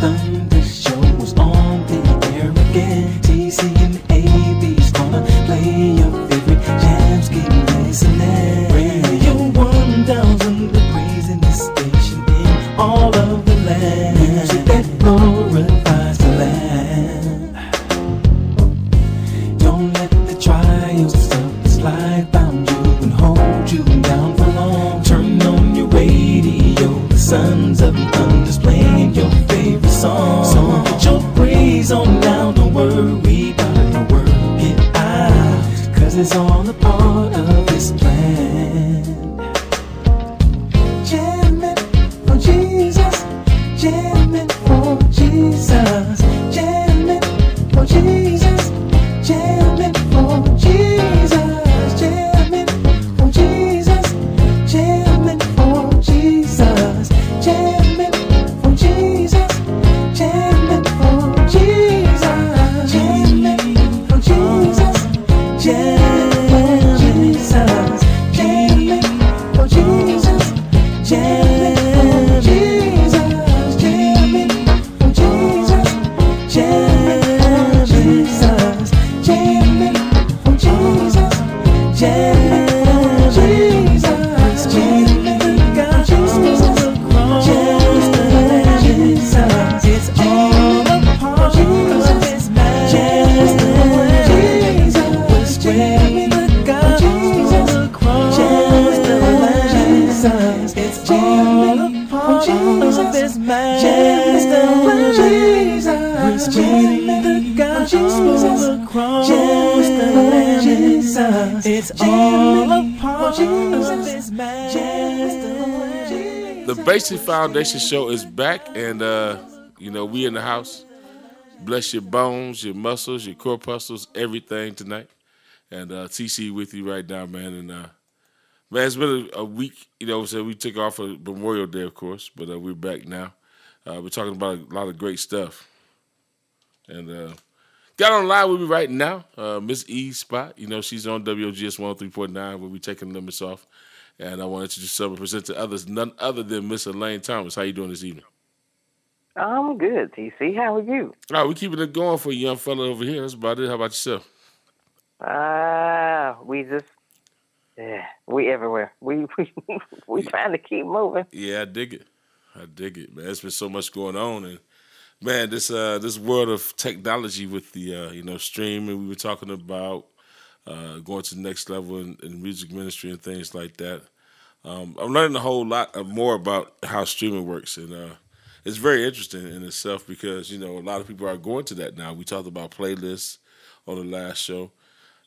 Thunder Basic Foundation Show is back, and uh, you know we in the house. Bless your bones, your muscles, your corpuscles, everything tonight. And uh, TC with you right now, man. And uh, man, it's been a, a week. You know, so we took off for Memorial Day, of course, but uh, we're back now. Uh, we're talking about a lot of great stuff. And uh, got online with me right now, uh, Miss E Spot. You know, she's on WGS 103.9 where we taking the limits off. And I want to introduce and present to others, none other than Miss Elaine Thomas. How you doing this evening? I'm good, TC. How are you? All right, we're keeping it going for a young fella over here. That's about it. How about yourself? Ah, we just, yeah, we everywhere. We we we trying to keep moving. Yeah, I dig it. I dig it, man. There's been so much going on, and man, this uh this world of technology with the uh you know streaming we were talking about, uh going to the next level in, in music ministry and things like that. Um, I'm learning a whole lot more about how streaming works, and uh, it's very interesting in itself because you know a lot of people are going to that now. We talked about playlists on the last show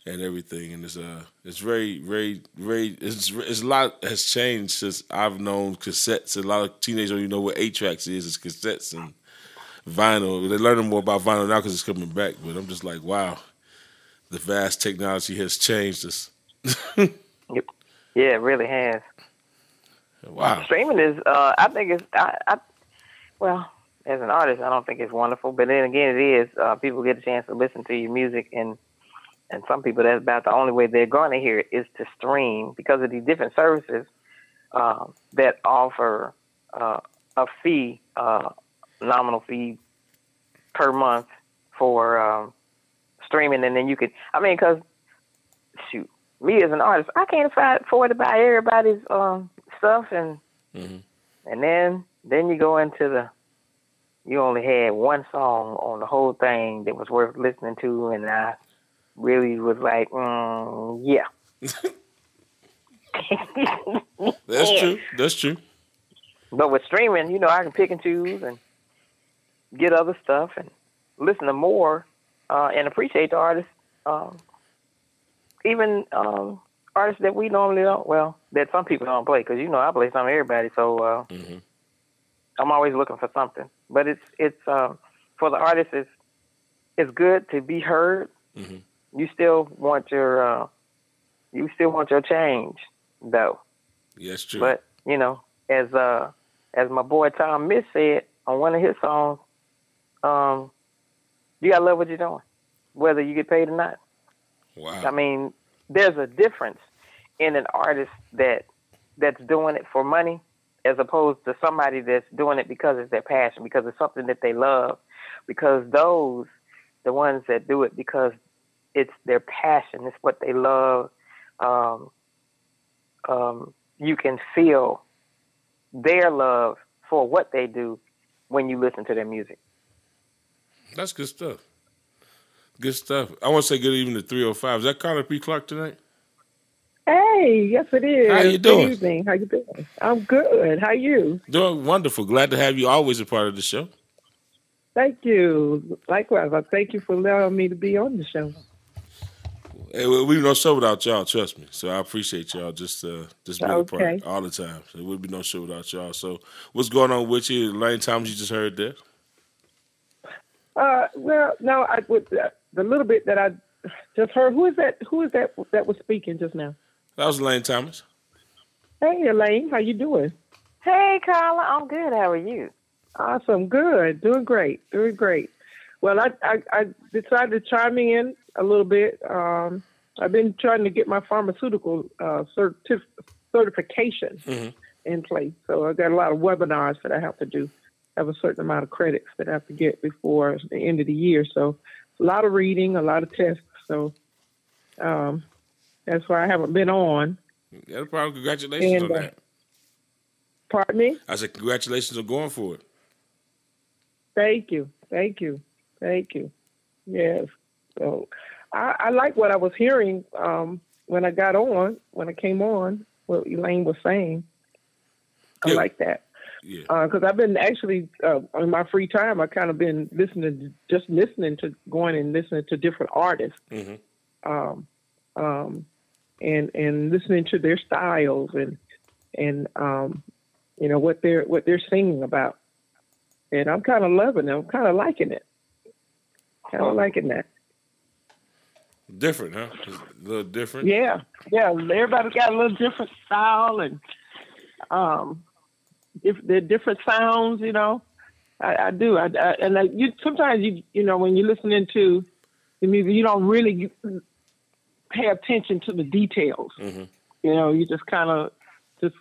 and everything, and it's uh it's very very very it's it's a lot has changed since I've known cassettes. A lot of teenagers don't even know what eight tracks is. It's cassettes and vinyl. They're learning more about vinyl now because it's coming back. But I'm just like, wow, the vast technology has changed us. Yep. Yeah, it really has. Wow. Streaming is, uh, I think it's, I, I, well, as an artist, I don't think it's wonderful, but then again, it is. Uh, people get a chance to listen to your music, and and some people that's about the only way they're going to hear it is to stream because of these different services uh, that offer uh, a fee, uh, nominal fee per month for um, streaming, and then you could. I mean, because shoot, me as an artist, I can't afford to buy everybody's um, stuff, and Mhm. and then then you go into the you only had one song on the whole thing that was worth listening to, and I really was like, mm, yeah. That's true. That's true. But with streaming, you know, I can pick and choose and get other stuff and listen to more uh, and appreciate the artists, um, even um, artists that we normally don't. Well, that some people don't play because you know I play some of everybody, so uh, hmm I'm always looking for something. But it's it's um, for the artists. It's it's good to be heard. hmm You still want your uh, you still want your change though. That's true. But you know, as uh, as my boy Tom Miss said on one of his songs, um, you gotta love what you're doing, whether you get paid or not. wow. I mean, there's a difference in an artist that that's doing it for money as opposed to somebody that's doing it because it's their passion, because it's something that they love. Because those, the ones that do it because it's their passion, it's what they love. Um, um, you can feel their love for what they do when you listen to their music. That's good stuff. Good stuff. I want to say good evening to 305. Is that Carter P. Clark tonight? Hey, yes it is. How you doing? Good evening. How you doing? I'm good. How you? Doing wonderful. Glad to have you always a part of the show. Thank you. Likewise, I thank you for allowing me to be on the show. Hey, we we no show without y'all. Trust me. So I appreciate y'all just uh, just being a part all the time. There would be no show without y'all. So what's going on with you? Lane Thomas, you just heard that. Uh, well, no, I with uh, the little bit that I just heard. Who is that? Who is that that was speaking just now? That was Lane Thomas. Hey, Elaine, how you doing? Hey, Carla, I'm good. How are you? Awesome, good, doing great, doing great. Well, I I, I decided to chime in a little bit. Um, I've been trying to get my pharmaceutical uh, certif- certification Mhm. in place, so I got a lot of webinars that I have to do. Have a certain amount of credits that I have to get before the end of the year. So a lot of reading, a lot of tests. So um, that's why I haven't been on. That's problem. Congratulations And, on uh, that. Pardon me. I said congratulations on going for it. Thank you. Thank you. Thank you. Yes. So I, I like what I was hearing um, when I got on, when I came on, what Elaine was saying. I Yeah. like that. Yeah. Because I've been actually, uh, in my free time, I've kind of been listening, just listening to, going and listening to different artists. hmm um, um, and and listening to their styles and and um, you know what they're what they're singing about. And I'm kind of loving it. I'm kind of liking it. Kind of liking that. Different, huh? A little different. Yeah, yeah. Everybody's got a little different style and um, they're different sounds. You know, I, I do. I, I and I, you sometimes you you know when you're listening to the music, you don't really pay attention to the details. Mhm. You know, you just kind of just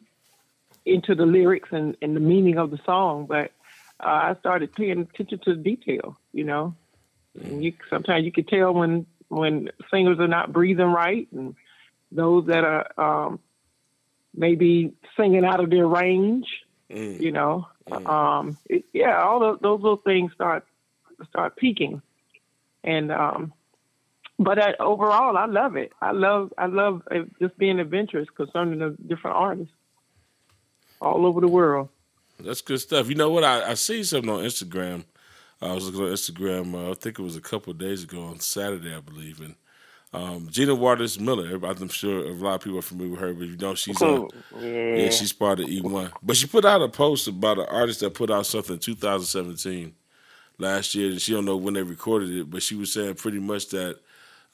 into the lyrics and, and the meaning of the song. But uh, I started paying attention to the detail. You know, and you sometimes you can tell when when singers are not breathing right and those that are um, maybe singing out of their range. Mm. You know, Mm. um, it, yeah, all those, those little things start start peaking, and um, but I, overall, I love it. I love I love uh, just being adventurous concerning the different artists all over the world. That's good stuff. You know what? I, I see something on Instagram. I was looking on Instagram. Uh, I think it was a couple of days ago on Saturday, I believe. And um, Gina Waters Miller. I'm sure a lot of people are familiar with her, but you know she's uh, yeah. yeah she's part of E1. But she put out a post about an artist that put out something in 2017 last year. And she don't know when they recorded it, but she was saying pretty much that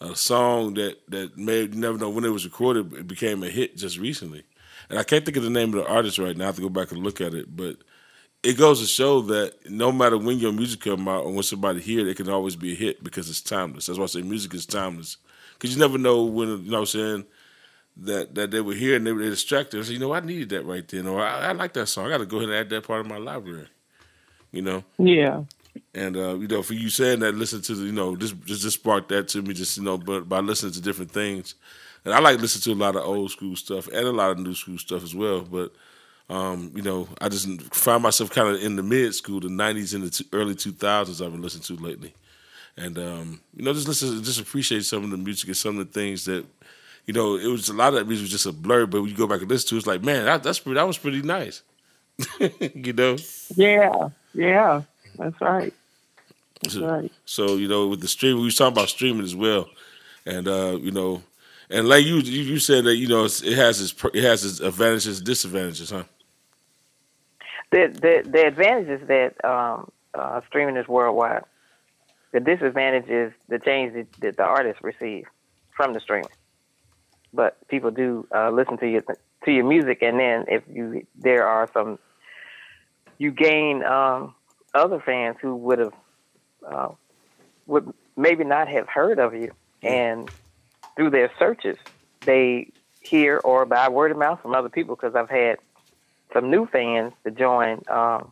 a song that that you never know when it was recorded it became a hit just recently. And I can't think of the name of the artist right now. I have to go back and look at it, but it goes to show that no matter when your music come out or when somebody hear it, it can always be a hit because it's timeless. That's why I say music is timeless because you never know when you know what I'm saying that that they were here and they were distracted. So, you know, I needed that right then, or I, I like that song. I got to go ahead and add that part of my library. You know, Yeah, and uh, you know, for you saying that, listen to the, you know, this just, just sparked that to me. Just you know, but by listening to different things, and I like listen to a lot of old school stuff and a lot of new school stuff as well. But um, you know, I just find myself kind of in the mid school, the '90s and the t- early 2000s. I've been listening to lately, and um, you know, just listen, just appreciate some of the music and some of the things that. You know, it was a lot of that music was just a blur, but when you go back and listen to it, it's like, man, that, that's pretty, that was pretty nice. you know, yeah, yeah. That's right. That's So- right. So you know, with the streaming, we was talking about streaming as well, and uh, you know, and like you, you, you said that you know it has its it has its advantages, disadvantages, huh? the the the advantage is that um, uh, streaming is worldwide. The disadvantage is the change that, that the artists receive from the streaming. But people do uh, listen to your to your music, and then if you there are some, you gain um, other fans who would have uh, would maybe not have heard of you, and through their searches, they hear or by word of mouth from other people. Because I've had some new fans to join. Um,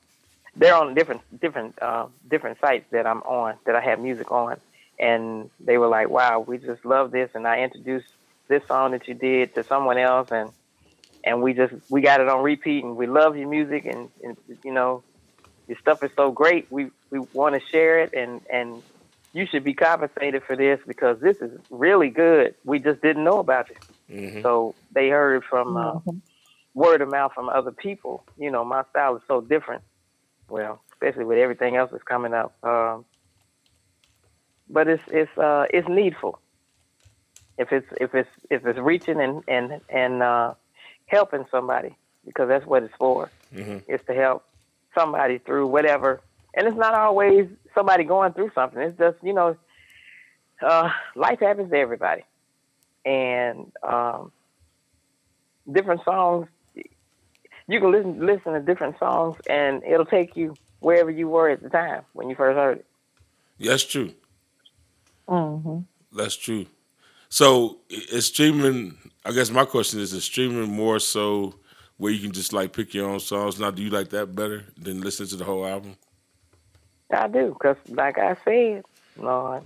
they're on different different uh, different sites that I'm on that I have music on, and they were like, "Wow, we just love this," and I introduced this song that you did to someone else, and and we just we got it on repeat, and we love your music, and, and you know, your stuff is so great. We we want to share it, and and you should be compensated for this because this is really good. We just didn't know about it, Mm-hmm. so they heard from uh, Mhm. word of mouth from other people. You know, my style is so different. Well, especially with everything else that's coming up. Um, but it's it's uh, it's needful. If it's if it's if it's reaching and and and uh, helping somebody because that's what it's for. Mhm. It's to help somebody through whatever. And it's not always somebody going through something. It's just you know, uh, life happens to everybody, and um, different songs. You can listen listen to different songs, and it'll take you wherever you were at the time when you first heard it. That's true. Mhm. That's true. So i- is streaming? I guess my question is: Is streaming more so where you can just like pick your own songs? Now, do you like that better than listening to the whole album? I do, because like I said, Lord,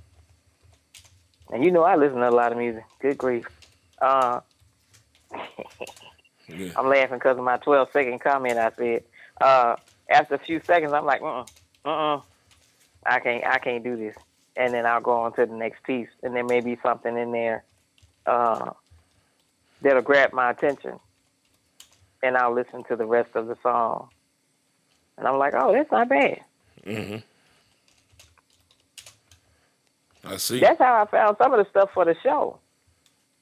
and you know I listen to a lot of music. Good grief. Uh, Yeah. I'm laughing because of my 12 second comment I said. Uh, after a few seconds, I'm like, uh, uh, uh, I can't, I can't do this. And then I'll go on to the next piece, and there may be something in there uh, that'll grab my attention, and I'll listen to the rest of the song. And I'm like, oh, that's not bad. hmm I see. That's how I found some of the stuff for the show.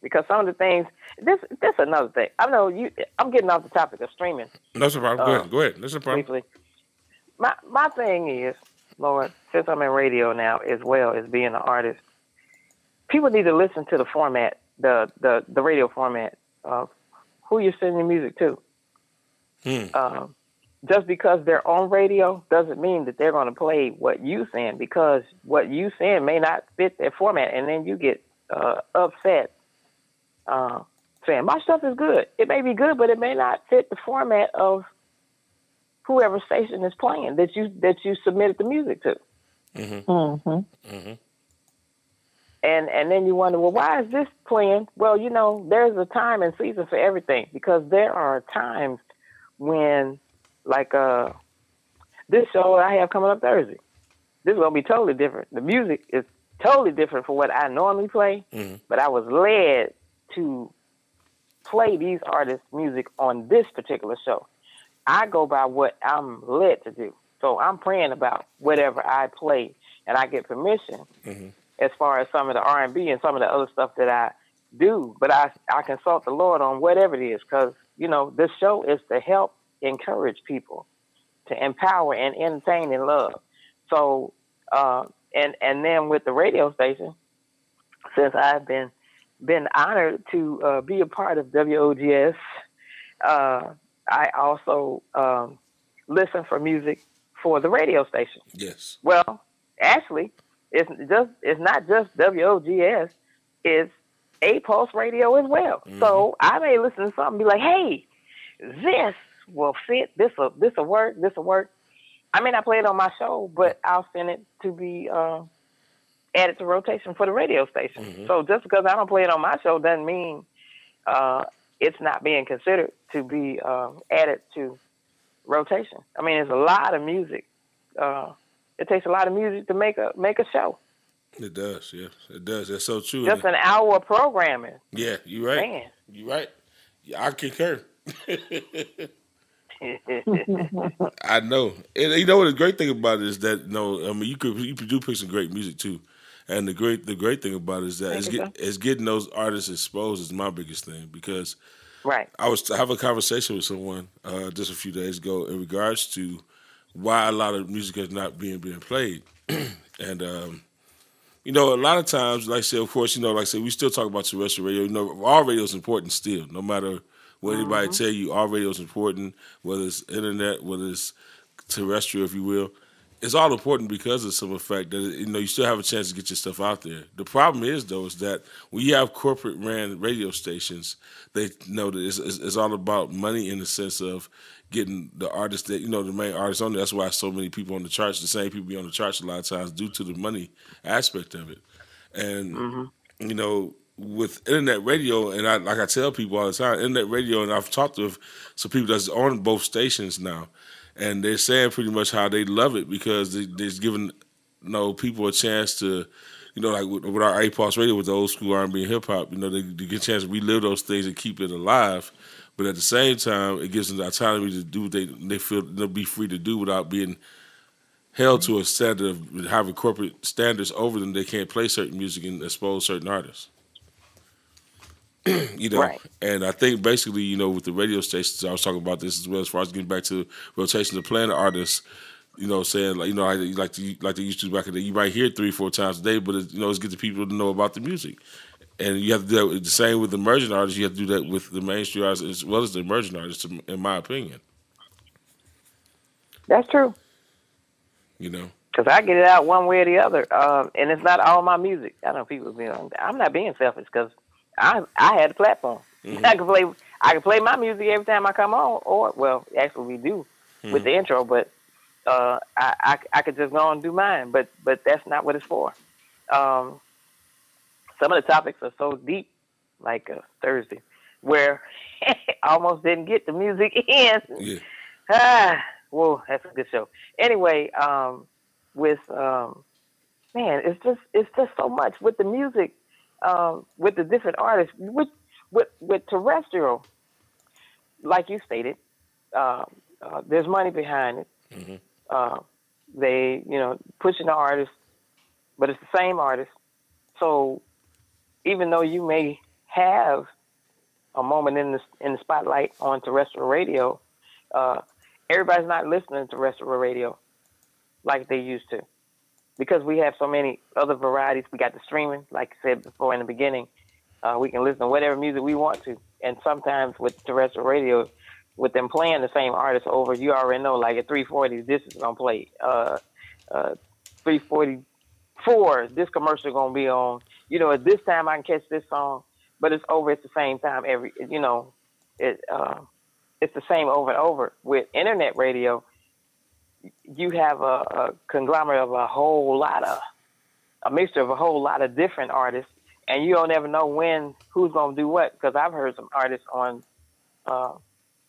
Because some of the things, this this another thing. I know you. I'm getting off the topic of streaming No problem. Go Uh, ahead. Go ahead. That's no problem. briefly. My my thing is, Lord, since I'm in radio now as well as being an artist, people need to listen to the format, the the the radio format of who you're sending your music to. Hmm. Um, just because they're on radio doesn't mean that they're going to play what you send because what you send may not fit their format, and then you get uh, upset uh, saying my stuff is good. It may be good, but it may not fit the format of whoever station is playing that you that you submitted the music to. Mhm. hmm And and then you wonder, well, why is this playing? Well, you know, there's a time and season for everything because there are times when, like, uh, this show I have coming up Thursday, this is gonna be totally different. The music is totally different from what I normally play, Mhm. but I was led to play these artists' music on this particular show. I go by what I'm led to do. So I'm praying about whatever I play, and I get permission Mhm. as far as some of the R and B and some of the other stuff that I do. But I I consult the Lord on whatever it is, because you know this show is to help encourage people, to empower and entertain and love. So uh, and and then with the radio station, since I've been been honored to uh, be a part of WOGS, uh, I also um, listen for music for the radio station. Yes. Well, actually, it's just it's not just WOGS, it's A Pulse Radio as well. So I may listen to something and be like, hey, this will fit, this will this will work, this will work. I may not play it on my show, but I'll send it to be uh, added to rotation for the radio station. So just because I don't play it on my show doesn't mean uh, it's not being considered to be uh, added to rotation. I mean, there's a lot of music. Uh, it takes a lot of music to make a make a show. It does. Yes, it does. That's so true. Just an hour of programming, yeah, you're right. man. You're right. I concur. I know. And you know what the great thing about it is that you know, I mean you could you do pick some great music too. And the great the great thing about it is that it's get, it's getting those artists exposed is my biggest thing because right. I was having a conversation with someone uh, just a few days ago in regards to why a lot of music is not being being played, and um, you know, a lot of times, like I said, of course, you know, like I said, we still talk about terrestrial radio. You know, our radio is important still, no matter what anybody tell you. Our radio is important, whether it's internet, whether it's terrestrial, if you will. It's all important because of some effect that you know you still have a chance to get your stuff out there. The problem is though is that when you have corporate ran radio stations, they know that it's, it's, it's all about money in the sense of getting the artists that you know the main artists on there. That's why so many people on the charts, the same people be on the charts a lot of times due to the money aspect of it. And Mm-hmm. you know, with internet radio, and I like I tell people all the time, internet radio, and I've talked to some people that's on both stations now, and they're saying pretty much how they love it because they, they're giving you know people a chance to. You know, like with, with our APOS radio, with the old school R&B and hip hop, you know, they, they get a chance to relive those things and keep it alive. But at the same time, it gives them the autonomy to do what they they feel they'll be free to do without being held to a standard of having corporate standards over them. They can't play certain music and expose certain artists. you know, Right. and I think basically, you know, with the radio stations, I was talking about this as well as far as getting back to rotation of playing the artists. You know, saying like you know, like like, to, like they used to back in the day. You might hear three, four times a day, but it, you know, it's get the people to know about the music. And you have to do that with- the same with the emerging artists. You have to do that with the mainstream artists as well as the emerging artists, in my opinion. That's true. You know, Because I get it out one way or the other. Um, and it's not all my music. I know people be on. I'm not being selfish because I I had a platform. I can play I can play my music every time I come on. Or well, actually we do with the intro, but uh, I, I I could just go and do mine. But but that's not what it's for. Um, some of the topics are so deep, like uh, Thursday, where I almost didn't get the music in. yeah, Ah, whoa, that's a good show. Anyway, um, with um, man, it's just it's just so much with the music, um, with the different artists, with with with terrestrial, like you stated, uh, uh, there's money behind it. Mhm. Uh, they, you know, pushing the artist, but it's the same artist. So even though you may have a moment in the in the spotlight on terrestrial radio, uh, everybody's not listening to terrestrial radio like they used to because we have so many other varieties. We got the streaming, like I said before in the beginning. Uh, we can listen to whatever music we want to, and sometimes with terrestrial radio, with them playing the same artist over, you already know. Like at 340, this is gonna play. Uh, uh, 344, this commercial gonna be on. You know, at this time I can catch this song, but it's over at the same time every. You know, it. Uh, it's the same over and over. With internet radio, you have a, a conglomerate of a whole lot of a mixture of a whole lot of different artists, and you don't ever know when who's going to do what. Because I've heard some artists on uh,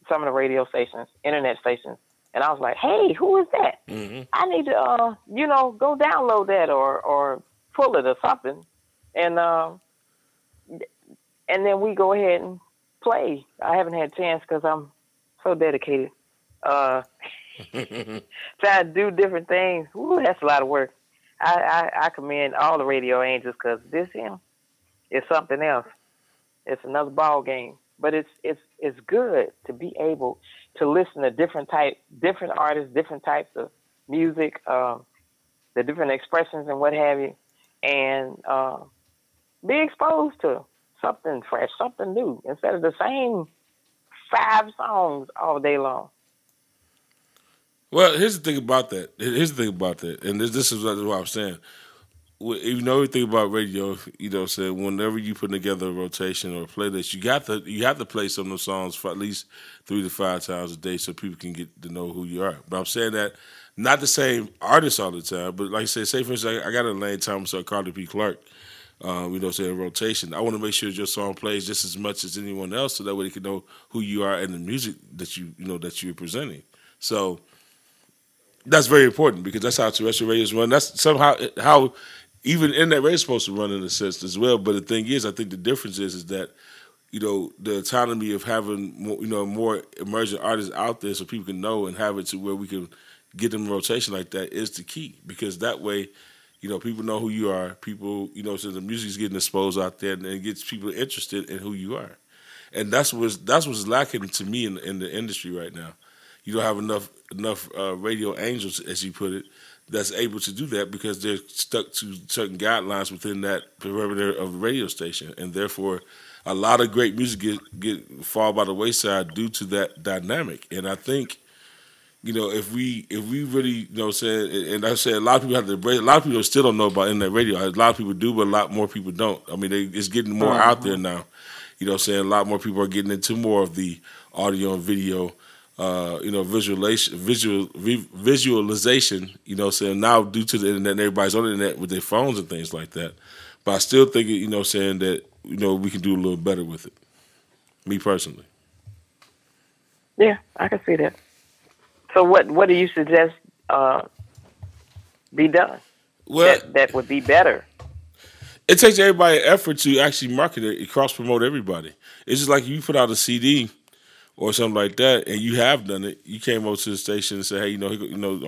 some of the radio stations, internet stations, and I was like, "Hey, who is that? hmm I need to, uh, you know, go download that or or pull it or something." And uh, and then we go ahead and play. I haven't had a chance because I'm so dedicated. Uh, trying to do different things. Ooh, that's a lot of work. I, I, I commend all the radio angels because this is something else. It's another ball game, but it's it's it's good to be able to listen to different type, different artists, different types of music, um, the different expressions and what have you, and uh, be exposed to something fresh, something new instead of the same five songs all day long. Well, here's the thing about that. Here's the thing about that, and this, this is what I'm saying. If You know everything about radio. You know, said whenever you put together a rotation or a playlist, you got to you have to play some of those songs for at least three to five times a day, so people can get to know who you are. But I'm saying that not the same artist all the time, but like I said, say for instance, I got a Lane Thomas or Carter P. Clark. Um, you know, say in rotation. I want to make sure your song plays just as much as anyone else, so that way they can know who you are and the music that you you know that you're presenting. So that's very important because that's how terrestrial radio is run. That's somehow how even internet radio is supposed to run in a sense as well. But the thing is, I think the difference is is that you know the autonomy of having more, you know more emerging artists out there, so people can know and have it to where we can get them in rotation like that is the key because that way. You know, people know who you are. People, you know, so the music's getting exposed out there, and it gets people interested in who you are, and that's what's that's what's lacking to me in, in the industry right now you don't have enough enough uh, radio angels, as you put it, that's able to do that because they're stuck to certain guidelines within that perimeter of the radio station, and therefore, a lot of great music get get fall by the wayside due to that dynamic. And I think, you know, if we if we really, you know, saying, and I said a lot of people have to break. A lot of people still don't know about internet radio. A lot of people do, but a lot more people don't. I mean, they, it's getting more Uh-huh. out there now. You know, I'm saying a lot more people are getting into more of the audio and video. Uh, you know, visualization, visual vi- visualization. You know, saying now due to the internet, and everybody's on the internet with their phones and things like that. But I still think, you know, saying that you know we can do a little better with it. Me personally. Yeah, I can see that. So what what do you suggest uh, be done Well, that that would be better? it takes everybody effort to actually market it, cross promote everybody. It's just like you put out a CD or something like that, and you have done it. You came over to the station and said, "Hey, you know, you know,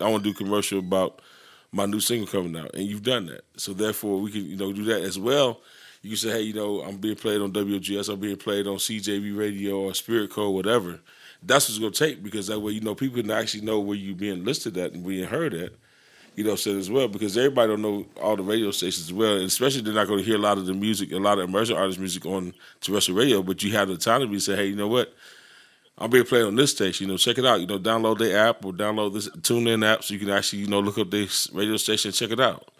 I want, to do commercial about my new single coming out," and you've done that. So therefore, we can you know do that as well. You can say, "Hey, you know, I'm being played on WGS. I'm being played on CJB Radio or Spirit Code, whatever." That's what's to take because that way, you know, people can actually know where you're being listed at and being heard at you know, said as well because everybody don't know all the radio stations as well, and especially they're not going to hear a lot of the music, a lot of emerging artist music on terrestrial radio. But you have the time to say, hey, you know what? I'm being played on this station. You know, check it out. You know, download the app or download this TuneIn app so you can actually you know look up this radio station, check it out.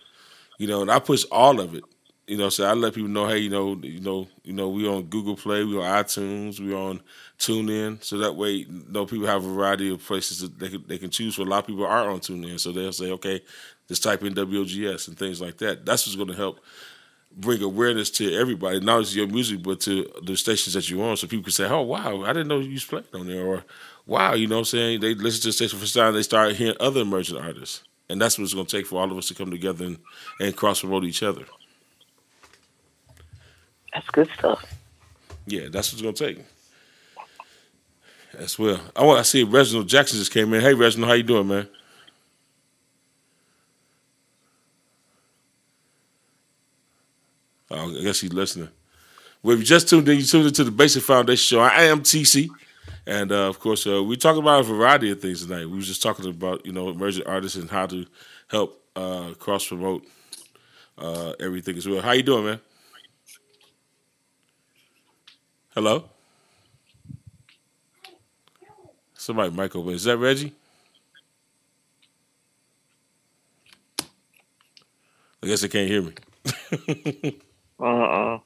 You know, and I push all of it. You know, so I let people know, hey, you know, you know, you know, we on Google Play, we on iTunes, we on TuneIn, so that way, you know, people have a variety of places that they can they can choose. For a lot of people are on TuneIn, so they'll say, okay, just type in WGS and things like that. That's what's going to help bring awareness to everybody, not just your music, but to the stations that you're on, so people can say, oh wow, I didn't know you was playing on there, or wow, you know, what I'm saying they listen to the station for time, they start hearing other emerging artists, and that's what it's going to take for all of us to come together and, and cross promote each other. That's good stuff. Yeah, that's what's gonna take. As well. I want. I see Reginald Jackson just came in. Hey, Reginald, how you doing, man? Oh, I guess he's listening. Well, if you just tuned in, you tuned into the Basic Foundation Show. I am TC, and uh, of course, uh, we talking about a variety of things tonight. We was just talking about you know emerging artists and how to help uh, cross promote uh, everything as well. How you doing, man? Hello. Somebody mic open. Is that Reggie? I guess they can't hear me. Uh-uh.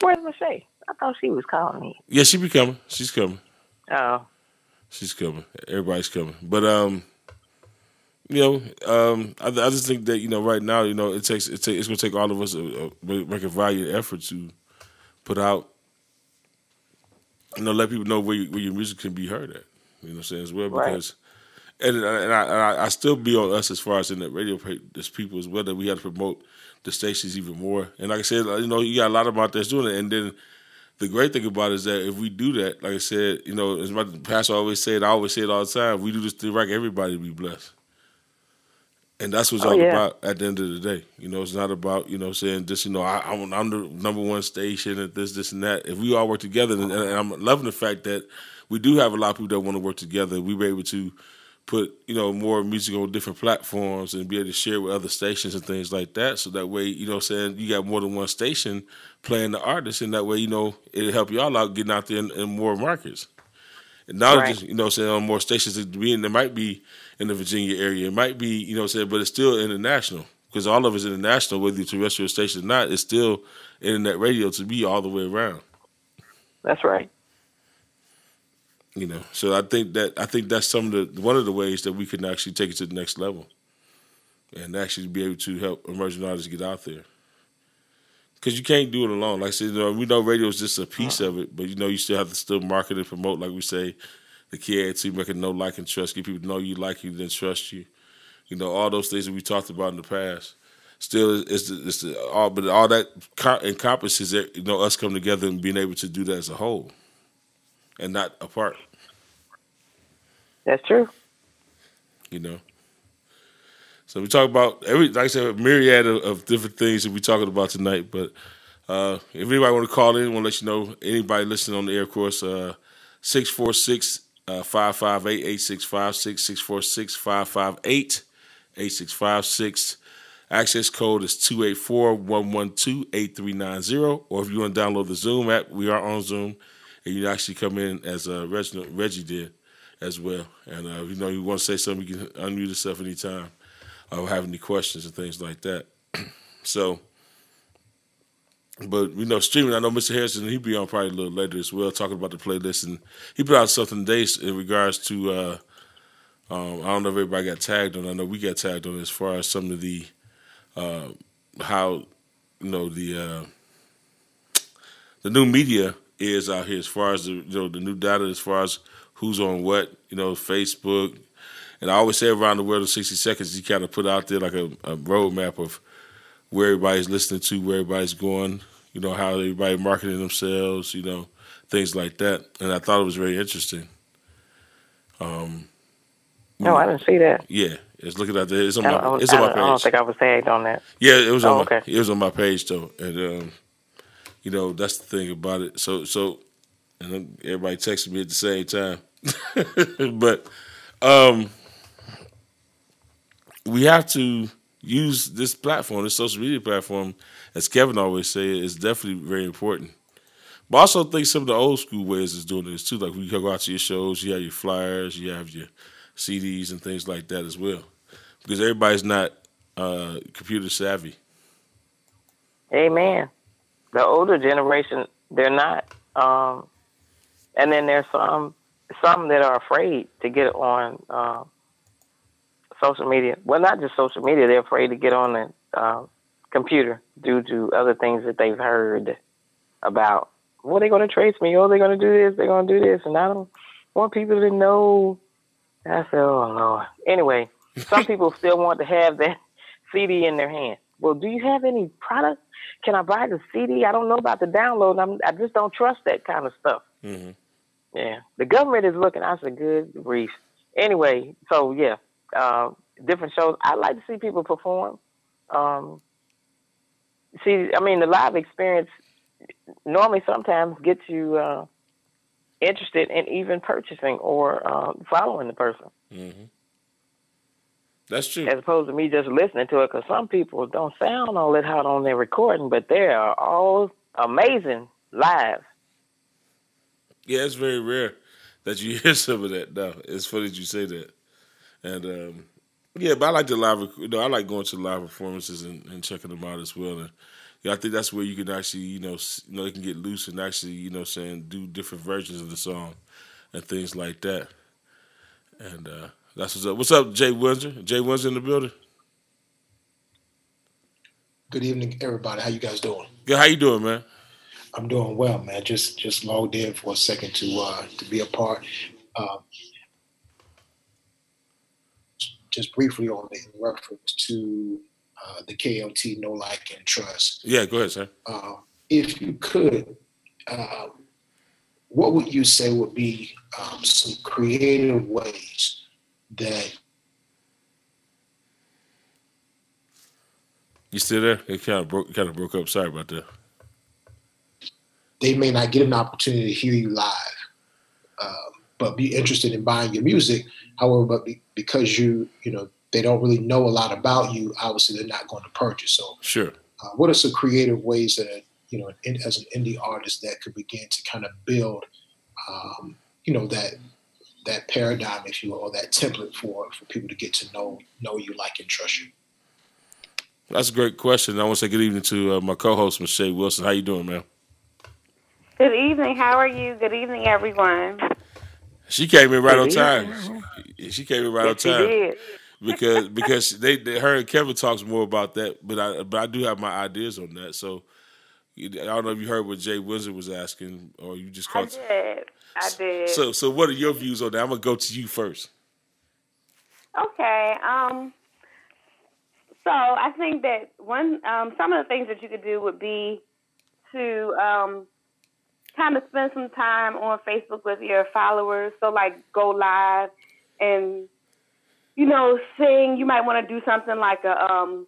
Where's Michelle? I thought she was calling me. Yeah, she be coming. She's coming. Oh, She's coming. Everybody's coming. But um, you know, um, I, I just think that you know, right now, you know, it takes it take, it's going to take all of us a, a make a valiant effort to put out, you know, let people know where, you, where your music can be heard at. You know, what I'm saying as well Right. because. And, and, I, and I, I still be on us as far as in the radio, as people as well that we have to promote the stations even more. And like I said, you know, you got a lot of out there doing it. And then the great thing about it is that if we do that, like I said, you know, as my pastor always said, I always say it all the time, we do this to right everybody be blessed. And that's what it's Oh, all yeah. about at the end of the day. You know, it's not about, you know, saying this, you know, I, I'm, I'm the number one station and this, this, and that. If we all work together, and, and I'm loving the fact that we do have a lot of people that want to work together, we were able to put, you know, more music on different platforms and be able to share with other stations and things like that. So that way, you know, I'm saying you got more than one station playing the artist, and that way, you know, it'll help y'all out getting out there in, in more markets. And now, Right. just you know, I'm saying on more stations that be in, there might be in the Virginia area, it might be, you know, what I'm saying, but it's still international because all of it's international, whether it's terrestrial station or not. It's still internet radio to be all the way around. that's right. You know, so I think that I think that's some of the one of the ways that we can actually take it to the next level, and actually be able to help emerging artists get out there. Because you can't do it alone. Like I said, you know, we know radio is just a piece uh-huh. of it, but you know, you still have to still market and promote, like we say, the make it know, like, and trust, get people to know you, like you, then trust you. You know, all those things that we talked about in the past. Still, it's the, it's the, all, but all that encompasses it, you know, us coming together and being able to do that as a whole, and not apart. That's true. you know. So we talk about every, like I said, a myriad of, of different things that we're talking about tonight. But uh, if anybody want to call in, want to let you know, anybody listening on the air of course, uh, 646 558 8656, 646 558 8656. Access code is 284 112 8390. Or if you want to download the Zoom app, we are on Zoom. And you can actually come in as uh, Reginald, Reggie did as well. And uh, you know, you want to say something, you can unmute yourself anytime or have any questions and things like that. so, but you know, streaming. I know Mr. Harrison. He'll be on probably a little later as well, talking about the playlist, and he put out something today in regards to. Uh, um, I don't know if everybody got tagged on. I know we got tagged on as far as some of the uh, how you know the uh, the new media is out here as far as the you know the new data as far as who's on what you know Facebook and I always say around the world in 60 seconds you kind of put out there like a, a roadmap of where everybody's listening to where everybody's going you know how everybody marketing themselves you know things like that and I thought it was very interesting um no I didn't see that yeah it's looking at the. It's on I my. It's on I my page. I don't think I was tagged on that. Yeah, it was on Oh, my. okay. It was on my page though, and um, you know that's the thing about it. So so, and everybody texted me at the same time, but um, we have to use this platform, this social media platform, as Kevin always say, is definitely very important. But I also think some of the old school ways is doing this too. Like when you go out to your shows, you have your flyers, you have your CDs and things like that as well, because everybody's not uh, computer savvy. Amen. The older generation, they're not. Um, and then there's some some that are afraid to get on uh, social media. Well, not just social media. They're afraid to get on the uh, computer due to other things that they've heard about. Well, they're going to trace me. Oh, they're going to do this. They're going to do this, and I don't want people to know. I said, oh Lord. Anyway, some people still want to have that CD in their hand. Well, do you have any product? Can I buy the CD? I don't know about the download. I'm, I just don't trust that kind of stuff. Mm-hmm. Yeah, the government is looking. I said, good grief. Anyway, so yeah, uh, different shows. I like to see people perform. Um, see, I mean, the live experience normally sometimes gets you uh, interested in even purchasing or uh, following the person, Mm-hmm. That's true. as opposed to me just listening to it. Because some people don't sound all that hot on their recording, but they are all amazing live. Yeah, it's very rare that you hear some of that. Now it's funny that you say that, and um, yeah, but I like the live. You know, I like going to live performances and, and checking them out as well. And yeah, I think that's where you can actually, you know, you know, they can get loose and actually, you know, saying do different versions of the song and things like that. And uh, that's what's up. What's up, Jay Windsor? Jay Windsor in the building. Good evening, everybody. How you guys doing? Good. How you doing, man? I'm doing well, man. Just just logged in for a second to uh, to be a part. Uh, just briefly on it in reference to uh, the KLT Know Like and Trust. Yeah, go ahead, sir. Uh, if you could, uh, what would you say would be um, some creative ways that You still there? It kind of broke. Kind of broke up. Sorry about that. they may not get an opportunity to hear you live, um, but be interested in buying your music. However, but be, because you you know they don't really know a lot about you, obviously they're not going to purchase. So, Sure. uh, what are some creative ways that you know in, as an indie artist that could begin to kind of build, um, you know that that paradigm, if you will, or that template for for people to get to know know you, like, and trust you. That's a great question. I want to say good evening to uh, my co-host Michelle Wilson. How you doing, man? Good evening. How are you? Good evening, everyone. She came in right on Good time. She, she came in right Yes, on time did. because because they, they her and Kevin talks more about that, but I but I do have my ideas on that. So I don't know if you heard what Jay Windsor was asking, or you just I caught. did. I did. So so what are your views on that? I'm gonna go to you first. Okay. Um. So I think that one, um, some of the things that you could do would be to um, kind of spend some time on Facebook with your followers. So like go live and you know sing. You might want to do something like a um,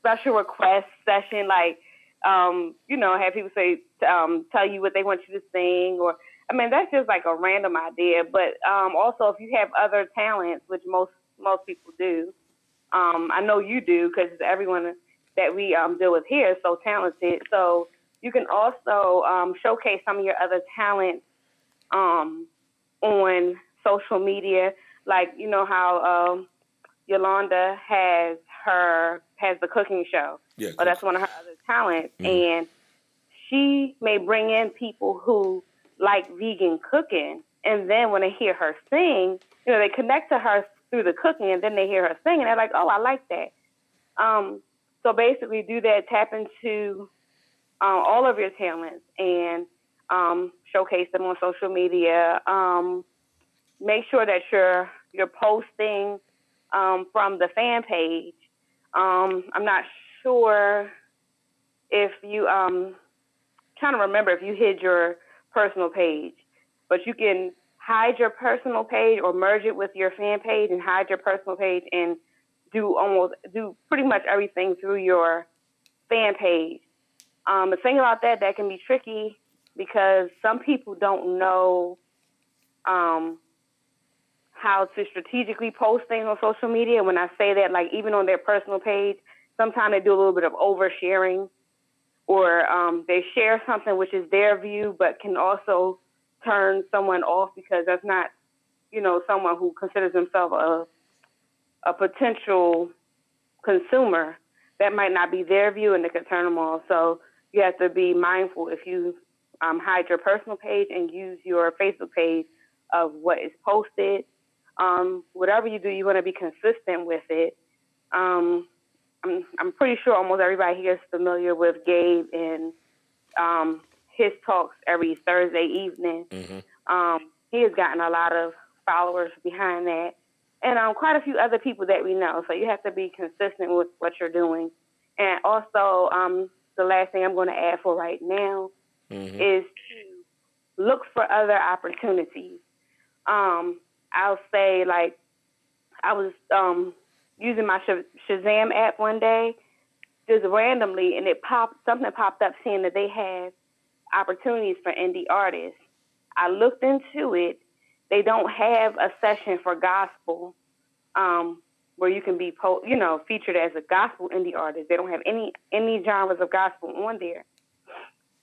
special request session, like um, you know have people say um, tell you what they want you to sing or. I mean, that's just like a random idea, but um, also if you have other talents, which most most people do, um, I know you do because everyone that we um, deal with here is so talented. So you can also um, showcase some of your other talents um, on social media, like you know how um, Yolanda has her has the cooking show. Yeah, that's one of her other talents, and she may bring in people who like vegan cooking, and then when they hear her sing, you know, they connect to her through the cooking, and then they hear her sing, and they're like, "Oh, I like that." Um, so basically, do that. Tap into um, all of your talents and um, showcase them on social media. Um, make sure that you're you're posting um, from the fan page. Um, I'm not sure if you um, to remember if you hid your personal page, but you can hide your personal page or merge it with your fan page and hide your personal page and do almost do pretty much everything through your fan page. Um, the thing about that that can be tricky because some people don't know um, how to strategically post things on social media. When I say that, like even on their personal page, sometimes they do a little bit of oversharing, or um, they share something which is their view, but can also turn someone off because that's not, you know, someone who considers themselves a a potential consumer. That might not be their view, and it could turn them off. So you have to be mindful if you um, hide your personal page and use your Facebook page of what is posted. Um, whatever you do, you want to be consistent with it. Um, I'm, I'm pretty sure almost everybody here is familiar with Gabe and um, his talks every Thursday evening. Um, he has gotten a lot of followers behind that, and um, quite a few other people that we know. So you have to be consistent with what you're doing. And also, um, the last thing I'm going to add for right now is to look for other opportunities. Um, I'll say like I was um, using my Shazam app one day, just randomly, and it popped something popped up saying that they had opportunities for indie artists. I looked into it. They don't have a session for gospel um, where you can be, po- you know, featured as a gospel indie artist. They don't have any any genres of gospel on there.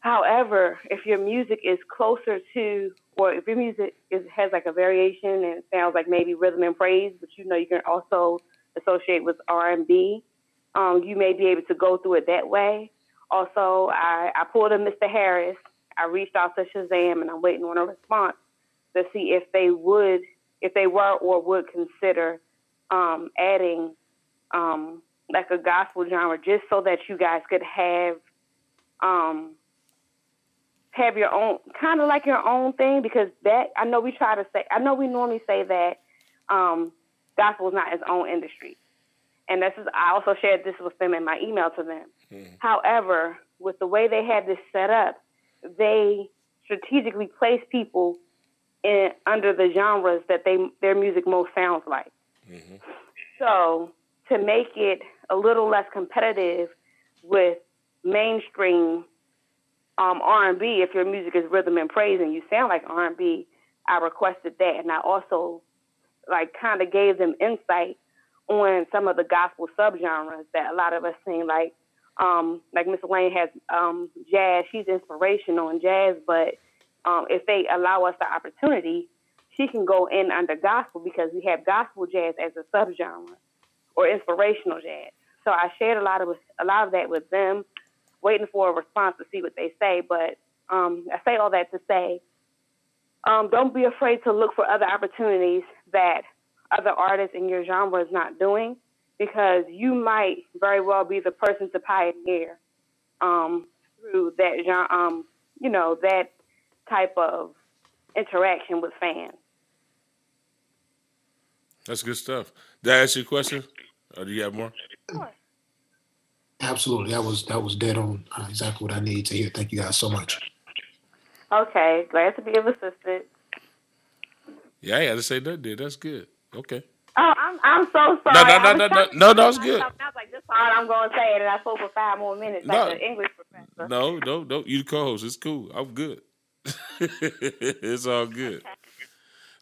However, if your music is closer to, or if your music is, has like a variation and sounds like maybe rhythm and praise, but you know you can also associate with R and B, um, you may be able to go through it that way. Also, I, I pulled a Mr. Harris. I reached out to Shazam, and I'm waiting on a response to see if they would, if they were or would consider um, adding um, like a gospel genre, just so that you guys could have um, have your own kind of like your own thing because that I know we try to say I know we normally say that um, gospel is not its own industry, and this is I also shared this with them in my email to them. However, with the way they had this set up, they strategically place people in under the genres that they their music most sounds like. So to make it a little less competitive with mainstream um, R&B, if your music is rhythm and praise and you sound like R&B, I requested that, and I also like kind of gave them insight on some of the gospel subgenres that a lot of us sing. Like, um, like Miss Lane has um, jazz; she's inspirational in jazz, but um, if they allow us the opportunity, she can go in under gospel because we have gospel jazz as a subgenre or inspirational jazz. So I shared a lot of a lot of that with them, waiting for a response to see what they say. But um, I say all that to say, um, don't be afraid to look for other opportunities that other artists in your genre is not doing, because you might very well be the person to pioneer um, through that genre, um, you know, that type of interaction with fans. That's good stuff. Did I ask you a question? Or do you have more? Absolutely, that was that was dead on uh, exactly what I needed to hear. Thank you guys so much. Okay, glad to be of assistance. Yeah, I had to say that, did. That's good. Okay. Oh, I'm I'm so sorry. No, no, I no, was no, trying no, no, it's good. I was like, this is all I'm going to say, and I spoke for five more minutes No. like the English professor. No, no, no. You the co-host. It's cool. I'm good. it's all good.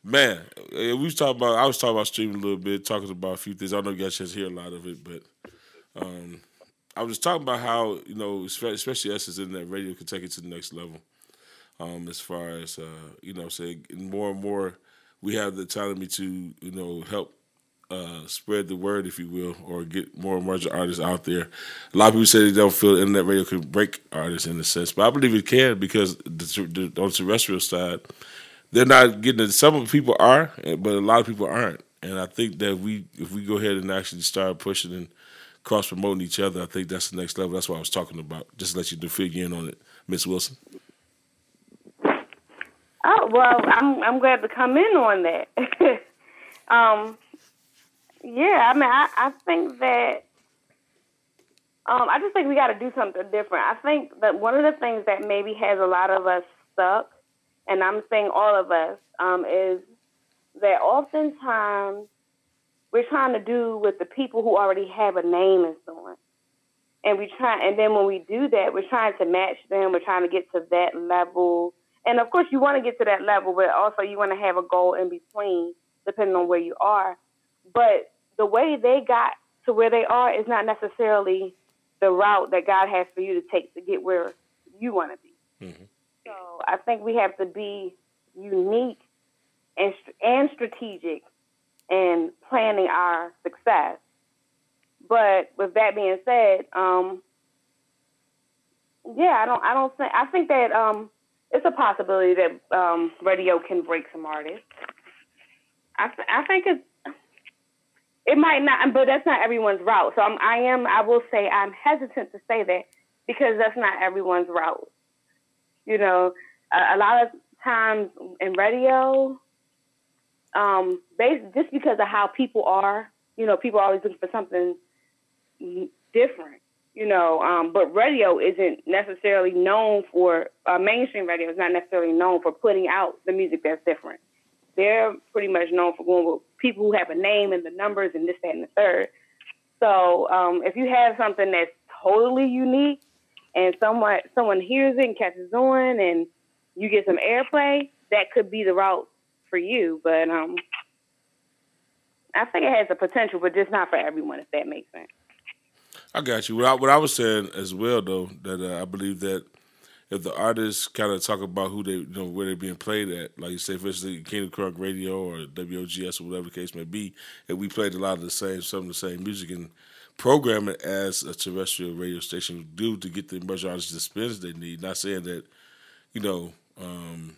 Man, uh, we was talking about. I was talking about streaming a little bit, talking about a few things. I don't know if you guys just hear a lot of it, but um, I was talking about how you know, especially us as in that radio can take it to the next level. Um, as far as uh, you know, say more and more, we have the autonomy to you know help uh, spread the word, if you will, or get more emerging artists out there. A lot of people say they don't feel internet radio can break artists in a sense, but I believe it can because the, the, on the terrestrial side, they're not getting it. Some people are, but a lot of people aren't. And I think that we, if we go ahead and actually start pushing and cross promoting each other, I think that's the next level. That's what I was talking about. Just let you figure in on it, Miss Wilson. Oh well, I'm I'm glad to come in on that. um, yeah, I mean, I, I think that um, I just think we got to do something different. I think that one of the things that maybe has a lot of us stuck, and I'm saying all of us, um, is that oftentimes we're trying to do with the people who already have a name and so on. And we try, and then when we do that, we're trying to match them. We're trying to get to that level. And of course, you want to get to that level, but also you want to have a goal in between, depending on where you are. But the way they got to where they are is not necessarily the route that God has for you to take to get where you want to be. Mm-hmm. So I think we have to be unique and and strategic in planning our success. But with that being said, um, yeah, I don't I don't think I think that um, it's a possibility that um, radio can break some artists. I th- I think it's it might not, but that's not everyone's route. So I'm, I am, I will say, I'm hesitant to say that because that's not everyone's route. You know, a, a lot of times in radio, um, based just because of how people are, you know, people are always looking for something different. You know, um, but radio isn't necessarily known for uh, mainstream radio is not necessarily known for putting out the music that's different they're pretty much known for going with people who have a name and the numbers and this, that, and the third. So um, if you have something that's totally unique and someone someone hears it and catches on and you get some airplay, that could be the route for you. But um, I think it has the potential, but just not for everyone, if that makes sense. I got you. What I, what I was saying as well, though, that uh, I believe that if the artists kind of talk about who they, you know, where they're being played at, like you say, for instance, Kingdom Crunk Radio or WOGS or whatever the case may be, and we played a lot of the same, some of the same music and program it as a terrestrial radio station do to get the emerging artists the spins they need. Not saying that, you know, um,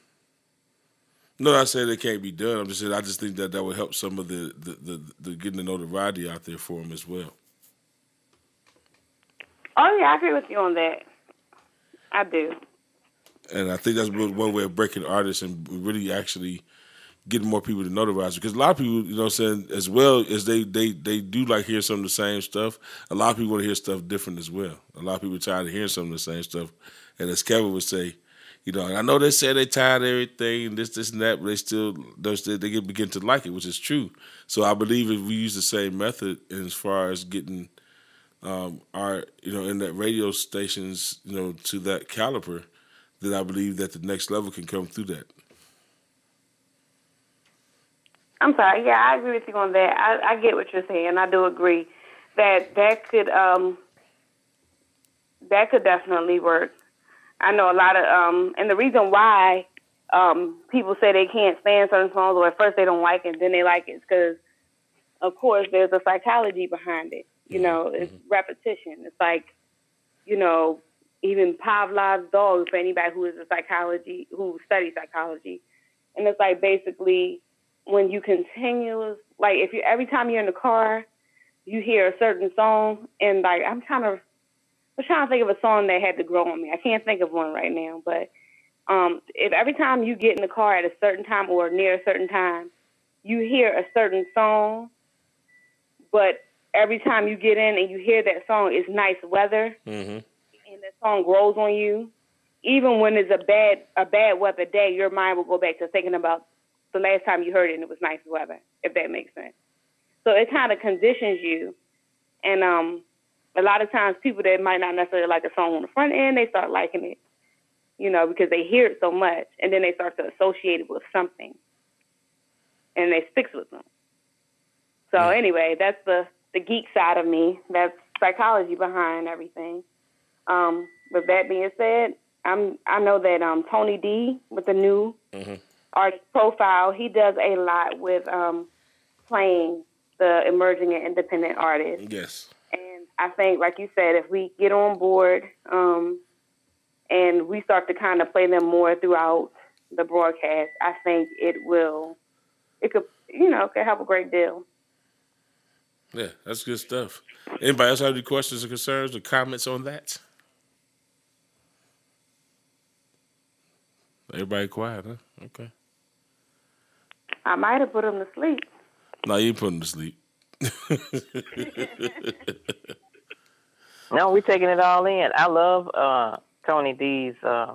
no, I saying it can't be done. I'm just saying I just think that that would help some of the the, the, the getting the notoriety out there for them as well. Oh yeah, I agree with you on that. I do. And I think that's one way of breaking artists and really actually getting more people to notarize because a lot of people, you know, i'm saying as well as they they they do like hear some of the same stuff. A lot of people want to hear stuff different as well. A lot of people are tired of hearing some of the same stuff. And as Kevin would say, you know, and I know they say they tired of everything this, this, and that, but they still they they begin to like it, which is true. So I believe if we use the same method as far as getting um, are you know in that radio stations you know to that caliber, then I believe that the next level can come through that. I'm sorry. Yeah, I agree with you on that. I, I get what you're saying. I do agree that that could um, that could definitely work. I know a lot of um, and the reason why um, people say they can't stand certain songs or at first they don't like it, then they like it because, of course, there's a psychology behind it. You know, it's mm-hmm. repetition. It's like, you know, even Pavlov's dog for anybody who is a psychology who studies psychology. And it's like basically when you continuous like if you every time you're in the car, you hear a certain song and like I'm trying to I'm trying to think of a song that had to grow on me. I can't think of one right now, but um, if every time you get in the car at a certain time or near a certain time, you hear a certain song, but every time you get in and you hear that song, it's nice weather, mm-hmm. and that song grows on you. Even when it's a bad a bad weather day, your mind will go back to thinking about the last time you heard it and it was nice weather, if that makes sense. So it kind of conditions you, and um, a lot of times people that might not necessarily like a song on the front end, they start liking it, you know, because they hear it so much, and then they start to associate it with something, and they sticks with them. So anyway, that's the the geek side of me. That's psychology behind everything. Um, with that being said, I'm I know that um, Tony D with the new mm-hmm. artist profile. He does a lot with um, playing the emerging and independent artists. Yes. I think, like you said, if we get on board um, and we start to kind of play them more throughout the broadcast, I think it will, it could, you know, could help a great deal. Yeah, that's good stuff. Anybody else have any questions or concerns or comments on that? Everybody quiet, huh? Okay. I might have put him to sleep. No, you put him to sleep. No, we're taking it all in. I love uh, Tony D's uh,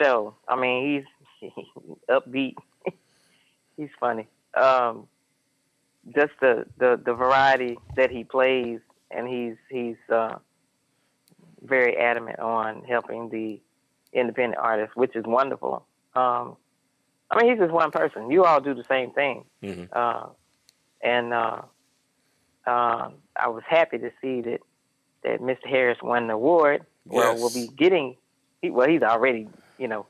show. I mean, he's upbeat. he's funny. Um, just the, the the variety that he plays, and he's he's uh, very adamant on helping the independent artists, which is wonderful. Um, I mean, he's just one person. You all do the same thing, Mhm. uh, and uh, uh, I was happy to see that that Mr. Harris won the award. Well, Yes. we'll be getting. He, well, he's already, you know,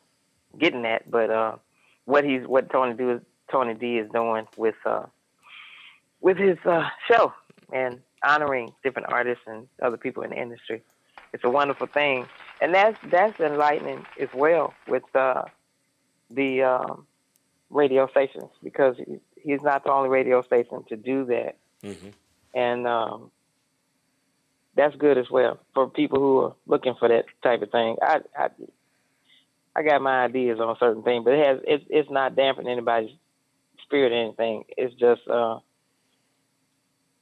getting that. But uh, what he's what Tony do is Tony D is doing with uh, with his uh, show and honoring different artists and other people in the industry. It's a wonderful thing, and that's that's enlightening as well with uh, the um, radio stations because he's not the only radio station to do that Mhm. and um, that's good as well for people who are looking for that type of thing. I I, I got my ideas on certain things, but it has it's it's not dampening anybody's spirit or anything. It's just uh,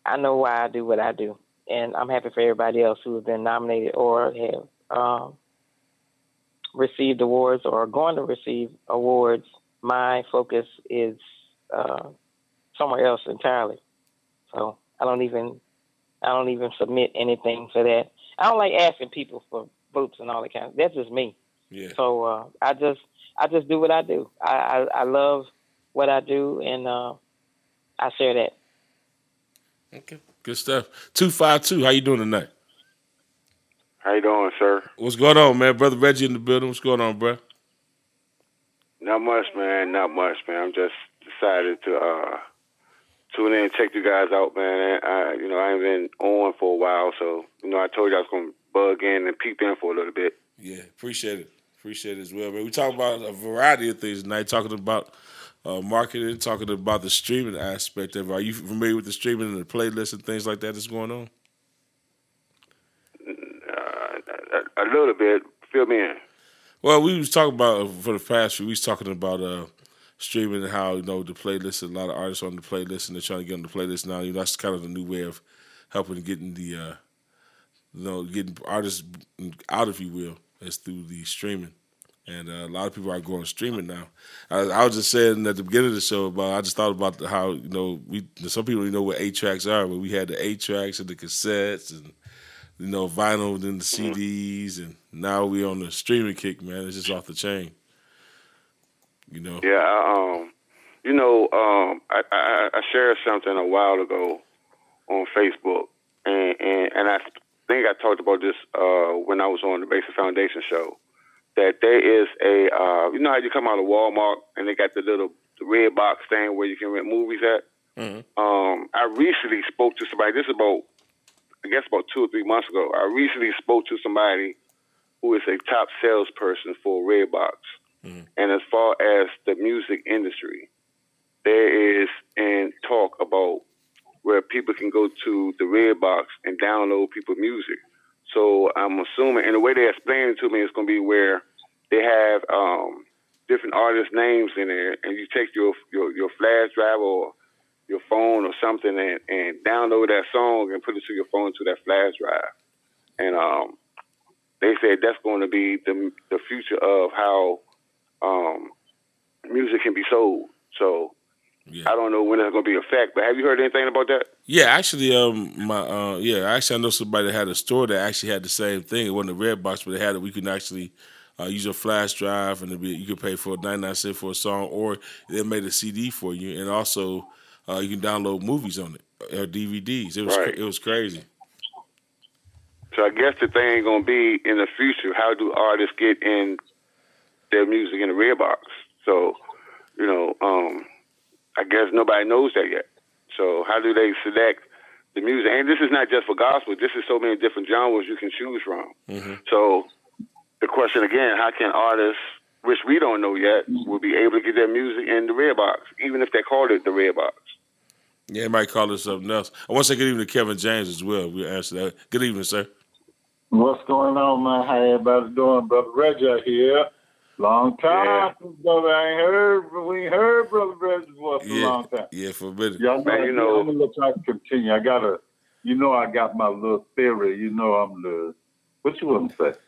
I know why I do what I do, and I'm happy for everybody else who has been nominated or have um, received awards or are going to receive awards. My focus is uh, somewhere else entirely. So I don't even I don't even submit anything for that. I don't like asking people for votes and all that kind of. That's just me. Yeah. So uh, I just I just do what I do. I I, I love what I do, and uh, I share that. Okay. Good stuff. Two five two. How you doing tonight? How you doing, sir? What's going on, man? Brother Reggie in the building. What's going on, bro? Not much, man. Not much, man. I'm just decided to uh tune in and check you guys out, man. I, you know, I ain't been on for a while, so you know, I told you I was gonna bug in and peep in for a little bit. Yeah, appreciate it. Appreciate it as well, man. We talk about a variety of things tonight. Talking about uh, marketing, talking about the streaming aspect of. it. Are you familiar with the streaming and the playlist and things like that that's going on? Uh, a, a little bit. Fill me in. Well, we was talking about for the past few weeks talking about uh, streaming and how you know the playlist. A lot of artists on the playlist and they're trying to get on the playlist now. You know, that's kind of the new way of helping getting the uh, you know getting artists out, if you will, is through the streaming. And uh, a lot of people are going streaming now. I, I was just saying at the beginning of the show about I just thought about how you know we some people don't know what eight tracks are, but we had the eight tracks and the cassettes and you know, vinyl and the CDs, and now we on the streaming kick, man. It's just off the chain. You know. Yeah, I, um, you know, um, I, I, I shared something a while ago on Facebook, and, and and I think I talked about this uh, when I was on the Basic Foundation show. That there is a, uh, you know how you come out of Walmart and they got the little the red box thing where you can rent movies at. Mhm. Um, I recently spoke to somebody. This is about, I guess, about two or three months ago. I recently spoke to somebody who is a top salesperson for Redbox. And as far as the music industry, there is in talk about where people can go to the red box and download people music. So I'm assuming, and the way they explain it to me is going to be where they have um, different artist names in there, and you take your your, your flash drive or your phone or something and, and download that song and put it to your phone to that flash drive. And um, they said that's going to be the the future of how um, music can be sold. So Yeah. I don't know when that's going to be a fact, but have you heard anything about that? Yeah, actually, um, my uh, yeah, actually, I know somebody that had a store that actually had the same thing. It wasn't a red box, but they had it. We can actually uh, use a flash drive, and be, you could pay for ninety nine cent for a song, or they made a CD for you, and also uh, you can download movies on it or DVDs. It was Right. it was crazy. So I guess the thing going to be in the future, how do artists get in their music in the red box? So you know, um, I guess nobody knows that yet. So how do they select the music? And this is not just for gospel. This is so many different genres you can choose from. Mm-hmm. So the question again, how can artists, which we don't know yet, will be able to get their music in the red box, even if they call it the red box? Yeah, it might call it something else. I want to say good evening to Kevin James as well. We'll answer that. Good evening, sir. What's going on, man? How everybody doing? Brother Reggie here. Long time, brother. I ain't heard, we ain't heard Brother Reggie's voice for a Yeah, long time. yeah, for a minute. Y'all know, Man, you know- I'm gonna let y'all continue. I gotta, you know, I got my little theory. You know, I'm the, what you want to say?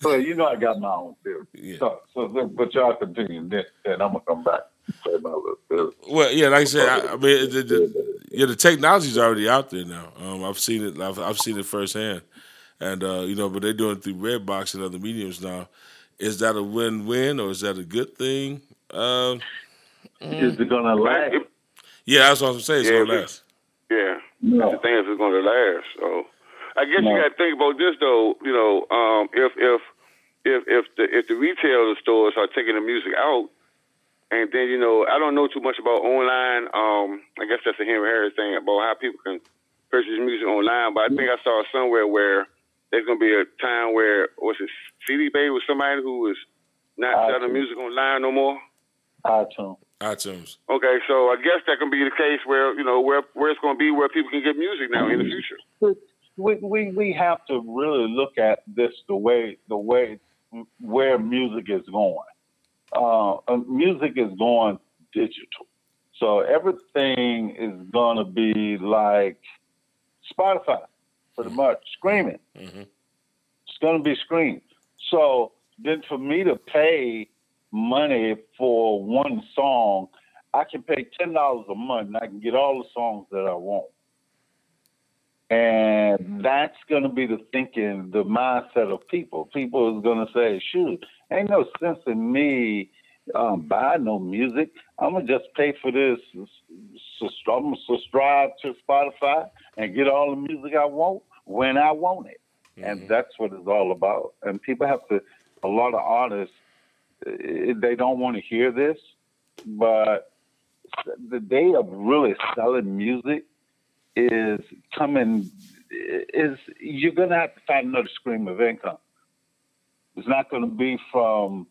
So you know, I got my own theory. Yeah. So, so, but y'all continue. Then, then I'm gonna come back and say my little theory. Well, yeah, like I said, I, I mean, the, the, yeah, the technology's already out there now. Um, I've seen it. I've, I've seen it firsthand, and uh, you know, but they're doing it through Redbox and other mediums now. Is that a win-win or is that a good thing? Um, Is it gonna last? Yeah, that's what I'm saying. It's Yeah, gonna but- last. yeah. No. the thing is, it's going to last. So, I guess No. you got to think about this though. You know, um, if if if if the if the retail stores are taking the music out, and then you know, I don't know too much about online. Um, I guess that's a Henry Harris thing about how people can purchase music online. But I think I saw somewhere where there's going to be a time where was it CD Baby was somebody who was not I selling music online no more. iTunes. iTunes. Okay, so I guess that can be the case where you know where where it's going to be where people can get music now in the future. we, we we have to really look at this the way the way where music is going. Uh, uh, music is going digital, so everything is going to be like Spotify, pretty much screaming. Mhm. It's going to be screamed. So then, for me to pay money for one song, I can pay ten dollars a month, and I can get all the songs that I want. And that's going to be the thinking, the mindset of people. People is going to say, shoot, ain't no sense in me um, buying no music. I'm going to just pay for this. I'm going to subscribe to Spotify and get all the music I want when I want it. And that's what it's all about. And people have to, a lot of artists, eh, they don't want to hear this, but the day of really selling music is coming is you're gonna have to find another stream of income. It's not gonna be from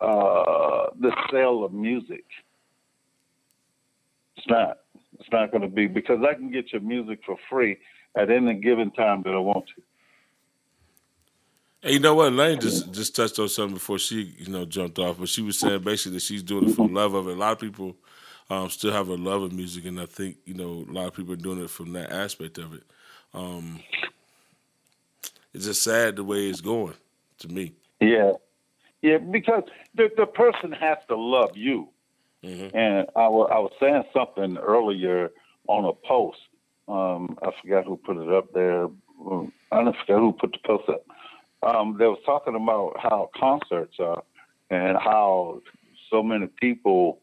uh, the sale of music. It's not. It's not gonna be because I can get your music for free at any given time that I want to. And you know what? Lane just just touched on something before she, you know, jumped off. But she was saying basically that she's doing it for love of it. A lot of people um, still have a love of music, and I think you know a lot of people are doing it from that aspect of it. Um, it's just sad the way it's going to me. Yeah, yeah, because the the person has to love you. Mhm. And I wa- I was saying something earlier on a post. Um, I forgot who put it up there. Um, I don't forget who put the post up. Um, they was talking about how concerts are and how so many people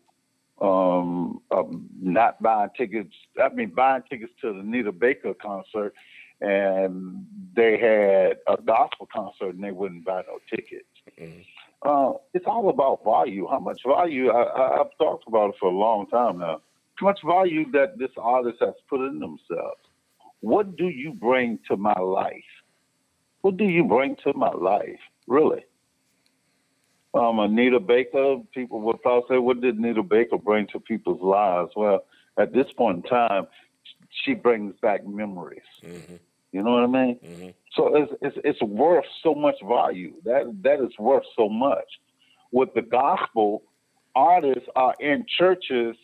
um, are not buying tickets. I mean, buying tickets to the Anita Baker concert, and they had a gospel concert and they wouldn't buy no tickets. Uh, it's all about value. How much value? I, I, I've talked about it for a long time now. Much value that this artist has put in themselves. What do you bring to my life? What do you bring to my life? Really? Um, Anita Baker, people would probably say, what did Anita Baker bring to people's lives? Well, at this point in time, she brings back memories. You know what I mean? So it's, it's it's worth so much value. That that is worth so much. With the gospel, artists are in churches.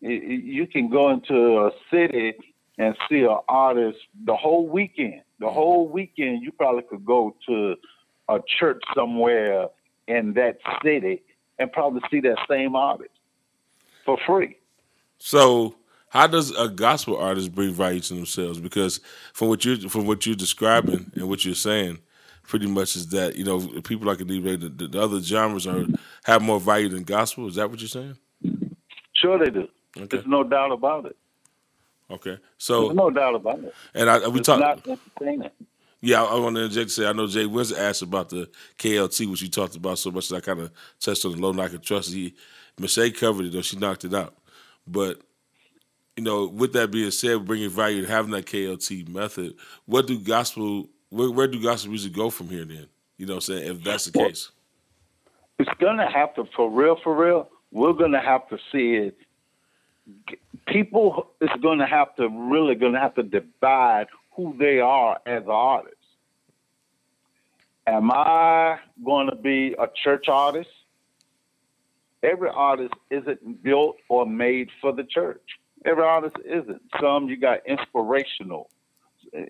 You can go into a city and see an artist the whole weekend. The mm-hmm. whole weekend, you probably could go to a church somewhere in that city and probably see that same artist for free. So, how does a gospel artist bring value to themselves? Because from what you from what you're describing and what you're saying, pretty much is that you know people like Anita, the, the other genres are have more value than gospel. Is that what you're saying? Sure, they do. Okay. There's no doubt about it. Okay. There's So, no doubt about it. and I, we talked. Yeah, I want to interject say I know Jay Windsor asked about the KLT, which you talked about so much that I kind of touched on the low knock and trust. He Mercedes covered it though; she knocked it out. But you know, with that being said, bringing value to having that KLT method, what do gospel? Where, where do gospel music go from here? Then you know, what I'm saying if that's the case, it's gonna have to, for real, for real. We're gonna have to see it. People is gonna have to really gonna have to divide who they are as artists. Am I going to be a church artist? Every artist isn't built or made for the church. Every artist isn't. Some you got inspirational,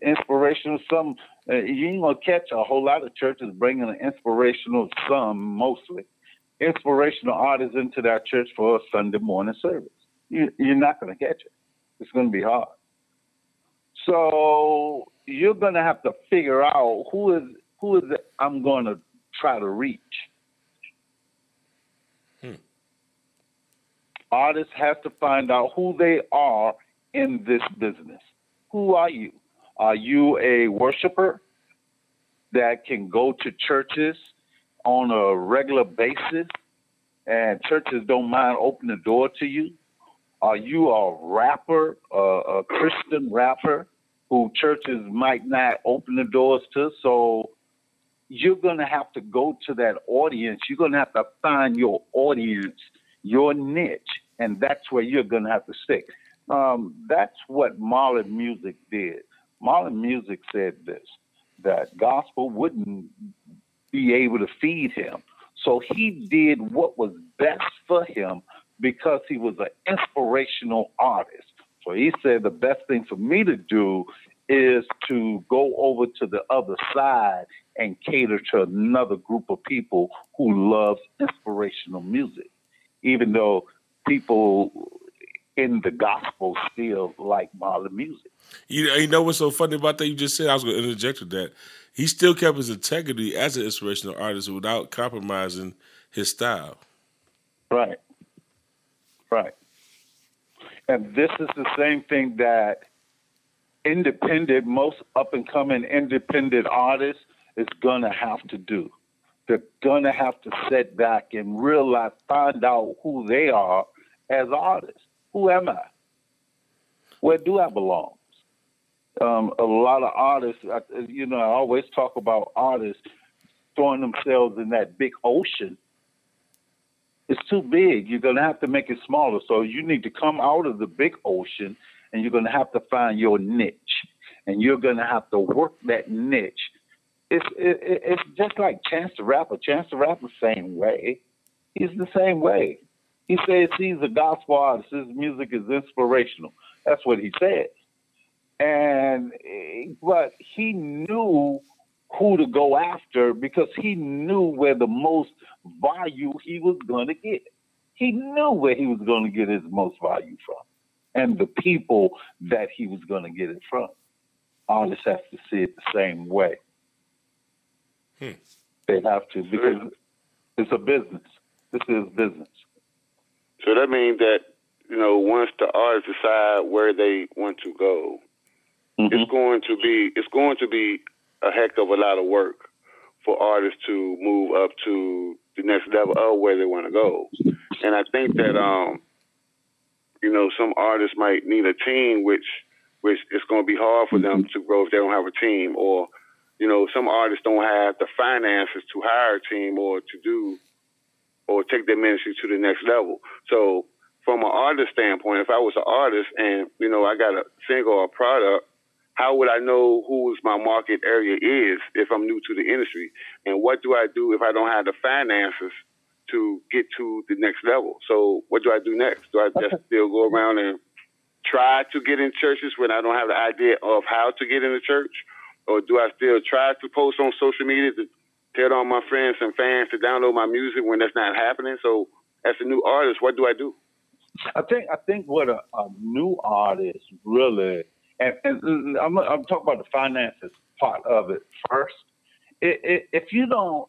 inspirational. Some uh, you ain't gonna catch a whole lot of churches bringing an inspirational. Some mostly inspirational artists into their church for a Sunday morning service. You, you're not gonna catch it. It's gonna be hard. So you're gonna have to figure out who is who is it I'm gonna try to reach. Hmm. Artists have to find out who they are in this business. Who are you? Are you a worshiper that can go to churches on a regular basis and churches don't mind opening the door to you? Are you a rapper, a, a Christian rapper who churches might not open the doors to? So you're going to have to go to that audience. You're going to have to find your audience, your niche, and that's where you're going to have to stick. Um, that's what Marlon Music did. Marlon Music said this that gospel wouldn't be able to feed him. So he did what was best for him because he was an inspirational artist. So he said the best thing for me to do is to go over to the other side and cater to another group of people who loves inspirational music, even though people in the gospel still like modern music. You, you know what's so funny about that? You just said I was going to interject with that. He still kept his integrity as an inspirational artist without compromising his style. Right. Right. And this is the same thing that independent, most up and coming independent artists is gonna have to do. They're gonna have to sit back and realize, find out who they are as artists. Who am I? Where do I belong? Um, a lot of artists, you know, I always talk about artists throwing themselves in that big ocean it's too big. You're going to have to make it smaller. So you need to come out of the big ocean and you're going to have to find your niche. And you're going to have to work that niche. It's it, it's just like Chance the Rapper. Chance the Rapper, same way. He's the same way. He says he's a gospel artist. His music is inspirational. That's what he said. And eh, but he knew who to go after because he knew where the most value he was going to get. He knew where he was going to get his most value from and the people that he was going to get it from. Artists have to see it the same way. Hmm. They have to because it's a business. This is business. So that means that you know once the artists decide where they want to go, mm-hmm. it's going to be it's going to be a heck of a lot of work for artists to move up to the next level of where they want to go. And I think that um, you know, some artists might need a team, which which it's going to be hard for them to grow if they don't have a team, or you know, some artists don't have the finances to hire a team or to do or take their ministry to the next level. So, from an artist standpoint, if I was an artist and you know I got a single or product how would I know who my market area is if I'm new to the industry? And what do I do if I don't have the finances to get to the next level? So what do I do next? Do I just still go around and try to get in churches when I don't have the idea of how to get in the church? Or do I still try to post on social media to tell all my friends and fans to download my music when that's not happening? So as a new artist, what do I do? I think I think what a, a new artist really and, and I'm, I'm talking about the finances part of it first. It, it, if you don't,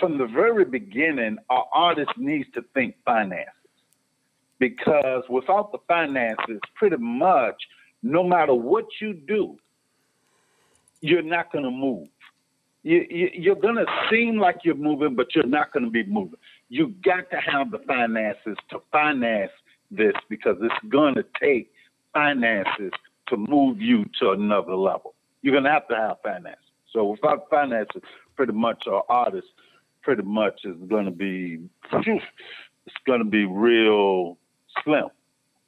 from the very beginning, our artist needs to think finances because without the finances, pretty much no matter what you do, you're not going to move. You, you, you're going to seem like you're moving, but you're not going to be moving. you got to have the finances to finance this because it's going to take finances to move you to another level. You're going to have to have finances. So without finances, pretty much our artist pretty much is going to be it's going to be real slim.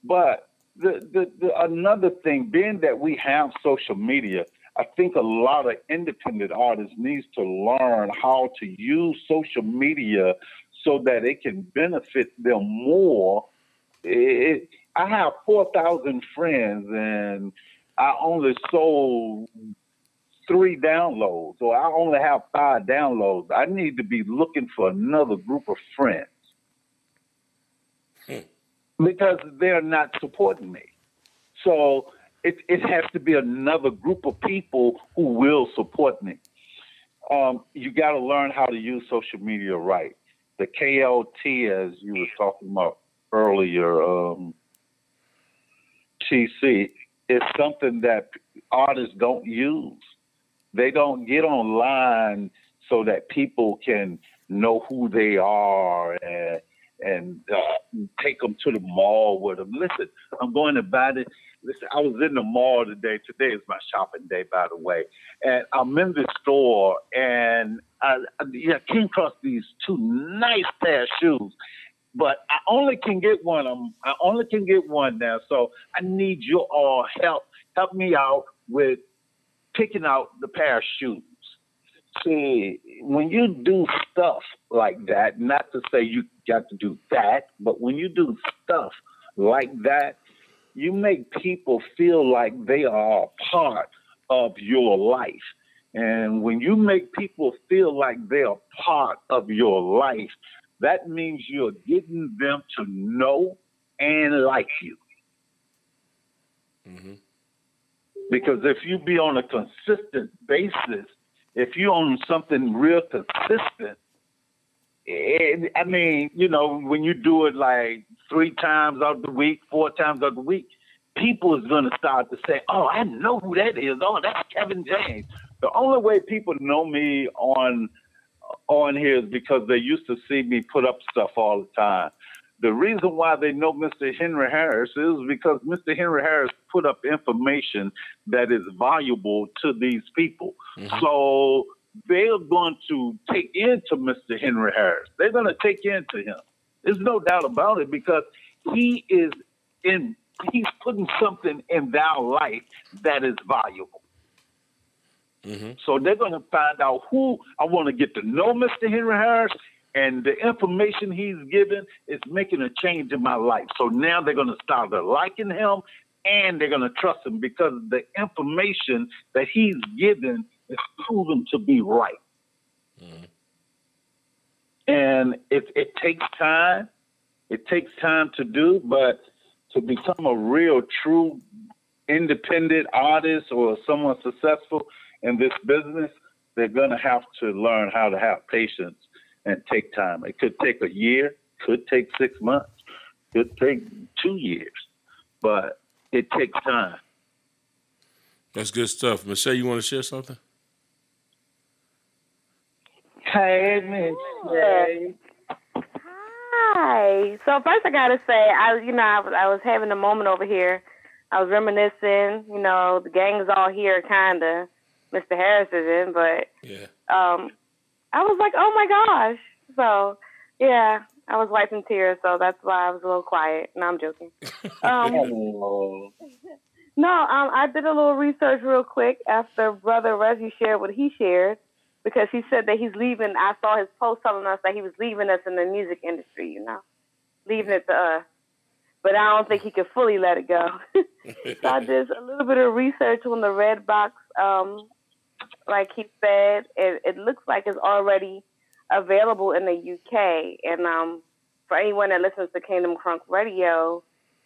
But the, the, the another thing, being that we have social media, I think a lot of independent artists needs to learn how to use social media so that it can benefit them more. It, I have 4,000 friends and I only sold three downloads or I only have five downloads. I need to be looking for another group of friends hmm. because they're not supporting me. So it, it has to be another group of people who will support me. Um, you got to learn how to use social media right. The KLT, as you were talking about earlier, um, TC, is something that artists don't use. They don't get online so that people can know who they are and and uh, take them to the mall with them. Listen, I'm going to buy this. Listen, I was in the mall today. Today is my shopping day, by the way. And I'm in the store and I, I yeah, came across these two nice pair of shoes. But I only can get one. I'm, I only can get one now. So I need your all help. Help me out with picking out the pair of shoes. See, when you do stuff like that, not to say you got to do that, but when you do stuff like that, you make people feel like they are a part of your life. And when you make people feel like they're part of your life, that means you're getting them to know and like you. Mm-hmm. Because if you be on a consistent basis, if you own something real consistent, it, I mean, you know, when you do it like three times out the week, four times out the week, people is going to start to say, "Oh, I know who that is. Oh, that's Kevin James." The only way people know me on on here is because they used to see me put up stuff all the time. The reason why they know Mr. Henry Harris is because Mr. Henry Harris put up information that is valuable to these people. Mm-hmm. So they're going to take into Mr. Henry Harris. They're going to take into him. There's no doubt about it because he is in, he's putting something in their life that is valuable. Mm-hmm. So they're going to find out who I want to get to know Mr. Henry Harris and the information he's given is making a change in my life. So now they're going to start liking him and they're going to trust him because the information that he's given is proven to be right. Mm-hmm. And it, it takes time. It takes time to do, but to become a real, true, independent artist or someone successful in this business, they're going to have to learn how to have patience and take time. It could take a year, could take six months, could take two years, but it takes time. That's good stuff. Michelle, you want to share something? Hey, Michelle. Hi. So first, I gotta say, I you know I was I was having a moment over here. I was reminiscing. You know, the gang's all here, kinda. Mr. Harris is in, but yeah. Um, I was like, oh my gosh. So, yeah, I was wiping tears, so that's why I was a little quiet. No, I'm joking. Um, no, um, I did a little research real quick after Brother Reggie shared what he shared because he said that he's leaving. I saw his post telling us that he was leaving us in the music industry, you know, leaving it to us. But I don't think he could fully let it go. so I did a little bit of research on the Redbox um, like he said, it, it looks like it's already available in the UK. And um, for anyone that listens to Kingdom Crunk Radio,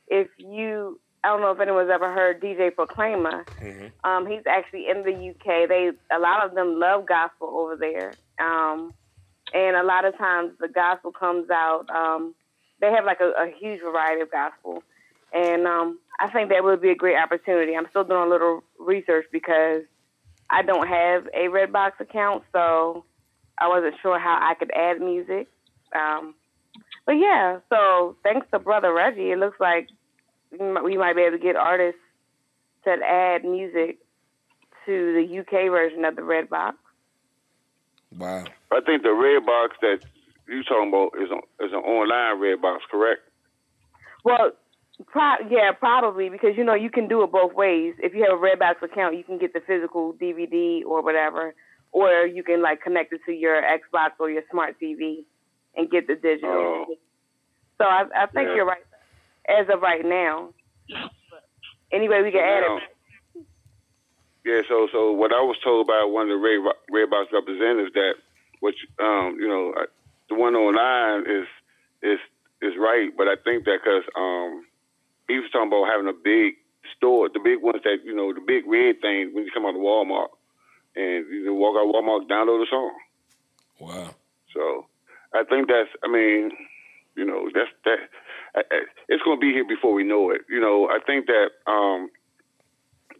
if you, I don't know if anyone's ever heard DJ Proclaimer. Mm-hmm. Um, he's actually in the UK. They a lot of them love gospel over there, um, and a lot of times the gospel comes out. Um, they have like a, a huge variety of gospel, and um, I think that would be a great opportunity. I'm still doing a little research because I don't have a Redbox account, so I wasn't sure how I could add music. Um, but yeah, so thanks to Brother Reggie, it looks like we might be able to get artists to add music to the UK version of the Redbox. Wow. I think the Redbox that you're talking about is on, is an online Redbox, correct? Well, pro- yeah, probably because you know you can do it both ways. If you have a Redbox account, you can get the physical DVD or whatever, or you can like connect it to your Xbox or your smart TV and get the digital. Oh. So I, I think Yeah. you're right as of right now. Anyway, we can add Now, it. Yeah, so so what I was told by one of the red, Bo- red box representatives that what you- um you know the one online is is is right, but I think that because um he was talking about having a big store, the big ones that you know the big red thing when you come out of Walmart and you know, walk out of Walmart, download a song. Wow. So I think that's, I mean, you know, that's that. I- I- It's going to be here before we know it. You know, I think that um,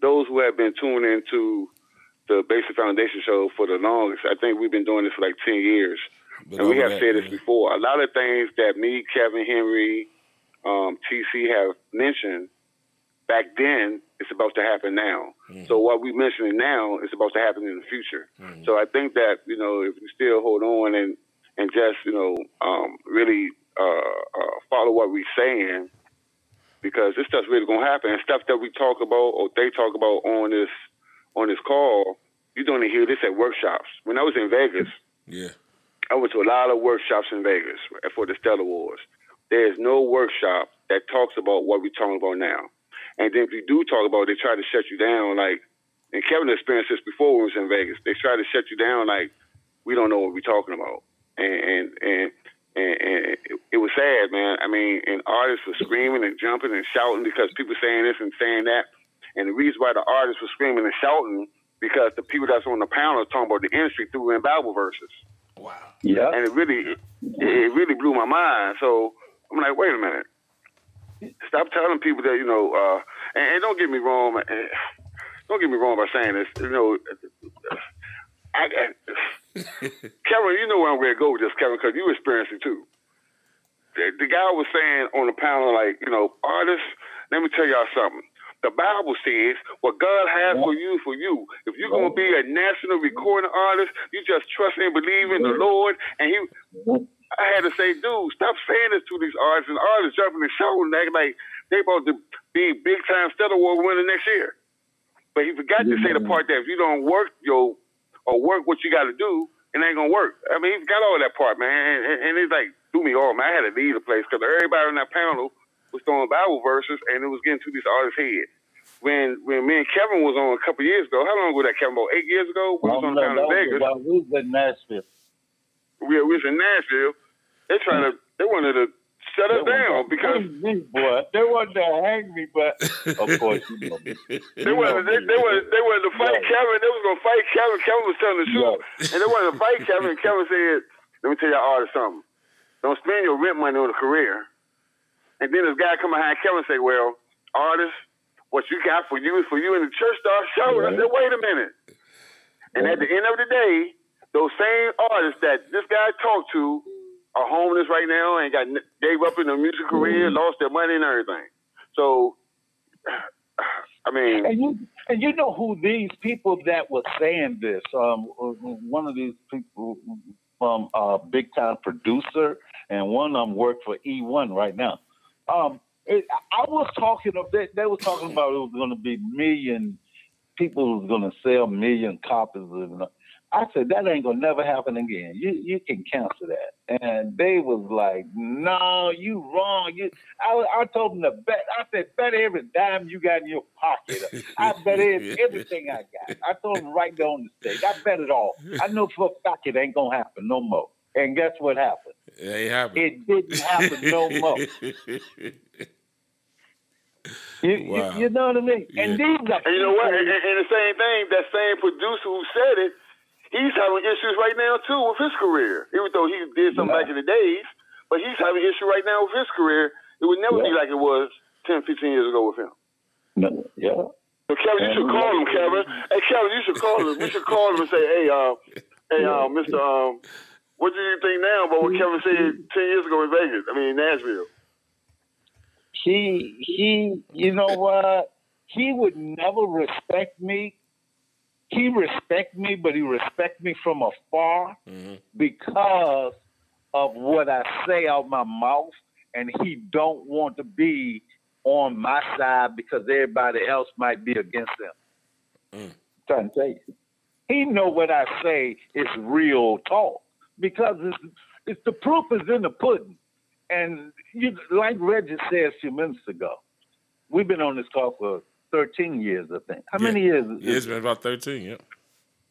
those who have been tuning into the Basic Foundation show for the longest, I think we've been doing this for like ten years, But and we have that, said this man. before. A lot of things that me, Kevin Henry, um, TC have mentioned back then is supposed to happen now. Mm-hmm. So what we're mentioning now is supposed to happen in the future. So I think that you know if we still hold on and and just you know um, really uh, uh, follow what we're saying, because this stuff's really gonna happen. And stuff that we talk about or they talk about on this on this call, you're gonna hear this at workshops. When I was in Vegas, Yeah. I went to a lot of workshops in Vegas for the Stellar Awards. There's no workshop that talks about what we're talking about now. And then if you do talk about it, they try to shut you down. Like, and Kevin experienced this before when he was in Vegas. They try to shut you down like, we don't know what we're talking about. And, and, and, and, and it, it was sad, man. I mean, and artists were screaming and jumping and shouting because people saying this and saying that. And the reason why the artists were screaming and shouting because the people that's on the panel are talking about the industry through in Bible verses Wow. Yeah. and it really it, it really blew my mind. So I'm like, wait a minute, stop telling people that you know. Uh, and, and don't get me wrong, eh, don't get me wrong by saying this. You know, I, I, Kevin, you know where I'm going to go with this, Kevin, because you experienced it too. The, the guy was saying on the panel, like, you know, artists. Let me tell y'all something. The Bible says what God has for you, for you. If you're going to be a national recording artist, you just trust and believe in the Lord. And he, I had to say, dude, stop saying this to these artists. And artists jumping and shouting, acting like they about to be big time Stellar Award winner next year. But he forgot to say the part that if you don't work your or work what you got to do, it ain't gonna work. I mean, he's got all that part, man. And, and, and it's like threw me off, man. I had to leave the place because everybody on that panel was throwing Bible verses, and it was getting to these artists' head. When when me and Kevin was on a couple years ago, how long ago that Kevin? About eight years ago, we was on the panel in Vegas. about- we was in Nashville. We, we was in Nashville. They trying to, they wanted to shut us down because me, boy. They wanted to hang me, but of course, you know. me. They wanted, they, they wanted, they wanted to fight Yeah. Kevin. They was gonna fight Kevin. Kevin was telling the truth, and they wanted to fight Kevin. And Kevin said, "Let me tell y'all artists something. Don't spend your rent money on a career." And then this guy come behind Kevin and say, "Well, artist, what you got for you is for you." And the church started shouting. I said, "Wait a minute." And at the end of the day, those same artists that this guy talked to are homeless right now and got gave up in their music career, lost their money and everything. So, I mean. And you, and you know who these people that were saying this? Um, one of these people from uh, big time producer, and one of them work for E1 right now. Um, it, I was talking of they, they were talking about it was going to be million people was going to sell million copies of. I said that ain't gonna never happen again. You you can cancel that. And they was like, no, you wrong. You I, I told them to bet. I said bet every dime you got in your pocket. I bet it, everything I got. I told them right there on the stage. I bet it all. I know for a fact it ain't gonna happen no more. And guess what happened? It ain't happening. It didn't happen no more. You, Wow. you, you know what I mean? And these are And you know what? And, and the same thing, that same producer who said it, he's having issues right now too with his career. Even though he did something Yeah. back in the days, but he's having issue right now with his career. It would never be like it was 10, 15 years ago with him. No, yeah. So Kevin, you should call him, Kevin. Hey, Kevin, you should call him. We should call him and say, hey, uh, hey, uh, Mr. Um, What do you think now about what Kevin said ten years ago in Vegas? I mean, in Nashville. He he, you know what? He would never respect me. He respect me, but he respect me from afar Mhm. because of what I say out my mouth, and he don't want to be on my side because everybody else might be against him. Mm. Trying to tell you, he know what I say is real talk because it's, it's the proof is in the pudding. And you, like Reggie said a few minutes ago, we've been on this call for 13 years, I think. How Yeah. many years? Yeah, it's been about thirteen. Yep.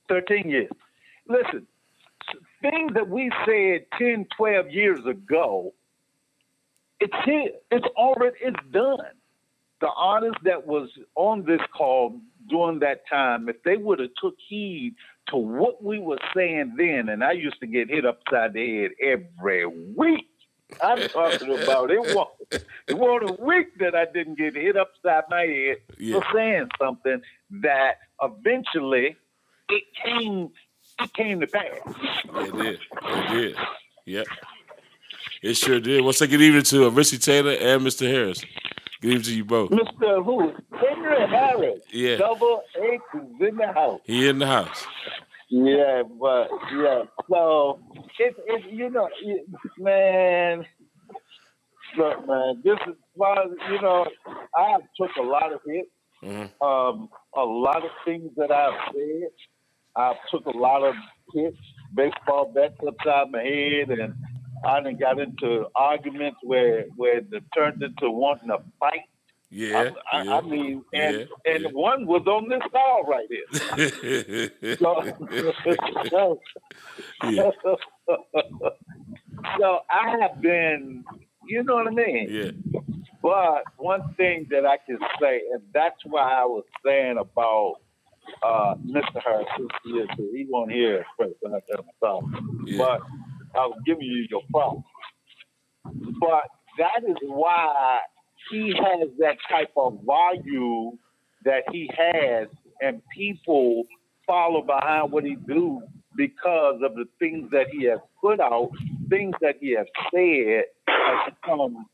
13 years. Listen, things that we said 10, 12 years ago, it's here. It's already, it's done. The artists that was on this call during that time, if they would have took heed to what we were saying then, and I used to get hit upside the head every week. I'm talking about it was it was a week that I didn't get hit upside my head Yeah. for saying something that eventually it came it came to pass. It did. It did. Yep. It sure did. Well, say good evening to uh, Richie Taylor and Mr. Harris. Good evening to you both. Mr. Who? Henry Harris. Yeah. Double H is in the house. He in the house. Yeah, but yeah. So it's it's you know it, man. Look, man, this is why you know I took a lot of hits. Mhm. Um, a lot of things that I've said, I took a lot of hits, baseball bats upside my head, and I done got into arguments where where it turned into wanting to fight. Yeah. I, I, yeah. I mean, and yeah, and yeah. one was on this call right here. So, so I have been, you know what I mean. Yeah. But one thing that I can say, and that's why I was saying about uh, Mr. Harris, he won't hear it first. I myself. Yeah. But I was giving you your props. But that is why he has that type of value that he has, and people follow behind what he do because of the things that he has put out, things that he has said has come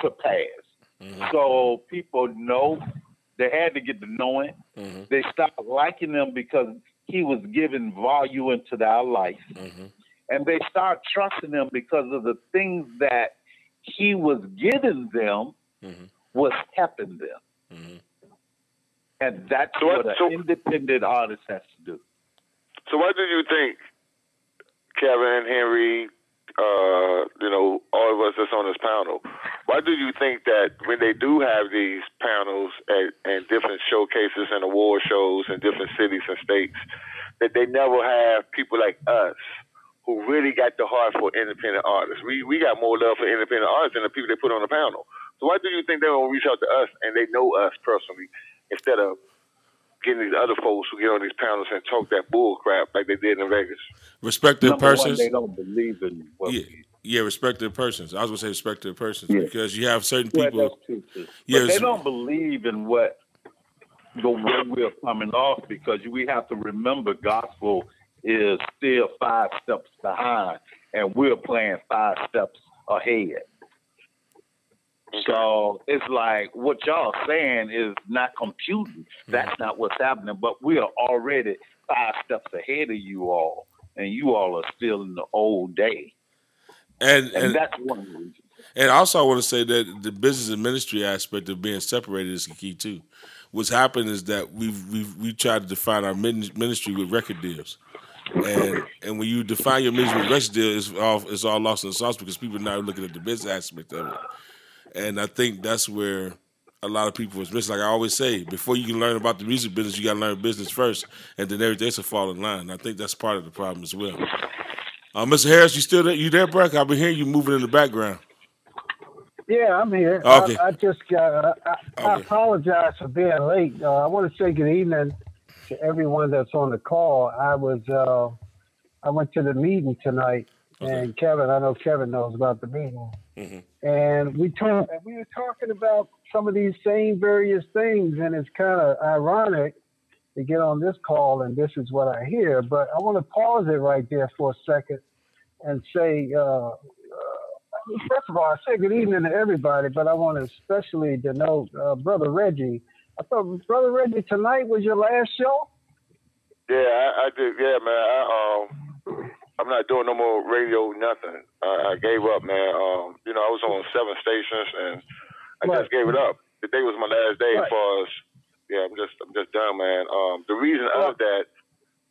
to pass. Mhm. So people know they had to get to know him. Mhm. They stopped liking him because he was giving value into their life. Mhm. And they start trusting him because of the things that he was giving them Mhm. happened helping them. Mhm. And that's So what- what an so- independent artist has to do. So what do you think, Kevin, Henry, uh, you know, all of us that's on this panel, why do you think that when they do have these panels at, and different showcases and award shows in different cities and states, that they never have people like us who really got the heart for independent artists? We we got more love for independent artists than the people they put on the panel. So why do you think they don't reach out to us and they know us personally instead of getting these other folks who get on these panels and talk that bull crap like they did in Vegas? Respect their Number one, persons. they don't believe in what Yeah. we Yeah, respect their persons. I was gonna say respect their persons Yeah. because you have certain people. that's true too. Yeah, but they don't believe in what the way we're coming off because we have to remember gospel is still five steps behind and we're playing five steps ahead. So it's like what y'all saying is not computing. Mm-hmm. That's not what's happening, but we are already five steps ahead of you all, and you all are still in the old day. And And, and, that's one reason. and also I want to say that the business and ministry aspect of being separated is the key too. What's happened is that we've we've we tried to define our ministry with record deals. And and when you define your ministry with record deals, it's all it's all lost in the sauce because people are not looking at the business aspect of it. And I think that's where a lot of people is missing. Like I always say, before you can learn about the music business, you got to learn business first, and then everything else will fall in line. I think that's part of the problem as well. Uh, Mr. Harris, you still there? You there, Brock? I've been hearing you moving in the background. Yeah, I'm here. Okay. I, I just got. I, I apologize for being late. Uh, I want to say good evening to everyone that's on the call. I was. Uh, I went to the meeting tonight, and Kevin. I know Kevin knows about the meeting, Mhm. and we talked. We were talking about some of these same various things, and it's kind of ironic to get on this call and this is what I hear. But I want to pause it right there for a second and say, uh, uh, first of all, I say good evening to everybody, but I want to especially denote uh, Brother Reggie. I thought Brother Reggie tonight was your last show. Yeah, I, I did. Yeah, man. I, um, I'm not doing no more radio, nothing. I, I gave up, man. Um, you know, I was on seven stations, and I Right. just gave it up. Today was my last day. Right. As far as yeah, I'm just I'm just done, man. Um, the reason of that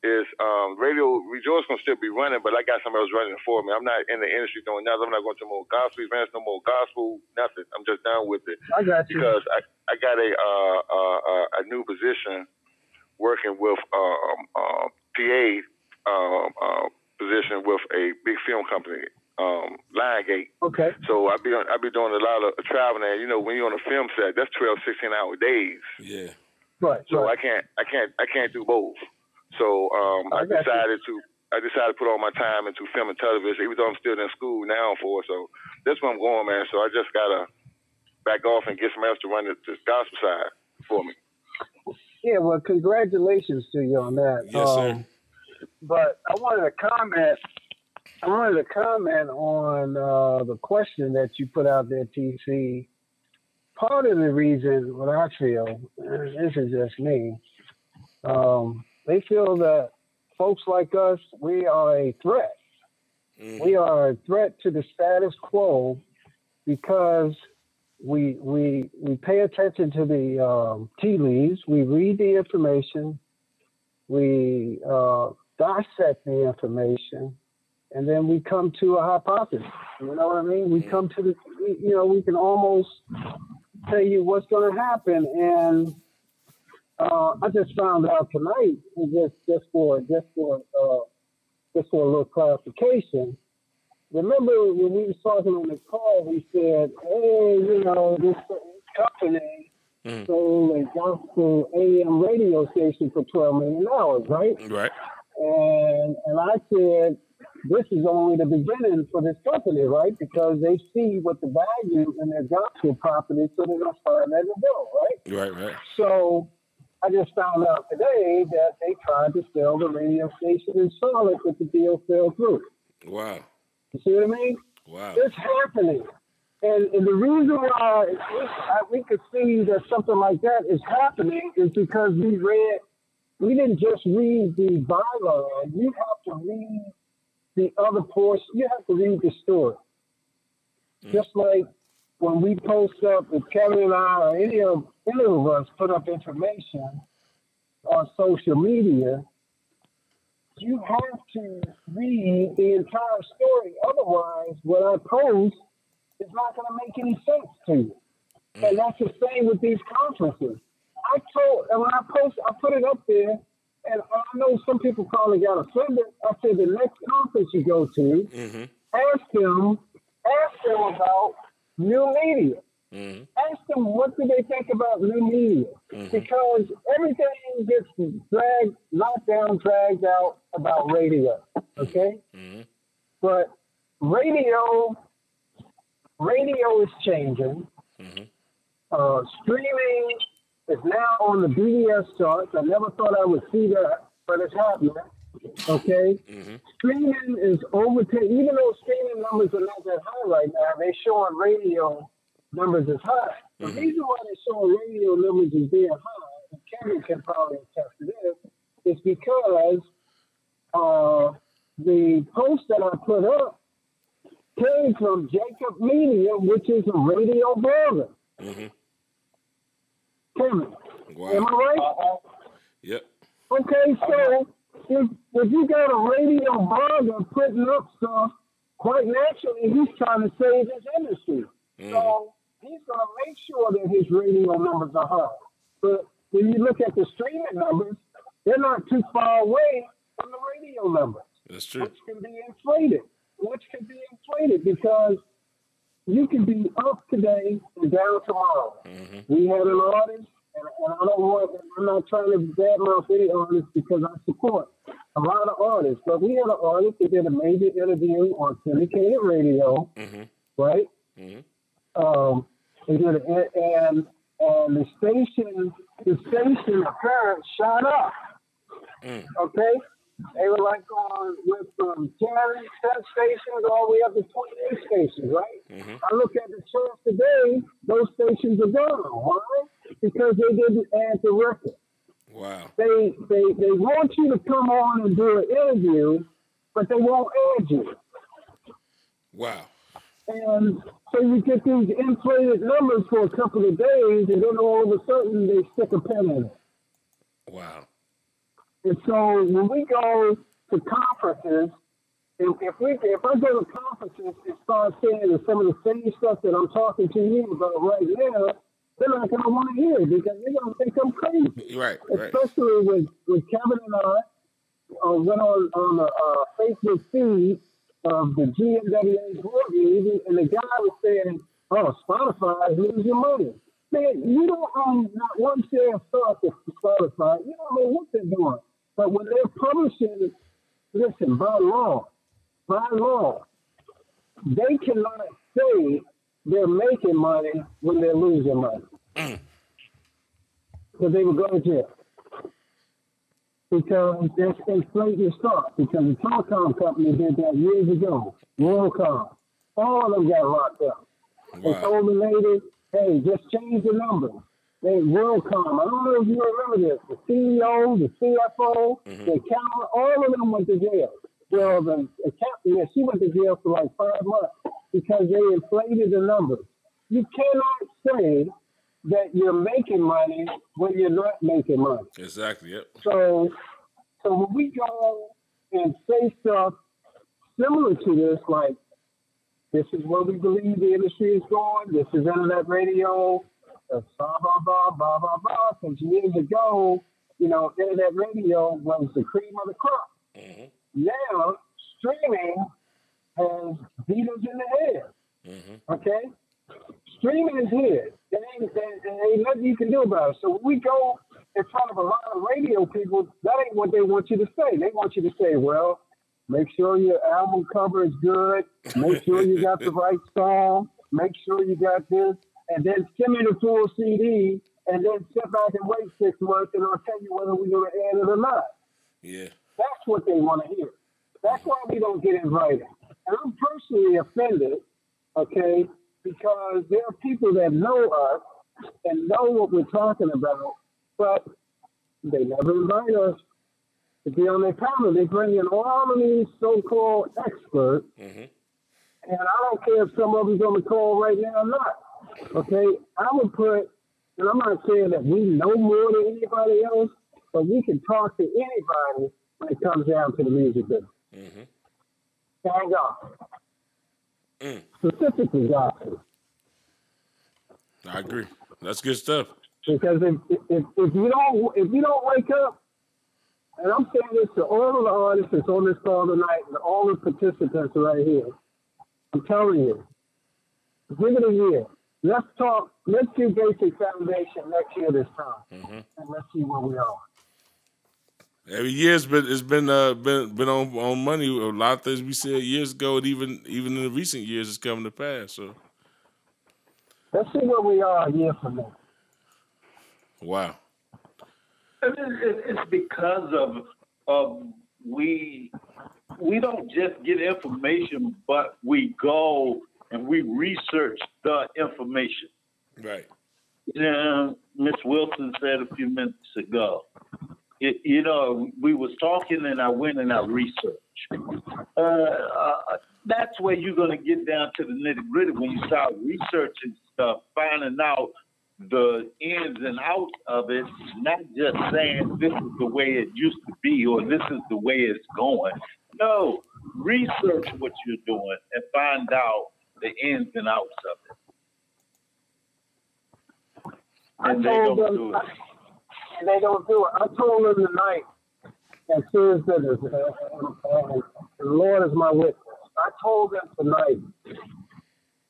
is um, radio Rejoice gonna still be running, but I got somebody else running for me. I'm not in the industry doing nothing. I'm not going to more gospel events, no more gospel, nothing. I'm just done with it I got you. because I I got a uh, uh, uh, a new position working with um, uh, PA um, uh, position with a big film company, um, Liongate. Okay. So I be I be doing a lot of traveling. And, you know, when you're on a film set, that's 12, 16 hour days. Yeah. Right. So right. I can't I can't I can't do both. So um, I, I got you. decided to I decided to put all my time into film and television, even though I'm still in school now for. it. So that's where I'm going, man. So I just gotta back off and get somebody else to run the, the gospel side for me. Yeah, well, congratulations to you on that. Yes, sir. But I wanted to comment. I wanted to comment on uh, the question that you put out there, TC. Part of the reason, what I feel, and this is just me, um, they feel that folks like us, we are a threat. Mhm. We are a threat to the status quo because we we we pay attention to the um, tea leaves. We read the information. We uh, dissect the information, and then we come to a hypothesis. You know what I mean? We come to the you know we can almost tell you what's going to happen, and uh, I just found out tonight, just just for just for uh, just for a little clarification. Remember when we was talking on the call, we said, "Hey, you know, this company Mhm. sold a gospel AM radio station for twelve million dollars, right?" Right. And and I said, "This is only the beginning for this company, right? Because they see what the value in their gospel property, so they're gonna start letting it go, right?" Right. Right. So I just found out today that they tried to sell the radio station in Charlotte, but the deal fell through. Wow. You see what I mean? Wow. It's happening. And, and the reason why we, I- we could see that something like that is happening is because we read, we didn't just read the byline. You have to read the other portion. You have to read the story. Mm. Just like when we post up, if Kevin and I or any of, any of us put up information on social media, you have to read the entire story. Otherwise, what I post is not going to make any sense to you. Mm. And that's the same with these conferences. I told, and when I post, I put it up there, and I know some people probably got offended. I said the next conference you go to, Mm-hmm. ask them, ask them about new media. Mm-hmm. Ask them what do they think about new media, because everything gets dragged, knocked down, dragged out about radio. Okay, Mm-hmm. but radio, radio is changing. Mhm. Uh, streaming is now on the BDS charts. I never thought I would see that, but it's happening. Okay, Mm-hmm. streaming is overtaking. Even though streaming numbers are not that high right now, they're showing radio numbers as high. The reason why they're showing radio numbers as being high, and Kevin can probably attest to this, is because uh, the post that I put up came from Jacobs Media, which is a radio blogger. Mm-hmm. Kevin, am I right? Uh-huh. Yep. Okay, so if, if you got a radio blogger putting up stuff, quite naturally he's trying to save his industry. Mm-hmm. So he's going to make sure that his radio numbers are high. But when you look at the streaming numbers, they're not too far away from the radio numbers, That's true. which can be inflated. Which can be inflated because you can be up today and down tomorrow. Mm-hmm. We had an artist, and, and I don't want, I'm not trying to badmouth any artist because I support a lot of artists, but we had an artist that did a major interview on syndicated radio, Mm-hmm. right? Mm-hmm. Um, they did and and the station, the station appearance shot up. Mm. Okay, They were like on went from 10, 10 stations all the way up to 28 stations, right? Mm-hmm. I look at the charts today, those stations are gone. Why? Because they didn't add the record. Wow. They they they want you to come on and do an interview, but they won't add you. Wow. And so you get these inflated numbers for a couple of days, and then all of a sudden they stick a pen in it. Wow. And so when we go to conferences, if, if we if I go to conferences and start saying some of the same stuff that I'm talking to you about right now, they're not gonna want to hear it because they're gonna think I'm crazy. Right. Right. Especially with, with Kevin and I uh, went on on the uh, Facebook feed of the GMWA board meeting, and the guy was saying, "Oh, Spotify is losing money." Man, you don't own not one share of stock of Spotify. You don't know what they're doing. But when they're publishing, listen, by law, by law, they cannot say they're making money when they're losing money. Mm. Because they would go to jail. Because they're inflating your stock. Because the telecom company did that years ago. WorldCom. All of them got locked up. Wow. told the lady, hey, just change the They WorldCom. I don't know if you remember this. The CEO, the CFO, mm-hmm. the accountant, all of them went to jail. Well, the accountant, yeah, she went to jail for like five months because they inflated the numbers. You cannot say that you're making money when you're not making money. Exactly. Yep. So, so when we go and say stuff similar to this, like this is where we believe the industry is going. This is internet radio. Blah blah blah blah blah blah. Because years ago, you know, internet radio was the cream of the crop. Mm-hmm. Now streaming has beat us in the head. Mm-hmm. Okay? Streaming is here. There ain't, there ain't nothing you can do about it. So when we go in front of a lot of radio people, that ain't what they want you to say. They want you to say, well, make sure your album cover is good. Make sure you got the right song. Make sure you got this. And then send me the full CD and then sit back and wait six months and I'll tell you whether we're going to add it or not. Yeah. That's what they want to hear. That's why we don't get invited. And I'm personally offended, okay, because there are people that know us and know what we're talking about, but they never invite us to be on their panel. They bring in all of these so-called experts, Mm-hmm. and I don't care if some of them's on the call right now or not. Okay, I would put, and I'm not saying that we know more than anybody else, but we can talk to anybody when it comes down to the music business. Mm-hmm. Thank God. Mm. Specifically gospel. I agree. That's good stuff. Because if, if if you don't if you don't wake up, and I'm saying this to all of the artists that's on this call tonight and all the participants right here, I'm telling you, give it a year. Let's talk. Let's do basic foundation next year this time, Mm-hmm. and let's see where we are. Every year's been it's been uh been been on on money. A lot of things we said years ago, and even even in the recent years, it's coming to pass. So Let's see where we are a year from now. wow. And it- it- It's because of of we we don't just get information, but we go and we research the information. Right. Yeah, Miss Wilson said a few minutes ago. It, you know, we was talking and I went and I researched. Uh, uh, that's where you're going to get down to the nitty gritty when you start researching stuff, finding out the ins and outs of it, not just saying this is the way it used to be or this is the way it's going. No, research what you're doing and find out the ins and outs of it. And they I told don't them, do it. and they don't do it. I told them tonight, and serious business, and, and, uh, and uh, the uh, Lord is my witness. I told them tonight,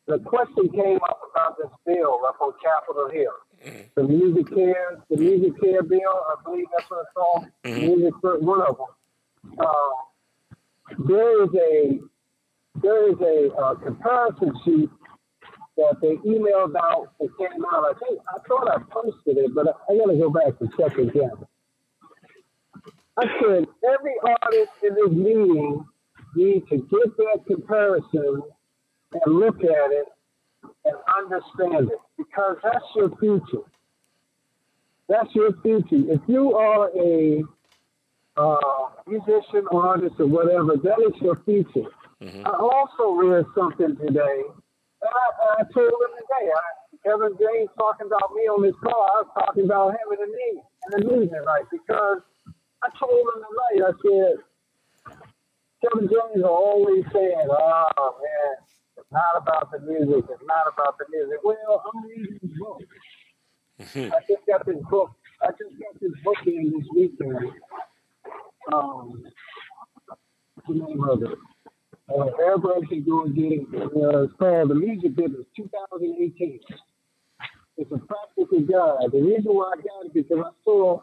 the question came up about this bill up on Capitol Hill. Mm-hmm. The music care, the music care bill, I believe that's what it's called. Mm-hmm. Music for one of them. Uh, there is a there is a uh, comparison sheet that they emailed out and came out. I think I thought I posted it, but I, I gotta go back and check again. I said every artist in this meeting needs to get that comparison and look at it and understand it because that's your future. That's your future. If you are a uh, musician, or artist, or whatever, that is your future. Mm-hmm. I also read something today, and I, I told him today. I, Kevin James talking about me on this call. I was talking about him in the meeting, in the meeting tonight because I told him tonight. I said Kevin James is always saying, "Oh man, it's not about the music. It's not about the music." Well, I'm reading his book. I just got this book. I just got this book in this weekend. Um, what's the name of it? Uh, and get it. Uh, it's called The Music Business 2018. It's a practical guide. The reason why I got it because I saw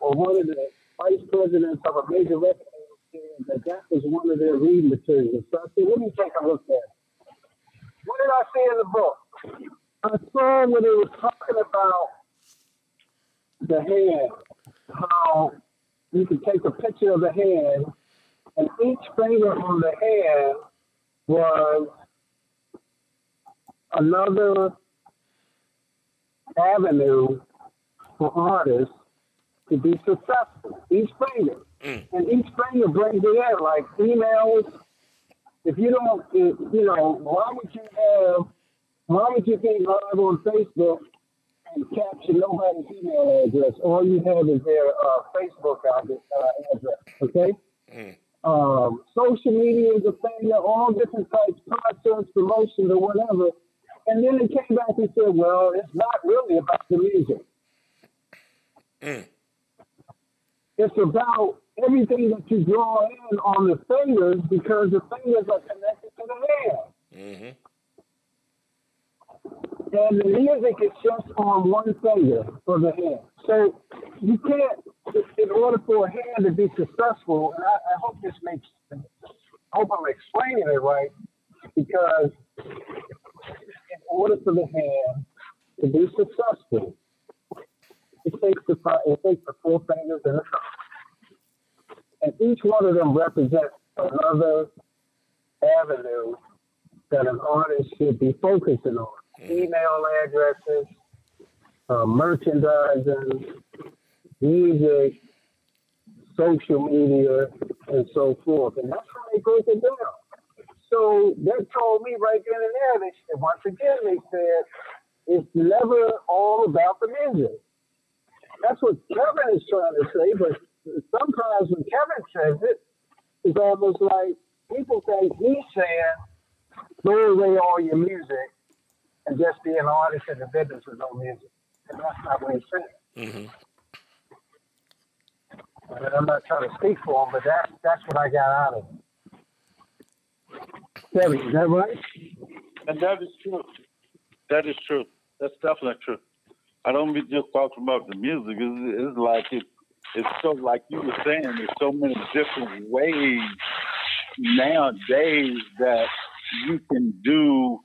or one of the vice presidents of a major record that that was one of their reading materials. So I said, let me take a look at it. What did I see in the book? I saw when they were talking about the hand, how you can take a picture of the hand, and each finger on the hand was another avenue for artists to be successful. Each finger. And each finger brings it in, like emails. If you don't, if, you know, why would you have, why would you be live on Facebook and capture nobody's email address? All you have is their uh, Facebook address, uh, address okay? Um, social media is a failure, all different types, concerts, promotions, or whatever. And then they came back and said, well, it's not really about the music. It's about everything that you draw in on the fingers because the fingers are connected to the hand. Mm-hmm. And the music is just on one finger for the hand. So you can't, in order for a hand to be successful, and I, I hope this makes, I hope I'm explaining it right, because in order for the hand to be successful, it takes the it takes the four fingers and the thumb, and each one of them represents another avenue that an artist should be focusing on. Mm-hmm. Email addresses, uh, merchandising, music, social media, and so forth. And that's how they break it down. So they told me right then and there, they said, once again, they said, it's never all about the music. That's what Kevin is trying to say, but sometimes when Kevin says it, it's almost like people think he's saying, throw away all your music and just be an artist in the business with no music. And that's not what he's saying. Mm-hmm. And I'm not trying to speak for him, but that, that's what I got out of it. Kevin, is that right? And that is true. That is true. That's definitely true. I don't be just talking about the music. It's, it's like it, it's so like you were saying. There's so many different ways nowadays that you can do.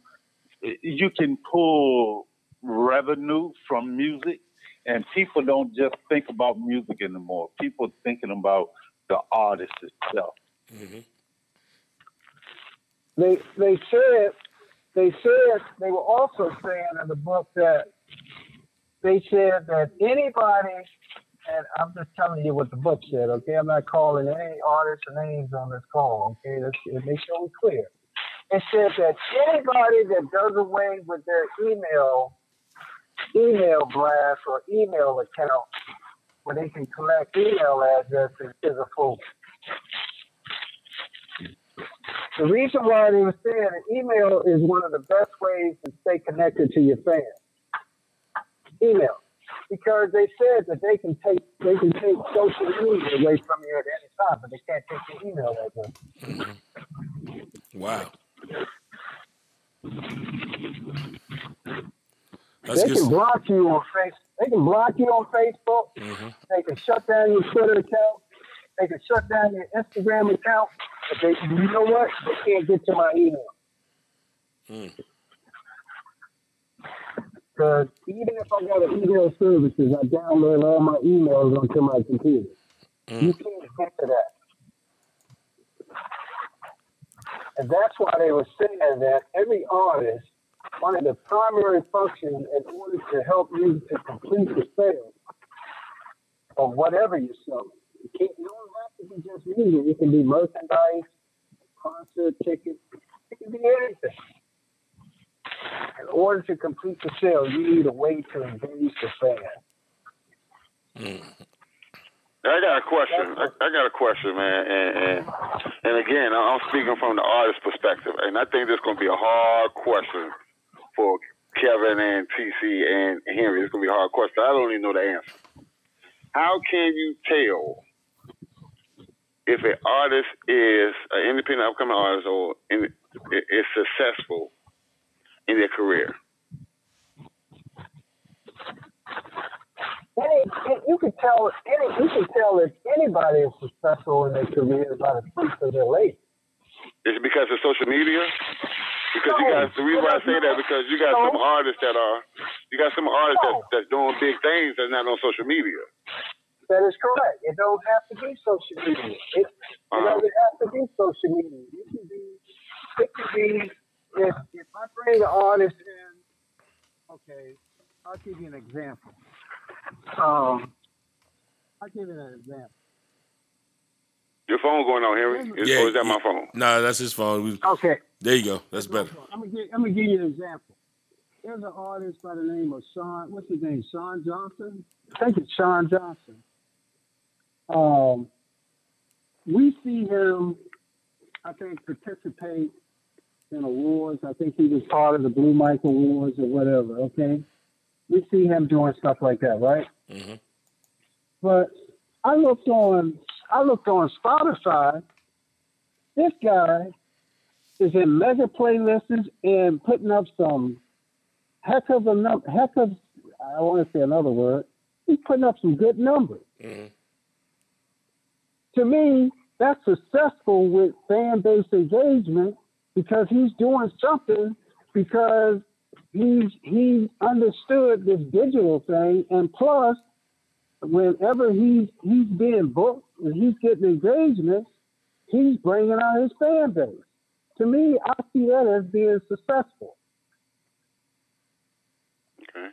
You can pull revenue from music, and people don't just think about music anymore. People are thinking about the artist itself. Mm-hmm. they they said they said they were also saying in the book that they said that anybody and I'm just telling you what the book said, okay? I'm not calling any artists or names on this call, okay? Let's it make sure we're clear. It said that anybody that does away with their email email blast or email account where they can collect email addresses is a fool. The reason why they were saying email is one of the best ways to stay connected to your fans. Email. Because they said that they can take they can take social media away from you at any time, but they can't take your email address. Wow. They can block you on face. They can block you on Facebook. Mhm. They can shut down your Twitter account. They can shut down your Instagram account. But they, you know what? They can't get to my email. Mm. Because even if I got an email services, I download all my emails onto my computer. You can't get to that. And that's why they were saying that every artist, one of the primary functions in order to help you to complete the sale of whatever you're selling, it can't, you don't have to be just music. It can be merchandise, concert tickets, it can be anything. In order to complete the sale, you need a way to engage the fan. I got a question. I, I got a question, man. And, and and again, I'm speaking from the artist perspective, and I think this is going to be a hard question for Kevin and TC and Henry. It's going to be a hard question. I don't even know the answer. How can you tell if an artist is an independent upcoming artist or in, is successful in their career? Any, you can tell any, you can tell if anybody is successful in their career by the fruits of their labor. Is it because of social media? Because you got the reason why I say that because you got no. some artists that are you got some artists No. that, that's doing big things that's not on social media. That is correct. It don't have to be social media. It, it Uh-huh. doesn't have to be social media. You can be, it can be, if, if I bring an artist in, okay, I'll give you an example. Um, I'll give you an example. Your phone going on, Henry? Is, Yeah, or is that yeah. my phone? Nah, that's his phone. We, Okay. there you go. That's better. I'm gonna give, I'm gonna give you an example. There's an artist by the name of Sean. What's his name? Sean Johnson. I think it's Sean Johnson. Um, we see him. I think participate in awards. I think he was part of the Blue Mike Awards or whatever. Okay, we see him doing stuff like that, right? Mm-hmm. But I looked on I looked on Spotify. This guy is in mega playlists and putting up some heck of a num- heck of I want to say another word. He's putting up some good numbers. hmm To me, that's successful with fan base engagement because he's doing something because he's he understood this digital thing and plus whenever he's he's being booked and he's getting engagements, he's bringing out his fan base. To me, I see that as being successful. Okay.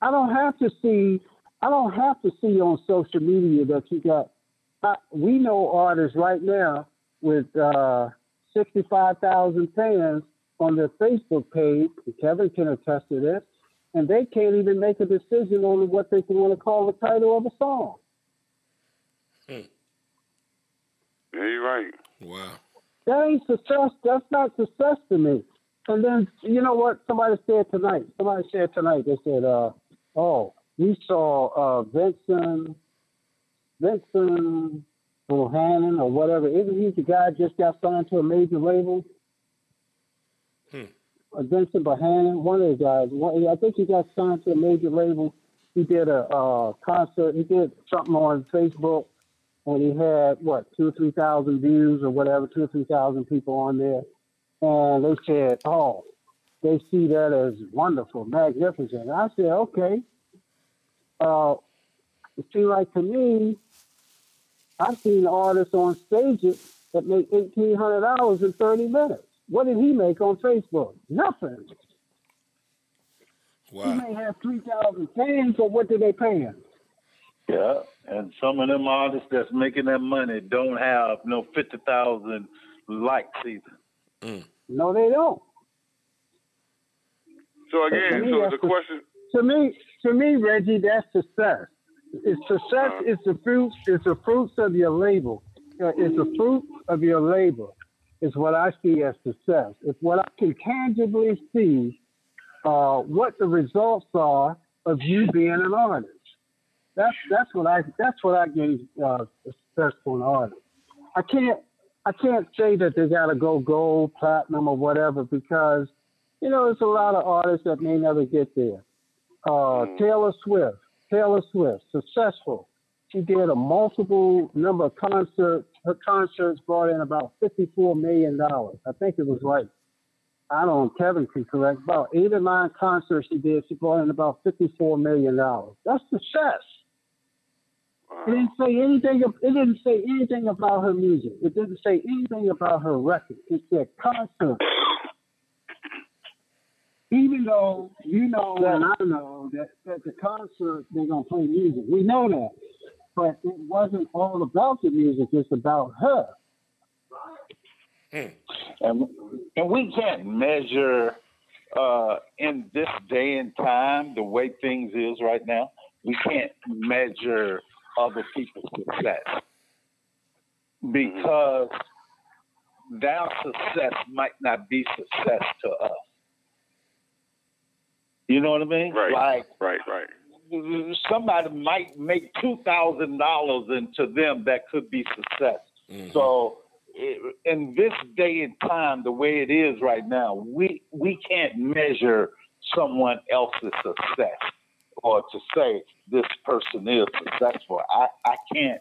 I don't have to see. I don't have to see on social media that you got. I, we know artists right now with uh, sixty-five thousand fans on their Facebook page. Kevin can attest to this, and they can't even make a decision on what they can want to call the title of a song. Yeah, you're right. Wow. That ain't success. That's not success to me. And then you know what? Somebody said tonight. Somebody said tonight. They said, uh, "Oh, we saw uh, Vincent, Vincent Bohanan or whatever. Isn't he the guy just got signed to a major label? Hmm. Uh, Vincent Bohanan, one of the guys. One, I think he got signed to a major label. He did a uh, concert. He did something on Facebook, and he had what two or three thousand views or whatever, two or three thousand people on there. And they said, "Oh, they see that as wonderful, magnificent." I said, "Okay." Uh, it seemed like to me, I've seen artists on stages that make eighteen hundred dollars in thirty minutes. What did he make on Facebook? Nothing. He may have three thousand fans, but what did they pay him? Yeah, and some of them artists that's making that money don't have no fifty thousand likes either. No, they don't. So again, so the the- question. To me, to me, Reggie, that's success. It's success is the fruits. It's the fruits of your labor. Uh, It's the fruit of your labor. Is what I see as success. It's what I can tangibly see. Uh, what the results are of you being an artist. That's that's what I that's what I gave uh, a successful artist. I can't I can't say that they got to go gold, platinum, or whatever because you know there's a lot of artists that may never get there. Uh, Taylor Swift, Taylor Swift, successful. She did a multiple number of concerts. Her concerts brought in about fifty-four million dollars. I think it was like I don't know. Kevin can correct. About eight or nine concerts she did. She brought in about fifty-four million dollars. That's success. Wow. It didn't say anything. It didn't say anything about her music. It didn't say anything about her record. It said concert. Even though you know and I know that at the concert they're gonna play music, we know that, but it wasn't all about the music. It's about her. And and we can't measure uh, in this day and time the way things is right now. We can't measure other people's success because their success might not be success to us. You know what I mean? Right. Like Right, right. somebody might make two thousand dollars and to them that could be success. Mm-hmm. So i- in this day and time, the way it is right now, we we can't measure someone else's success or to say this person is successful. I, I can't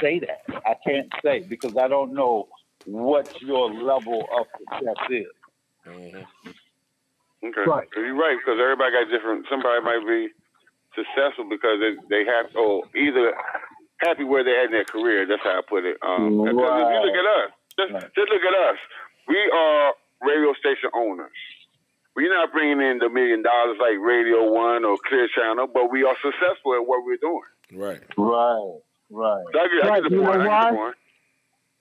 say that. I can't say because I don't know what your level of success is. Okay. Right. You're right, because everybody got different. Somebody might be successful because they, they have, or either happy where they're at in their career. That's how I put it. Um, because if you look at us, just, just look at us. We are radio station owners. We're not bringing in the million dollars like Radio One or Clear Channel, but we are successful at what we're doing. Right. Right. Right. So I get, I get the you know point. I get why? the point.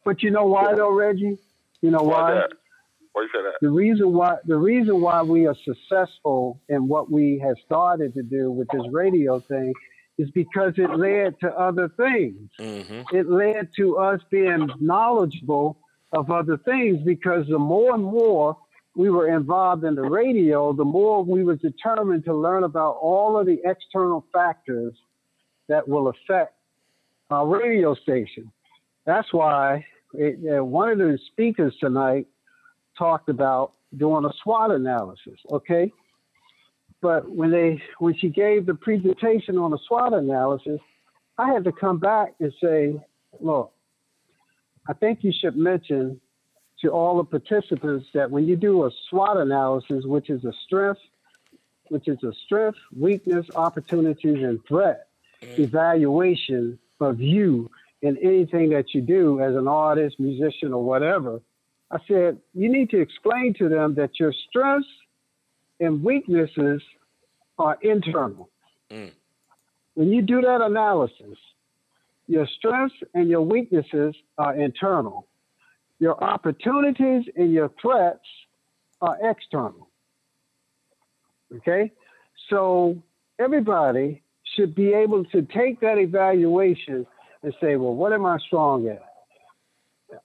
But you know why though, Reggie? You know Why why? that? Why you say that? The reason why the reason why we are successful in what we have started to do with this radio thing is because it led to other things. Mm-hmm. It led to us being knowledgeable of other things because the more and more we were involved in the radio, the more we were determined to learn about all of the external factors that will affect our radio station. That's why it, uh, one of the speakers tonight talked about doing a SWOT analysis. Okay, but when they when she gave the presentation on the SWOT analysis, I had to come back and say, look, I think you should mention to all the participants that when you do a SWOT analysis, which is a strength, which is a strength, weakness, opportunities, and threat evaluation of you in anything that you do as an artist, musician, or whatever, I said, you need to explain to them that your strengths and weaknesses are internal. Mm. When you do that analysis, your strengths and your weaknesses are internal. Your opportunities and your threats are external. Okay? So everybody should be able to take that evaluation and say, well, what am I strong at?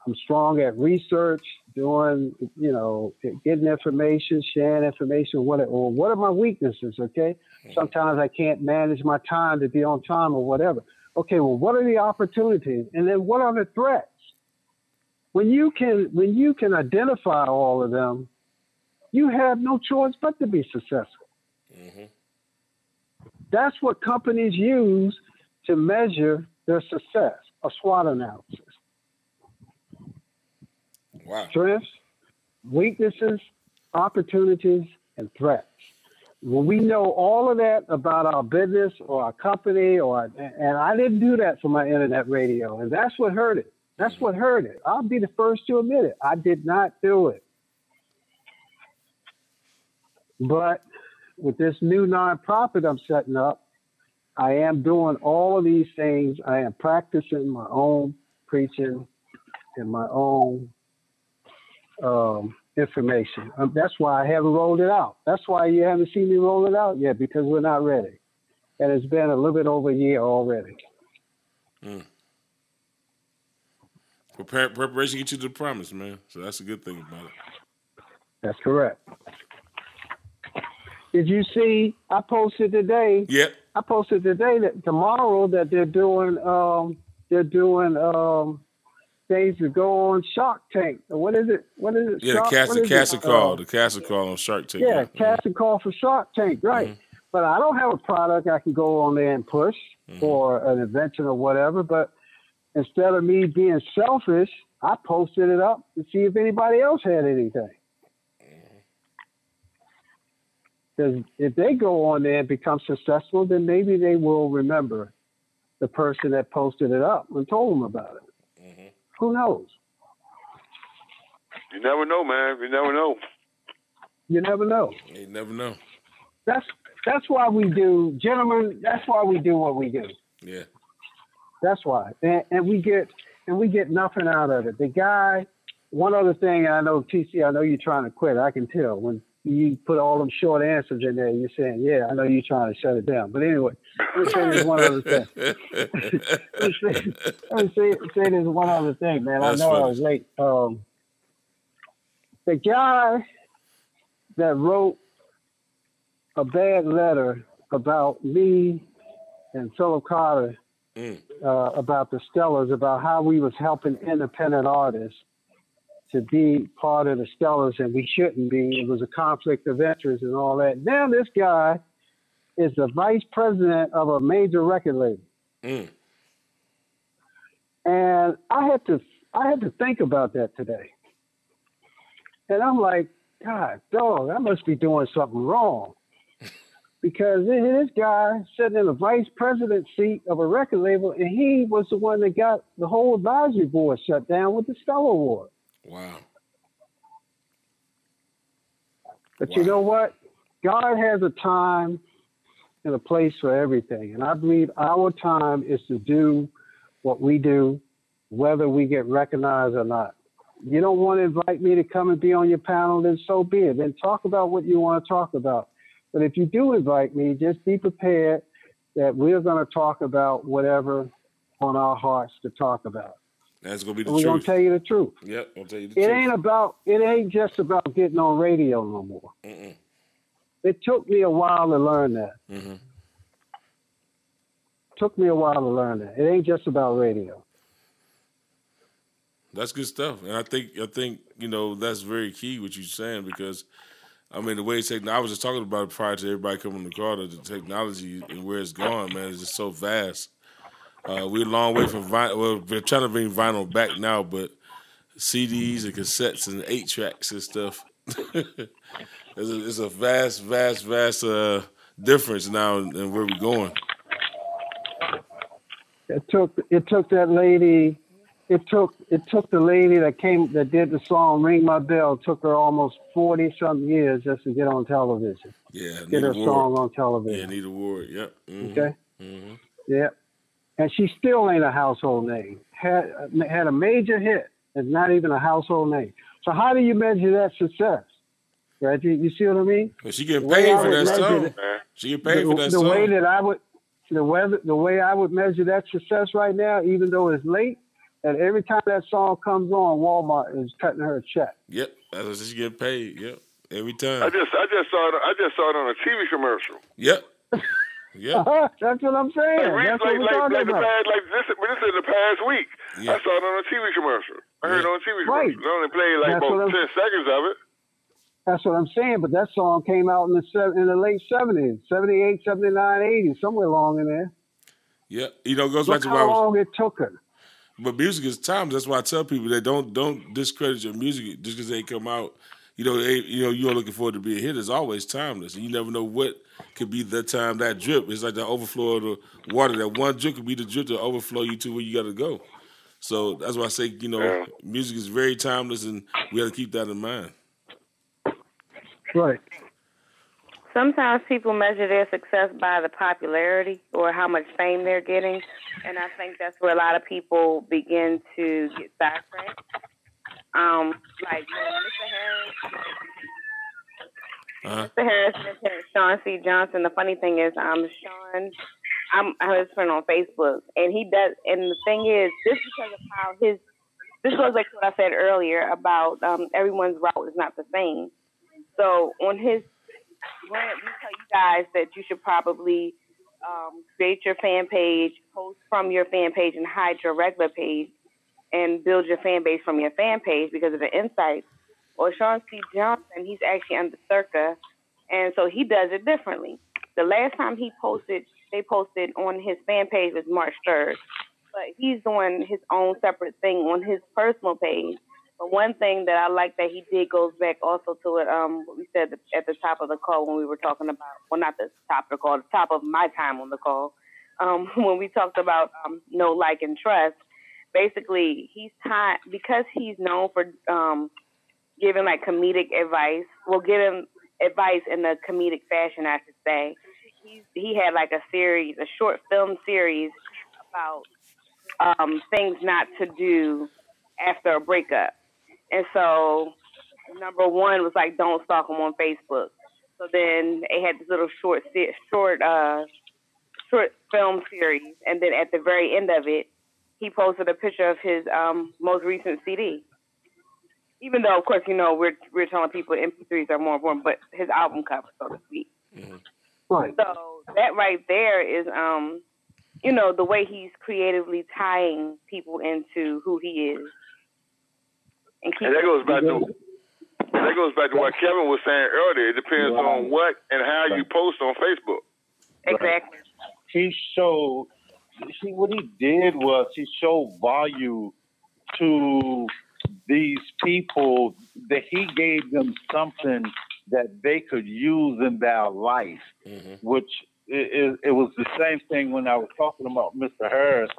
I'm strong at research, doing, you know, getting information, sharing information. What, or what are my weaknesses? Okay. Mm-hmm. Sometimes I can't manage my time to be on time or whatever. Okay. Well, what are the opportunities? And then what are the threats? When you can, when you can identify all of them, you have no choice but to be successful. Mm-hmm. That's what companies use to measure their success, a SWOT analysis. Wow. Strengths, weaknesses, opportunities, and threats. When we know all of that about our business or our company, or and I didn't do that for my internet radio, and that's what hurt it. That's what hurt it. I'll be the first to admit it. I did not do it. But with this new nonprofit I'm setting up, I am doing all of these things. I am practicing my own preaching and my own um, information. Um, that's why I haven't rolled it out. That's why you haven't seen me roll it out yet because we're not ready. And it's been a little bit over a year already. Prepare, preparation get you to the promise, man. So that's a good thing about it. That's correct. Did you see? I posted today. Yep. I posted today that tomorrow that they're doing um, they're doing um, things to go on Shark Tank. What is it? What is it? Yeah, the Shark- cast, the cast it? call, the cast call on Shark Tank. yeah, cast and call for Shark Tank, right? But I don't have a product I can go on there and push or an invention or whatever. But instead of me being selfish, I posted it up to see if anybody else had anything. Because if they go on there and become successful, then maybe they will remember the person that posted it up and told them about it. Mm-hmm. Who knows? You never know, man. You never know. You never know. You never know. That's that's why we do, gentlemen. That's why we do what we do. Yeah. That's why, and, and we get and we get nothing out of it. The guy. One other thing, I know TC. I know you're trying to quit. I can tell when you put all them short answers in there. You're saying, "Yeah, I know you're trying to shut it down." But anyway, let me say this one other thing. let me say, let me say, say this one other thing, man. That's I know I was late. Um, the guy that wrote a bad letter about me and Philip Carter Mm. uh, about the Stellas, about how we was helping independent artists to be part of the Stellas, and we shouldn't be. It was a conflict of interest and all that. Now this guy is the vice president of a major record label. Mm. And I had to I had to think about that today. And I'm like, God, dog, I must be doing something wrong. Because this guy sitting in the vice president seat of a record label, and he was the one that got the whole advisory board shut down with the Stellar Award. Wow. But you know what? God has a time and a place for everything. And I believe our time is to do what we do, whether we get recognized or not. You don't want to invite me to come and be on your panel, then so be it. Then talk about what you want to talk about. But if you do invite me, just be prepared that we're going to talk about whatever on our hearts to talk about. That's gonna be the And we're going truth. to tell you the truth. Yep, I'll tell you the It truth. ain't about, it ain't just about getting on radio no more. Mm-mm. It took me a while to learn that. Mm-hmm. Took me a while to learn that. It ain't just about radio. That's good stuff, and I think I think you know that's very key what you're saying because I mean the way technology. I was just talking about it prior to everybody coming on the that The technology and where it's going, man, is just so vast. Uh, we're a long way from vinyl. Well, we're trying to bring vinyl back now, but CDs and cassettes and eight tracks and stuff. it's, a, it's a vast, vast, vast uh, difference now in where we're going. It took it took that lady it took it took the lady that came that did the song Ring My Bell, took her almost forty something years just to get on television. Yeah, Get her song on Yeah, television. need a word. Yep. Mhm. Okay? hmm Yeah. And she still ain't a household name. Had had a major hit. It's not even a household name. So how do you measure that success? Reggie, you see what I mean? But she getting The way paid for that song. it- She get paid the, for that the song. way that I would the way the way I would measure that success right now, even though it's late, and every time that song comes on, Walmart is cutting her a check. Yep, that's what she get paid. Yep, every time. I time. just I just saw it I just saw it on a TV commercial. Yep, yep. That's what I'm saying. Like, That's like, what we're like, talking like the past, like this, this is the past week. Yeah. I saw it on a TV commercial. I heard it on a TV Right. commercial. They only played like That's about ten seconds of it. That's what I'm saying. But that song came out in the se- in the late 70s, 78, 79, 80, somewhere along in there. Yep. You know, it goes Look back to what I how was. long it took her. But music is timeless. That's why I tell people that don't don't discredit your music just because they come out. You know, they, you know, you're looking forward to be a hit. It's always timeless, and you never know what could be the time that drip. It's like the overflow of the water. That one drip could be the drip to overflow you to where you got to go. So that's why I say, you know, Yeah. music is very timeless, and we got to keep that in mind. Right. Sometimes people measure their success by the popularity or how much fame they're getting, and I think that's where a lot of people begin to get sidetracked. Um, like Mr. Harris, Uh-huh. Mr. Harris mentioned Sean C. Johnson. The funny thing is, um, Sean, I'm, I'm his friend on Facebook, and he does. And the thing is, just because of how his, this goes back to what I said earlier about um, everyone's route is not the same. So on his when we tell you guys that you should probably um, create your fan page, post from your fan page, and hide your regular page, and build your fan base from your fan page because of the insights. Or Sean C. Johnson, he's actually under Circa, and so he does it differently. The last time he posted, they posted on his fan page was March 3rd, but he's doing his own separate thing on his personal page. But one thing that I like that he did goes back also to it, um, what we said at the top of the call when we were talking about, well, not the top of the call, the top of my time on the call, um, when we talked about um, know, like, and trust. Basically, he's tied because he's known for um, giving like comedic advice. Well, giving advice in a comedic fashion, I should say. He he had like a series, a short film series about um, things not to do after a breakup. And so number one was like don't stalk him on Facebook. So then they had this little short short uh short film series and then at the very end of it he posted a picture of his um most recent CD. Even though of course you know we're we're telling people MP3s are more important, but his album cover so to speak. Mm-hmm. Right. So that right there is um you know the way he's creatively tying people into who he is and, and that goes back to that goes back to what Kevin was saying earlier. It depends right. on what and how you post on Facebook. Exactly. He showed. See what he did was he showed value to these people that he gave them something that they could use in their life, mm-hmm. which it, it, it was the same thing when I was talking about Mr. Harris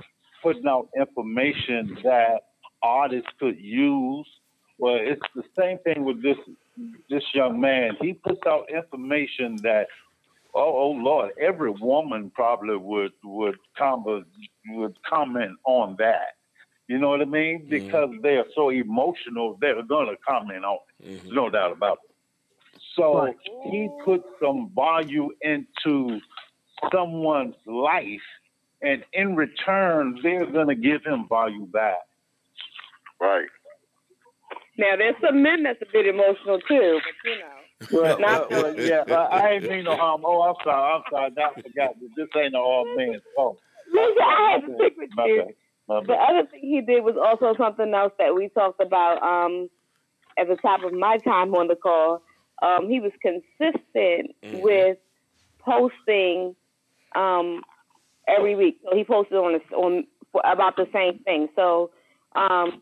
putting out information that artists could use. Well, it's the same thing with this this young man. He puts out information that, oh, oh Lord, every woman probably would would comment would comment on that. You know what I mean? Mm-hmm. Because mm-hmm. they are so emotional, they're gonna comment on it. Mm-hmm. No doubt about it. So right. he put some value into someone's life, and in return, they're gonna give him value back. Right. Now there's some men that's a bit emotional too, but you know. Well, not well, well, yeah, I ain't mean no harm. Oh, I'm sorry, I'm sorry. I forgot. This ain't no all men. Oh, listen, I had to stick with you. The other thing he did was also something else that we talked about um, at the top of my time on the call. Um, he was consistent mm-hmm. with posting um, every week. So he posted on on about the same thing. So um,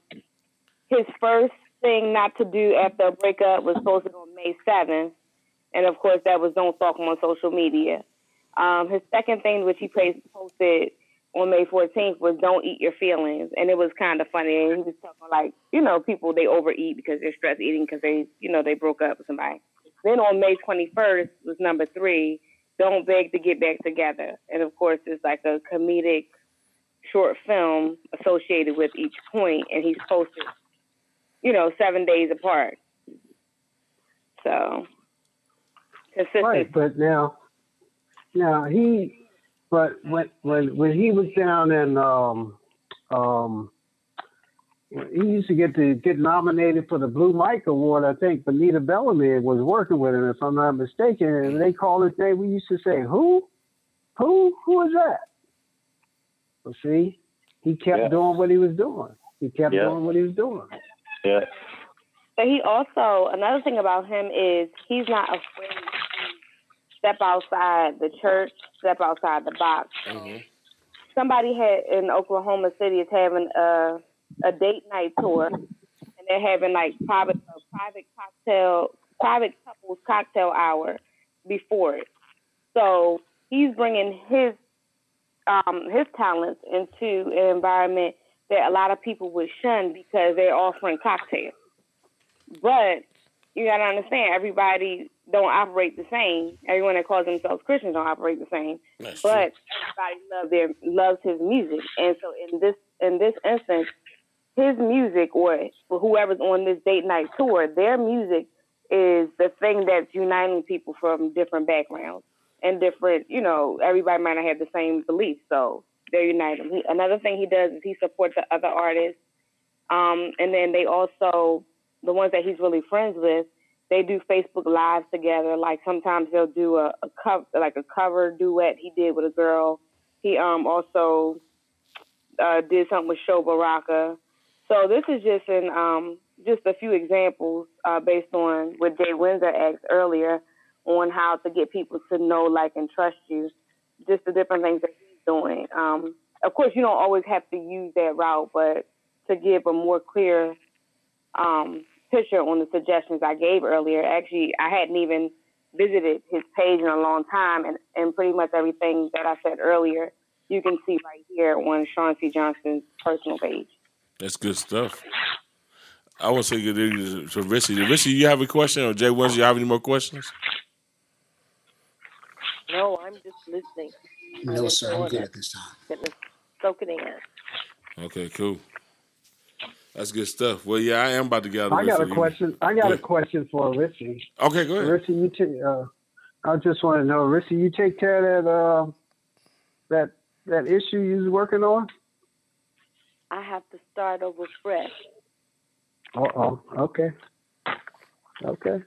his first thing not to do after a breakup was posted on May 7th. And of course, that was don't stalk him on social media. Um, his second thing, which he posted on May 14th, was don't eat your feelings. And it was kind of funny. And he was talking like, you know, people, they overeat because they're stress eating because they, you know, they broke up with somebody. Then on May 21st was number three, don't beg to get back together. And of course, it's like a comedic short film associated with each point, and he's posted, you know, seven days apart. So consistent. Right, but now, now he, but when when when he was down in um um. He used to get to get nominated for the Blue Mike Award. I think Bonita Bellamy was working with him, if I'm not mistaken. And they called his name. We used to say, "Who? Who? Who is that?" Well, see, he kept yeah. doing what he was doing. He kept yeah. doing what he was doing. Yeah. But he also another thing about him is he's not afraid to step outside the church, step outside the box. Mm-hmm. Somebody had in Oklahoma City is having a a date night tour, and they're having like private private cocktail private couples cocktail hour before it. So he's bringing his um, his talents into an environment that a lot of people would shun because they're offering cocktails. But you gotta understand, everybody don't operate the same. Everyone that calls themselves Christians don't operate the same. That's but true. everybody love their loves his music, and so in this in this instance, his music or whoever's on this date night tour, their music is the thing that's uniting people from different backgrounds and different, you know, everybody might not have the same beliefs, so they're. He, another thing he does is he supports the other artists, um, and then they also, the ones that he's really friends with, they do Facebook lives together. Like sometimes they'll do a, a cover, like a cover duet he did with a girl. He um also uh, did something with Sho Baraka. So this is just an um just a few examples uh, based on what Jay Windsor asked earlier on how to get people to know, like, and trust you. Just the different things that he's doing. Um, of course, you don't always have to use that route, but to give a more clear um, picture on the suggestions I gave earlier, actually, I hadn't even visited his page in a long time, and, and pretty much everything that I said earlier you can see right here on Sean C. Johnson's personal page. That's good stuff. I want to say good evening to Rissy. Rissy, you have a question, or Jay Wins, you have any more questions? No, I'm just listening. No, sir. I'm good at this time. Getting it- soaking in. Okay, cool. That's good stuff. Well, yeah, I am about to get out of I the got a for the question. I got a Good. question for Richie. Okay, go ahead. Richie, you take. Uh, I just want to know, Richie, you take care of that uh, that that issue you was working on. I have to start over fresh. Uh oh. Okay. Okay.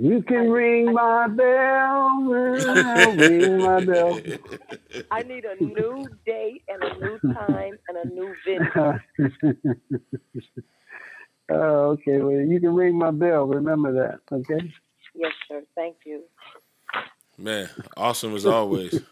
You can ring my bell, ring my bell. I need a new date and a new time and a new venue. oh, okay. Well, you can ring my bell. Remember that. Okay. Yes, sir. Thank you. Man, awesome as always.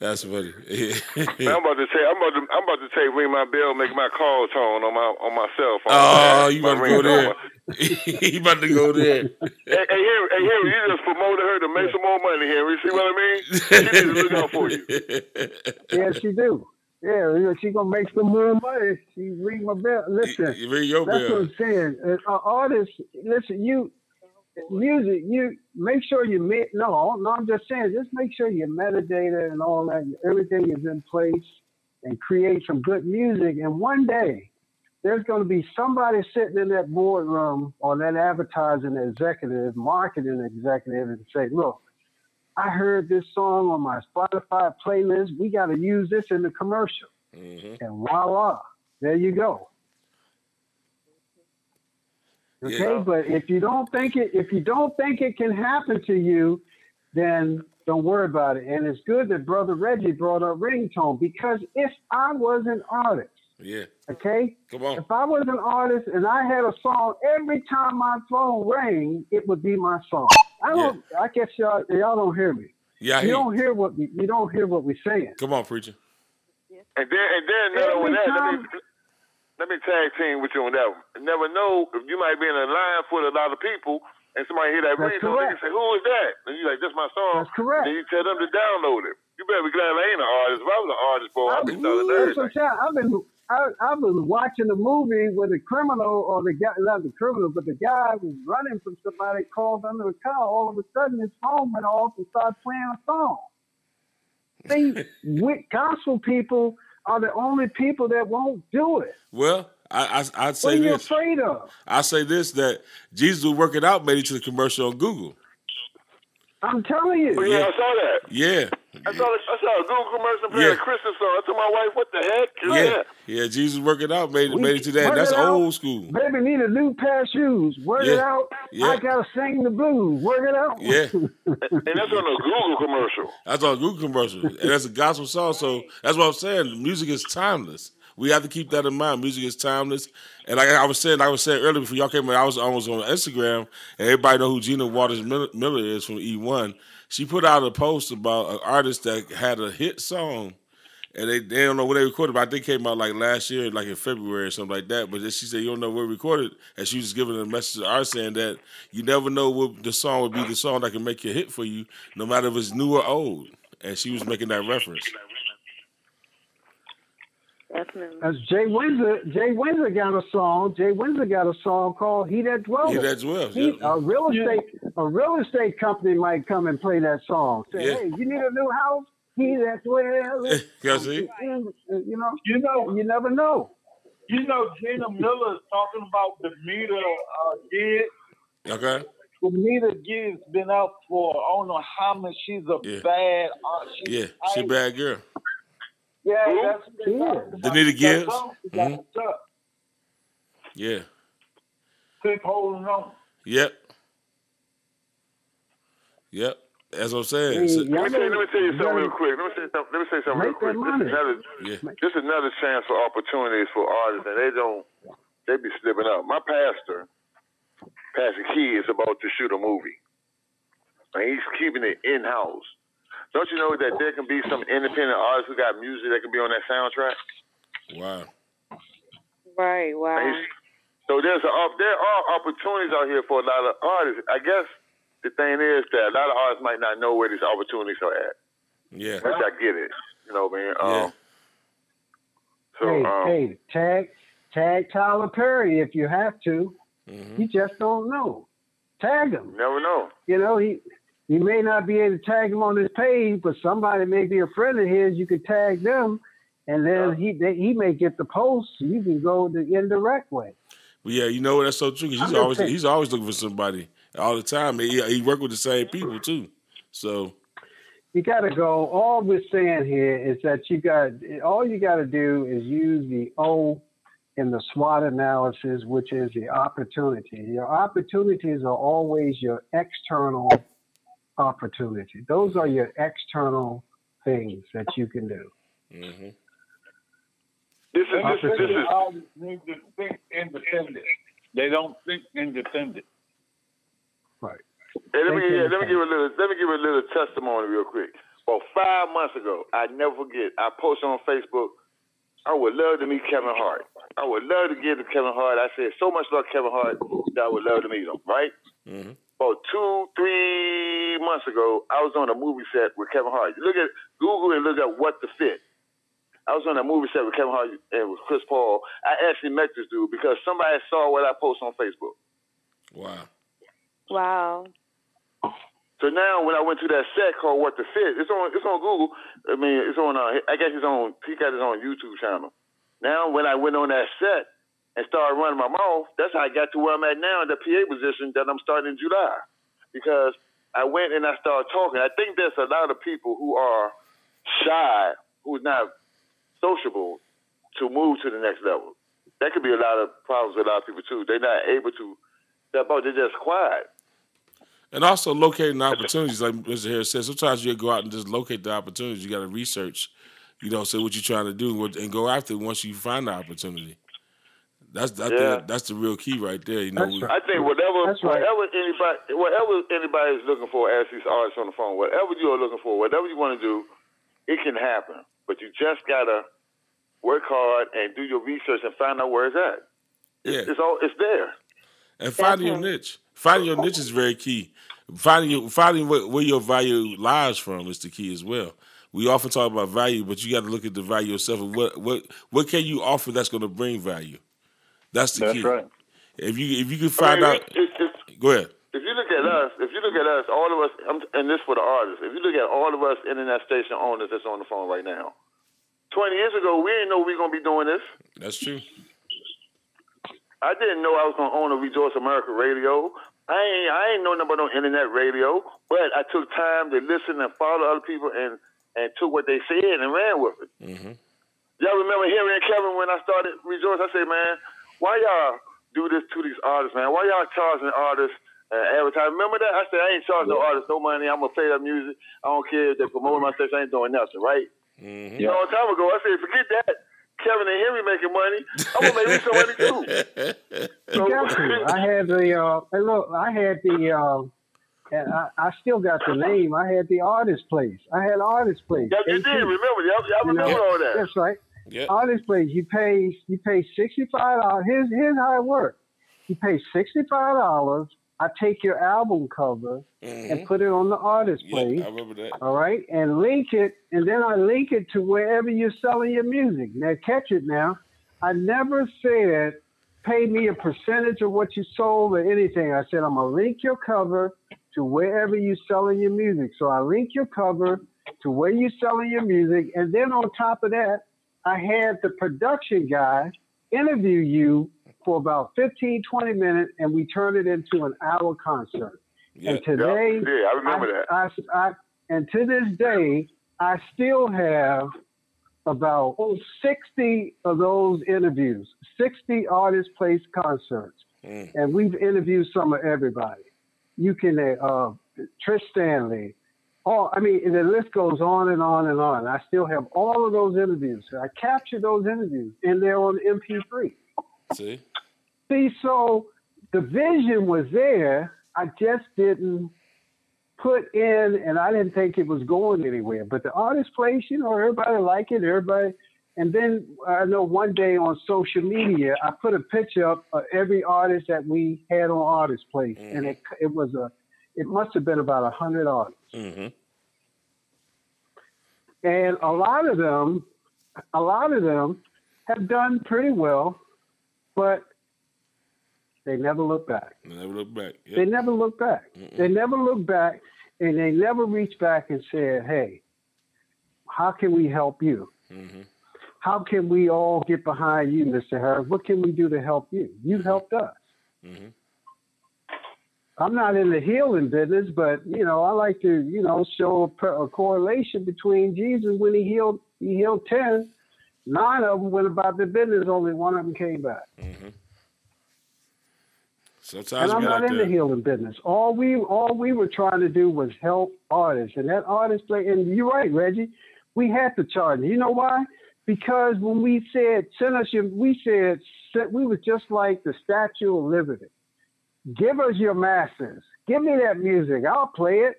That's funny. Man, I'm about to say, I'm about to, I'm about to say, ring my bell, make my call tone on my on my cell phone. oh, you My about to go ringtone. there? you about to go there? Hey, hey, Henry, hey, Henry, you just promoted her to make some more money, Henry. See what I mean? She needs to look out for you. Yeah, she do. Yeah, you know, she gonna make some more money. She ring my bell. Listen, You ring your that's what. I'm saying. Uh, uh, An artist, listen, you music, you make sure you met. No, no, I'm just saying, just make sure your metadata and all that, everything is in place, and create some good music. And one day, there's going to be somebody sitting in that boardroom or that advertising executive, marketing executive, and say, "Look, I heard this song on my Spotify playlist. We got to use this in the commercial." Mhm. And voila, there you go. Okay, Yeah. but if you don't think it, if you don't think it can happen to you, then don't worry about it. And it's good that Brother Reggie brought up ringtone because if I was an artist, Yeah, okay, come on. if I was an artist and I had a song, every time my phone rang, it would be my song. I don't. I guess y'all y'all don't hear me. Yeah, I you hear don't hear what we, you don't hear what we're saying. Come on, preacher. And then, and then, another Every one that, let me, let me tag team with you on that one. You never know if you might be in a line full of a lot of people and somebody hear that That's ringtone, they say, "Who is that?" And you like, "That's my song." That's correct. And you tell them to download it. You better be glad I ain't an artist. If I was an artist, boy, I'd be selling everything. I'm saying. I've been I, I've watching the movie where the criminal or the guy not the criminal, but the guy was running from somebody called under a car. All of a sudden, his phone went off and started playing a song. See, with gospel people are the only people that won't do it. Well, I, I I'd What are say you this. afraid of? I say this that Jesus will work it out made it to the commercial on Google. I'm telling But you. yeah, I saw that. Yeah, I saw, I saw a Google commercial playing Yeah. a Christmas song. I told my wife, "What the heck?" yeah, yeah. Jesus working out made it We- made it to that. That's it out. old school. Baby need a new pair of shoes. Work it out. Yeah. I gotta sing the blues. Work it out. Yeah, And that's on a Google commercial. that's on Google commercial, and that's a gospel song. So that's what I'm saying. Music is timeless. We have to keep that in mind. Music is timeless, and like I was saying, I was saying earlier before y'all came in, I was almost on Instagram, and everybody know who Gina Waters Miller Miller is from E1. She put out a post about an artist that had a hit song, and they, they don't know where they recorded. But I think it came out like last year, like in February or something like that. But then she said you don't know where recorded, and she was giving a message to us saying that you never know what the song would be the song that can make a hit for you, no matter if it's new or old. And she was making that reference. Definitely. As Jay Windsor, Jay Windsor got a song. Jay Windsor got a song called "He That Dwelleth." He That Dwells, He- yeah. A real estate, a real estate company might come and play that song. Say, Yeah. "Hey, you need a new house? He that dwelleth." You see? You know, You know, you never know. you know, Gina Miller is talking about the meter uh, gig. Okay. The meter gig's been out for I don't know how much. She's a Yeah. bad. Uh, she's Yeah, she a bad girl. Yeah, Who? that's what She they talking is. about. Danita Gibbs? song she got Mhm. Yeah. Keep holding on. Yep. Yep. That's what I'm saying. So- Let me, tell, you- let me tell you something real quick. Let me say something. Let me say something real quick. This money. is another, yeah. this is another chance for opportunities for artists, and they don't. They be slipping up. My pastor, Pastor Key, is about to shoot a movie, and he's keeping it in house. Don't you know that there can be some independent artists who got music that can be on that soundtrack? Wow. Right. And Wow. So there's a, op- there are opportunities out here for a lot of artists. I guess the thing is that a lot of artists might not know where these opportunities are at. Yeah. Which I get it. You know, man. Yeah. Um, so, hey, um, hey, tag tag Tyler Perry if you have to. Mm-hmm. You just don't know. Tag him. never know. You know, he he may not be able to tag him on this page, but somebody may be a friend of his. You could tag them, and then he they, he may get the post. You can go the indirect way. But yeah, you know what? That's so true. He's always saying- he's always looking for somebody all the time. He, he work with the same people too. So You got to go. All we're saying here is that you got all you got to do is use the O in the SWOT analysis, which is the opportunity. Your opportunities are always your external opportunity. Those are your external things that you can do. mm-hmm. This is this is this is all need to think independent. They don't think independent. Right. Hey, let me Thank you, yeah, let me give a little let me give a little testimony real quick. About five months ago, I never forget. I posted on Facebook. I would love to meet Kevin Hart. I would love to get to Kevin Hart. I said so much about Kevin Hart that I would love to meet him. Right. Mm-hmm. About two, three months ago, I was on a movie set with Kevin Hart. Look at Google and look at what the fit. I was on a movie set with Kevin Hart and with Chris Paul. I actually met this dude because somebody saw what I posted on Facebook. Wow. Wow. So now when I went to that set called What the Fit, it's on it's on Google. I mean, it's on uh, I guess it's on he got his own YouTube channel. Now when I went on that set and started running my mouth, that's how I got to where I'm at now in the PA position that I'm starting in July. Because I went and I started talking. I think there's a lot of people who are shy, who's not sociable to move to the next level. That could be a lot of problems with a lot of people too. They're not able to step out, they're just quiet. And also locating the opportunities, like Mr. Harris said. Sometimes you go out and just locate the opportunities. You got to research, you know, say what you're trying to do and go after it once you find the opportunity. That's I Yeah. think that's the real key right there. You know, we- I think whatever That's right. whatever anybody whatever anybody is looking for as these artists on the phone, whatever you are looking for, whatever you want to do, it can happen. But you just gotta work hard and do your research and find out where it's at. yeah. It's all it's there. And finding your niche. Finding your niche is very key. Finding your, finding where, where your value lies from is the key as well. We often talk about value, but you got to look at the value yourself. And what what what can you offer that's going to bring value? That's the That's key. right. If you if you can I find mean, out, go ahead. if you look at us, if you look at us, all of us, I'm, and this for the artists, if you look at all of us internet station owners that's on the phone right now, 20 years ago, we didn't know we were going to be doing this. That's true. I didn't know I was going to own a Rejoice America radio. I ain't, I ain't know nothing about no internet radio, but I took time to listen and follow other people and, and took what they said and ran with it. Mm-hmm. Y'all remember hearing Kevin when I started Rejoice? I said, man, why y'all do this to these artists, man? Why y'all charging artists uh, advertising? Remember that? I said, I ain't charging no artists no money. I'm going to play their music. I don't care if they promote my station. I ain't doing nothing, right? Mm-hmm. A long time ago, I said, forget that. Kevin and Henry making money. I'm going to make me some money too. You got to. I had the uh, hey, look. I had the. Uh, and I, I still got the name. I had the artist place. I had artist place. Yep, you did. Remember? Y'all, y'all You know, remember all that. That's right. Yeah. Artist place. You pay. You pay sixty five dollars. Here's here's how it works. You pay sixty five dollars. I take your album cover and put it on the artist Mm-hmm. Yeah. I remember that. All right, and link it, and then I link it to wherever you're selling your music. Now, catch it now. I never said pay me a percentage of what you sold or anything. I said I'm gonna link your cover to wherever you're selling your music. So I link your cover to where you're selling your music, and then on top of that, I had the production guy interview you for about 15, 20 minutes, and we turned it into an hour concert. Yeah. And today, Yeah, I remember that. I, I, and to this day, I still have about oh, 60 of those interviews, 60 artist place concerts. Mm. And we've interviewed some of everybody. You can, uh, Trish Stanley. Oh, I mean, the list goes on and on and on. I still have all of those interviews. I captured those interviews, and they're on MP3. See, See, so the vision was there. I just didn't put in, and I didn't think it was going anywhere. But the artist place, you know, everybody like it, everybody. And then I know one day on social media, I put a picture up of every artist that we had on Artist Place, and mm. it it was a, it must have been about a hundred artists. Mm-hmm. and a lot of them, a lot of them have done pretty well, but they never look back. Never look back. Yep. They never look back. They never look back, and they never reach back and said, "Hey, how can we help you? Mhm. How can we all get behind you, Mr. Harris? What can we do to help you? You helped us." Mhm. I'm not in the healing business, but you know, I like to, you know, show a, a correlation between Jesus when he healed, he healed ten. Nine of them went about their business. Only one of them came back. Sometimes and I'm not like in the healing business. All we all we were trying to do was help artists, and that artist play. And you're right, Reggie. We had to charge. You know why? Because when we said send us your, we said we was just like the Statue of Liberty. Give us your masters. Give me that music. I'll play it.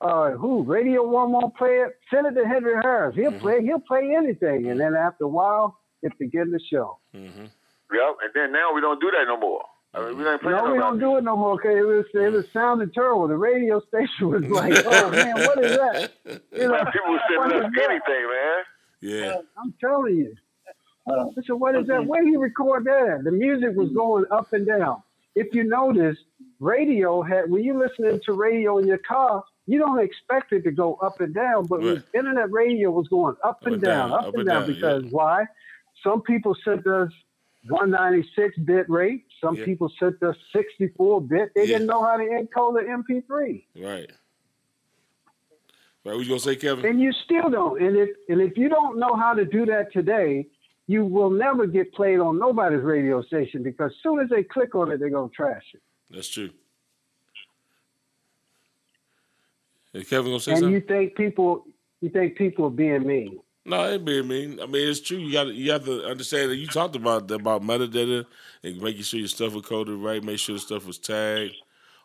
Uh, who Radio One won't play it? Send it to Henry Harris. He'll mm-hmm. play. He'll play anything. And then after a while, it begin to show. Mm-hmm. Yep. And then now we don't do that no more. I mean, we mm-hmm. don't No, we don't do it no more. Okay, it was it was sounding terrible. The radio station was like, "Oh man, what is that?" You know, people were what sending is us that? anything, man. Yeah. Uh, I'm telling you. Uh, I said, "What is that? Mm-hmm. Where did he record that?" The music was going up and down. If you notice, radio had when you listening to radio in your car, you don't expect it to go up and down, but with internet radio was going up and down, up, and down, because why? Some people sent us 196 bit rate. Some Yeah. people sent us 64 bit. They Yeah. didn't know how to encode the MP3. Right. Right. What you gonna say, Kevin? And you still don't. And if and if you don't know how to do that today, you will never get played on nobody's radio station because as soon as they click on it, they're gonna trash it. That's true. Is Kevin gonna say and something? you think people you think people are being mean. No, it being mean. I mean, it's true. You got you have to understand that you talked about about metadata and making sure your stuff was coded right, make sure the stuff was tagged.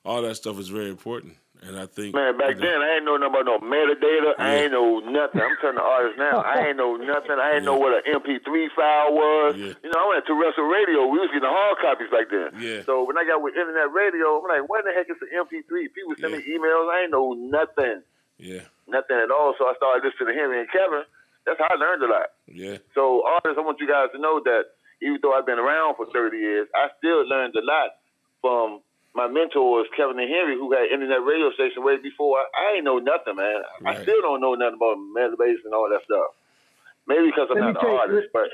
All that stuff is very important. And I think Man, back then I ain't know nothing about no metadata. I ain't know nothing. I'm telling the artists now, I ain't know nothing. I ain't know what an MP3 file was. You know, I went to terrestrial radio. We was getting hard copies back then. Yeah. So when I got with internet radio, I'm like, what the heck is an MP3? People send me emails. I ain't know nothing, Yeah. nothing at all. So I started listening to Henry and Kevin. That's how I learned a lot. Yeah. So artists, I want you guys to know that even though I've been around for 30 years, I still learned a lot from my mentor was Kevin and Henry, who had internet radio station way before. I, I ain't know nothing, man. I still don't know nothing about metabase and all that stuff. Maybe because I'm Let me not tell an you- artist, but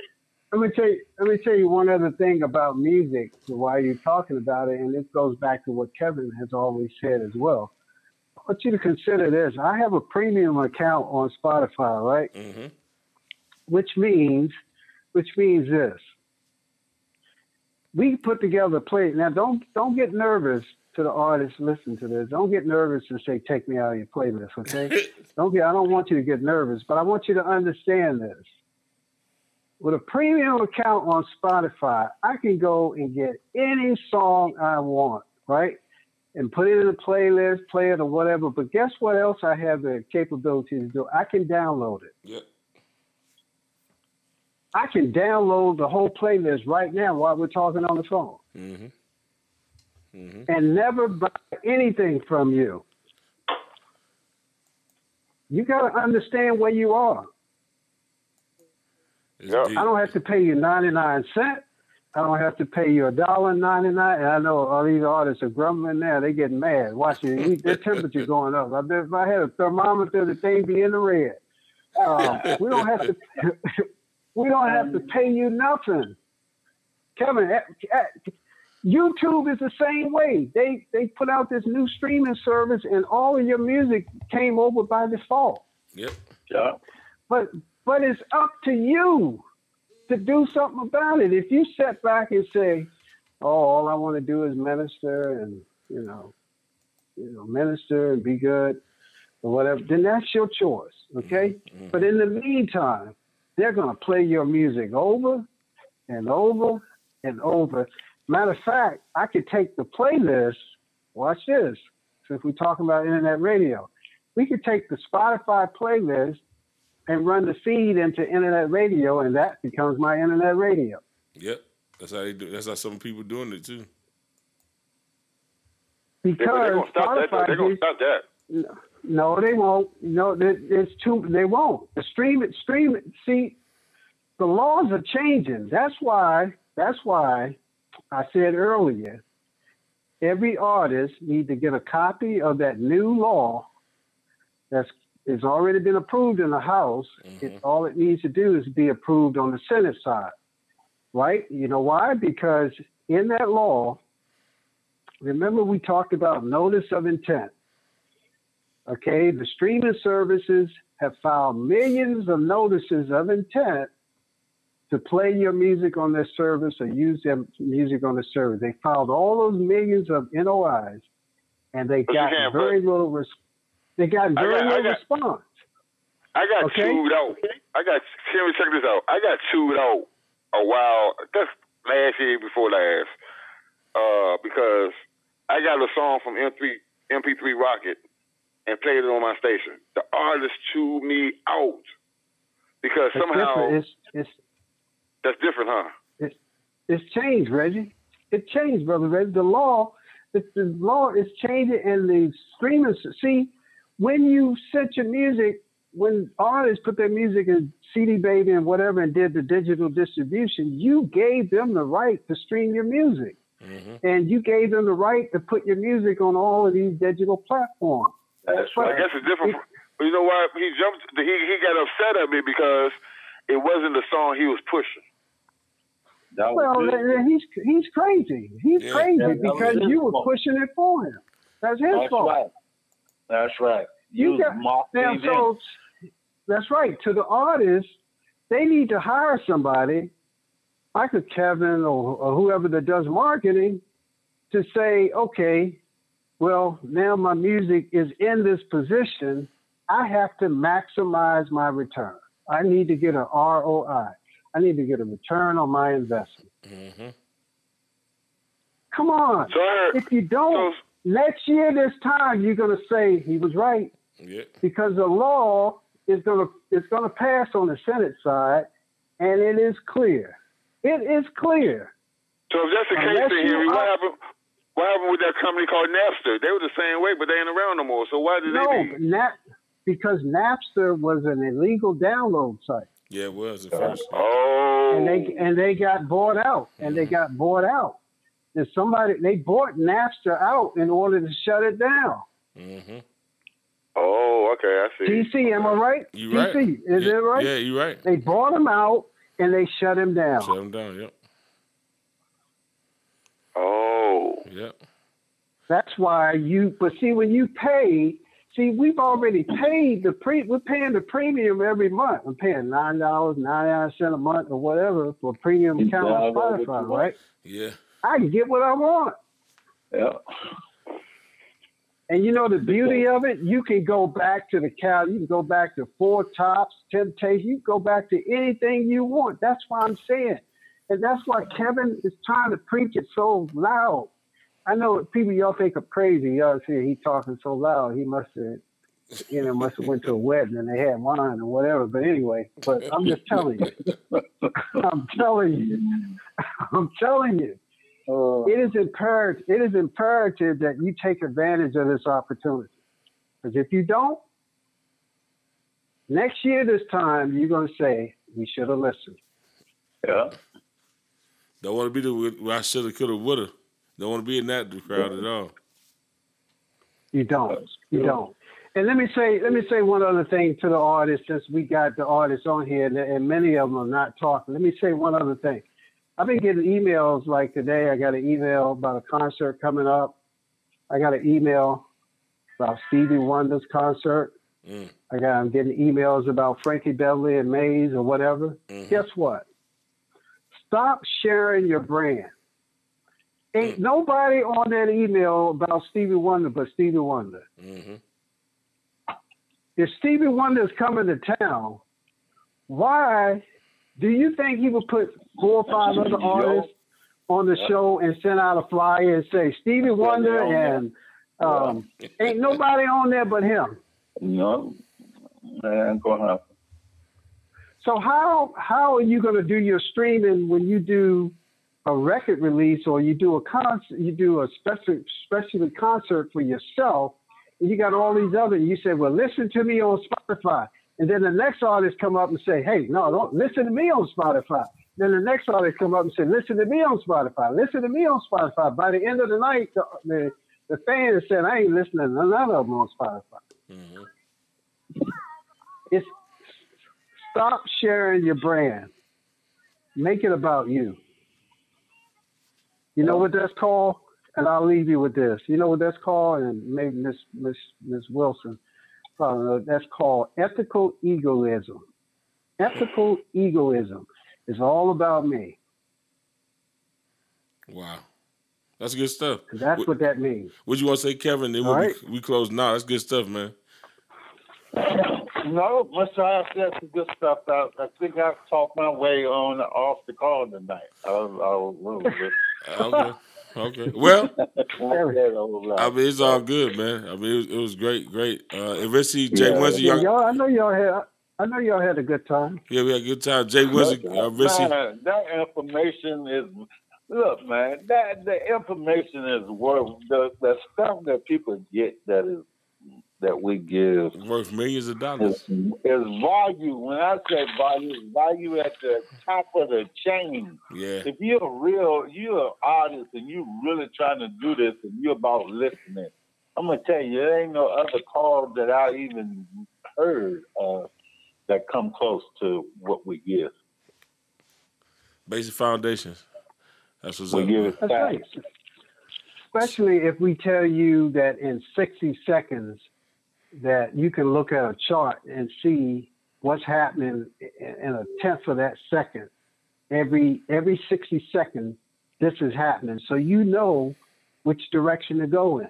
Let me tell you. Let me tell you one other thing about music. While you're talking about it, and this goes back to what Kevin has always said as well. I want you to consider this. I have a premium account on Spotify, right? Mm-hmm. Which means, which means this. We put together a play. Now, don't don't get nervous to the artists. Listen to this. Don't get nervous and say, "Take me out of your playlist." Okay? don't get. I don't want you to get nervous, but I want you to understand this. With a premium account on Spotify, I can go and get any song I want, right? And put it in a playlist, play it or whatever. But guess what else I have the capability to do? I can download it. Yep. I can download the whole playlist right now while we're talking on the phone Mm-hmm. Mm-hmm. and never buy anything from you. You got to understand where you are. I don't have to pay you 99 cents. I don't have to pay you a dollar ninety nine. And I know all these artists are grumbling now. They getting mad. Watching their temperature going up. I bet if I had a thermometer, the thing be in the red. Uh, we don't have to. we don't have to pay you nothing. Kevin, eh, eh, YouTube is the same way. They they put out this new streaming service, and all of your music came over by default. Yep. Yeah. But but it's up to you to do something about it. If you sit back and say, "Oh, all I want to do is minister and you know, you know, minister and be good or whatever," then that's your choice. Okay. But in the meantime, they're gonna play your music over and over and over. Matter of fact, I could take the playlist. Watch this. Since we're talking about internet radio, we could take the Spotify playlist and run the feed into internet radio, and that becomes my internet radio. Yep. That's how they do. That's how some people doing it too. they're Because gonna stop that. though. Spotify They're gonna stop that. No, they won't. No, it's too. They won't. The stream it, stream it. See, the laws are changing. That's why. That's why I said earlier. Every artist need to get a copy of that new law. That's has already been approved in the House. Mm-hmm. It, all it needs to do is be approved on the Senate side, right? You know why? Because in that law, remember we talked about notice of intent. Okay, the streaming services have filed millions of notices of intent to play your music on their service or use their music on the service. They filed all those millions of NOIs, and they got very little. Res- they got very got- little got- response. I got Okay. chewed out. I got. Let me check this out. I got chewed out a while. That's last year before last. Uh, because I got a song from M3 MP3 Rocket and played it on my station. The artist chewed me out because It's somehow different. It's it's that's different, huh? It's it's changed, Reggie. It changed, brother Reggie. The law, the, the law is changing, and the streamers. See, when you set your music, when artists put their music in CD Baby and whatever, and did the digital distribution, you gave them the right to stream your music, mm-hmm. and you gave them the right to put your music on all of these digital platforms. That's right. I guess it's different. But you know why he jumped? He he got upset at me because it wasn't the song he was pushing. Well, then- then he's he's crazy. He's Yeah, crazy that- that because you were fault. pushing it for him. That's his That's fault. right. That's right. You You got now. So that's right. To the artists, they need to hire somebody, like a Kevin or, or whoever that does marketing, to say, okay, well now my music is in this position. I have to maximize my return. I need to get an ROI. I need to get a return on my investment. Mm-hmm. Come on. So heard, if you don't, next year this time you're gonna say he was right Yeah. because the law is gonna it's gonna pass on the Senate side, and it is clear. It is clear. So if that's the case, Unless then Henry, what happened? What happened with that company called Napster? They were the same way, but they ain't around no more. So why did No, they? but Nap because Napster was an illegal download site, Yeah, it was at first. Oh. and they and they got bought out, and they got bought out. And somebody they bought Napster out in order to shut it down. Mm-hmm. Oh, okay, I see. TC, am I right? You TC, right. is yeah, it right? Yeah, you right. They bought him out and they shut him down. Shut them down. Yep. Oh. Yep. That's why you. But see, when you pay, see, we've already paid the pre. We're paying the premium every month. I'm paying nine dollars, ninety nine cent a month, or whatever for premium account on Spotify, right? Yeah. I can get what I want. Yeah. And you know the beauty of it, you can go back to the cow. You can go back to Four Tops, Temptation. You can go back to anything you want. That's why I'm saying, and that's why Kevin is trying to preach it so loud. I know people y'all think I'm crazy. Y'all see he talking so loud. He must have, you know, must have went to a wedding and they had wine or whatever. But anyway, but I'm just telling you. I'm telling you. I'm telling you. Oh. it is imperative. It is imperative that you take advantage of this opportunity. Because if you don't, next year this time you're going to say we should have listened. Yeah. Don't want to be the I shoulda, coulda, woulda. Don't want to be in that crowd at all. You don't. You don't. And let me say, let me say one other thing to the artists, since we got the artists on here, and, and many of them are not talking. Let me say one other thing. I've been getting emails like today. I got an email about a concert coming up. I got an email about Stevie Wonder's concert. Mm. I got I'm getting emails about Frankie Beverly and Maze or whatever. Guess what? Stop sharing your brand. Ain't nobody on that email about Stevie Wonder but Stevie Wonder. Mm-hmm. If Stevie Wonder is coming to town, why do you think he would put four or five other artists on the show and send out a flyer and say Stevie Wonder and um, ain't nobody on there but him? No, that ain't gonna happen. So how how are you going to do your streaming when you do a record release or you do a concert, you do a special special concert for yourself, and you got all these other. You say, well, listen to me on Spotify, and then the next artist come up and say, hey, no, don't listen to me on Spotify. Then the next artist come up and say, listen to me on Spotify. Listen to me on Spotify. By the end of the night, the the, the fans said, I ain't listening to none of them on Spotify. It's stop sharing your brand. Make it about you. You know what that's called? And I'll leave you with this. You know what that's called? And maybe Miss Miss Miss Wilson know. That's called ethical egoism. Ethical egoism is all about me. Wow. That's good stuff. That's what that means. What you want to say, Kevin? Then we'll right. we close now. That's good stuff, man. No, Mr. I said some good stuff. I, I think I've talked my way on off the call tonight. I was, I was a little bit. Okay. Okay. Well, I I mean, it's all good, man. I mean, it was, it was great, great. Uh, and Richie, Jay Yeah. Windsor, Yeah, y'all, y'all, I know y'all had. I know y'all had a good time. yeah, we had a good time. Jay Windsor, uh, Richie, Man, that information is look, man. That the information is worth the the stuff that people get that is that we give worth millions of dollars. is, is value. When I say value, it's value at the top of the chain. Yeah. If you're a real, you're an artist and you're really trying to do this and you're about listening, I'm gonna tell you, there ain't no other call that I even heard of that come close to what we give. Basic foundations. That's what's We up. give it That's back. right. Especially if we tell you that in 60 seconds that you can look at a chart and see what's happening in in a tenth of that second. Every every 60 seconds, this is happening. So you know which direction to go in.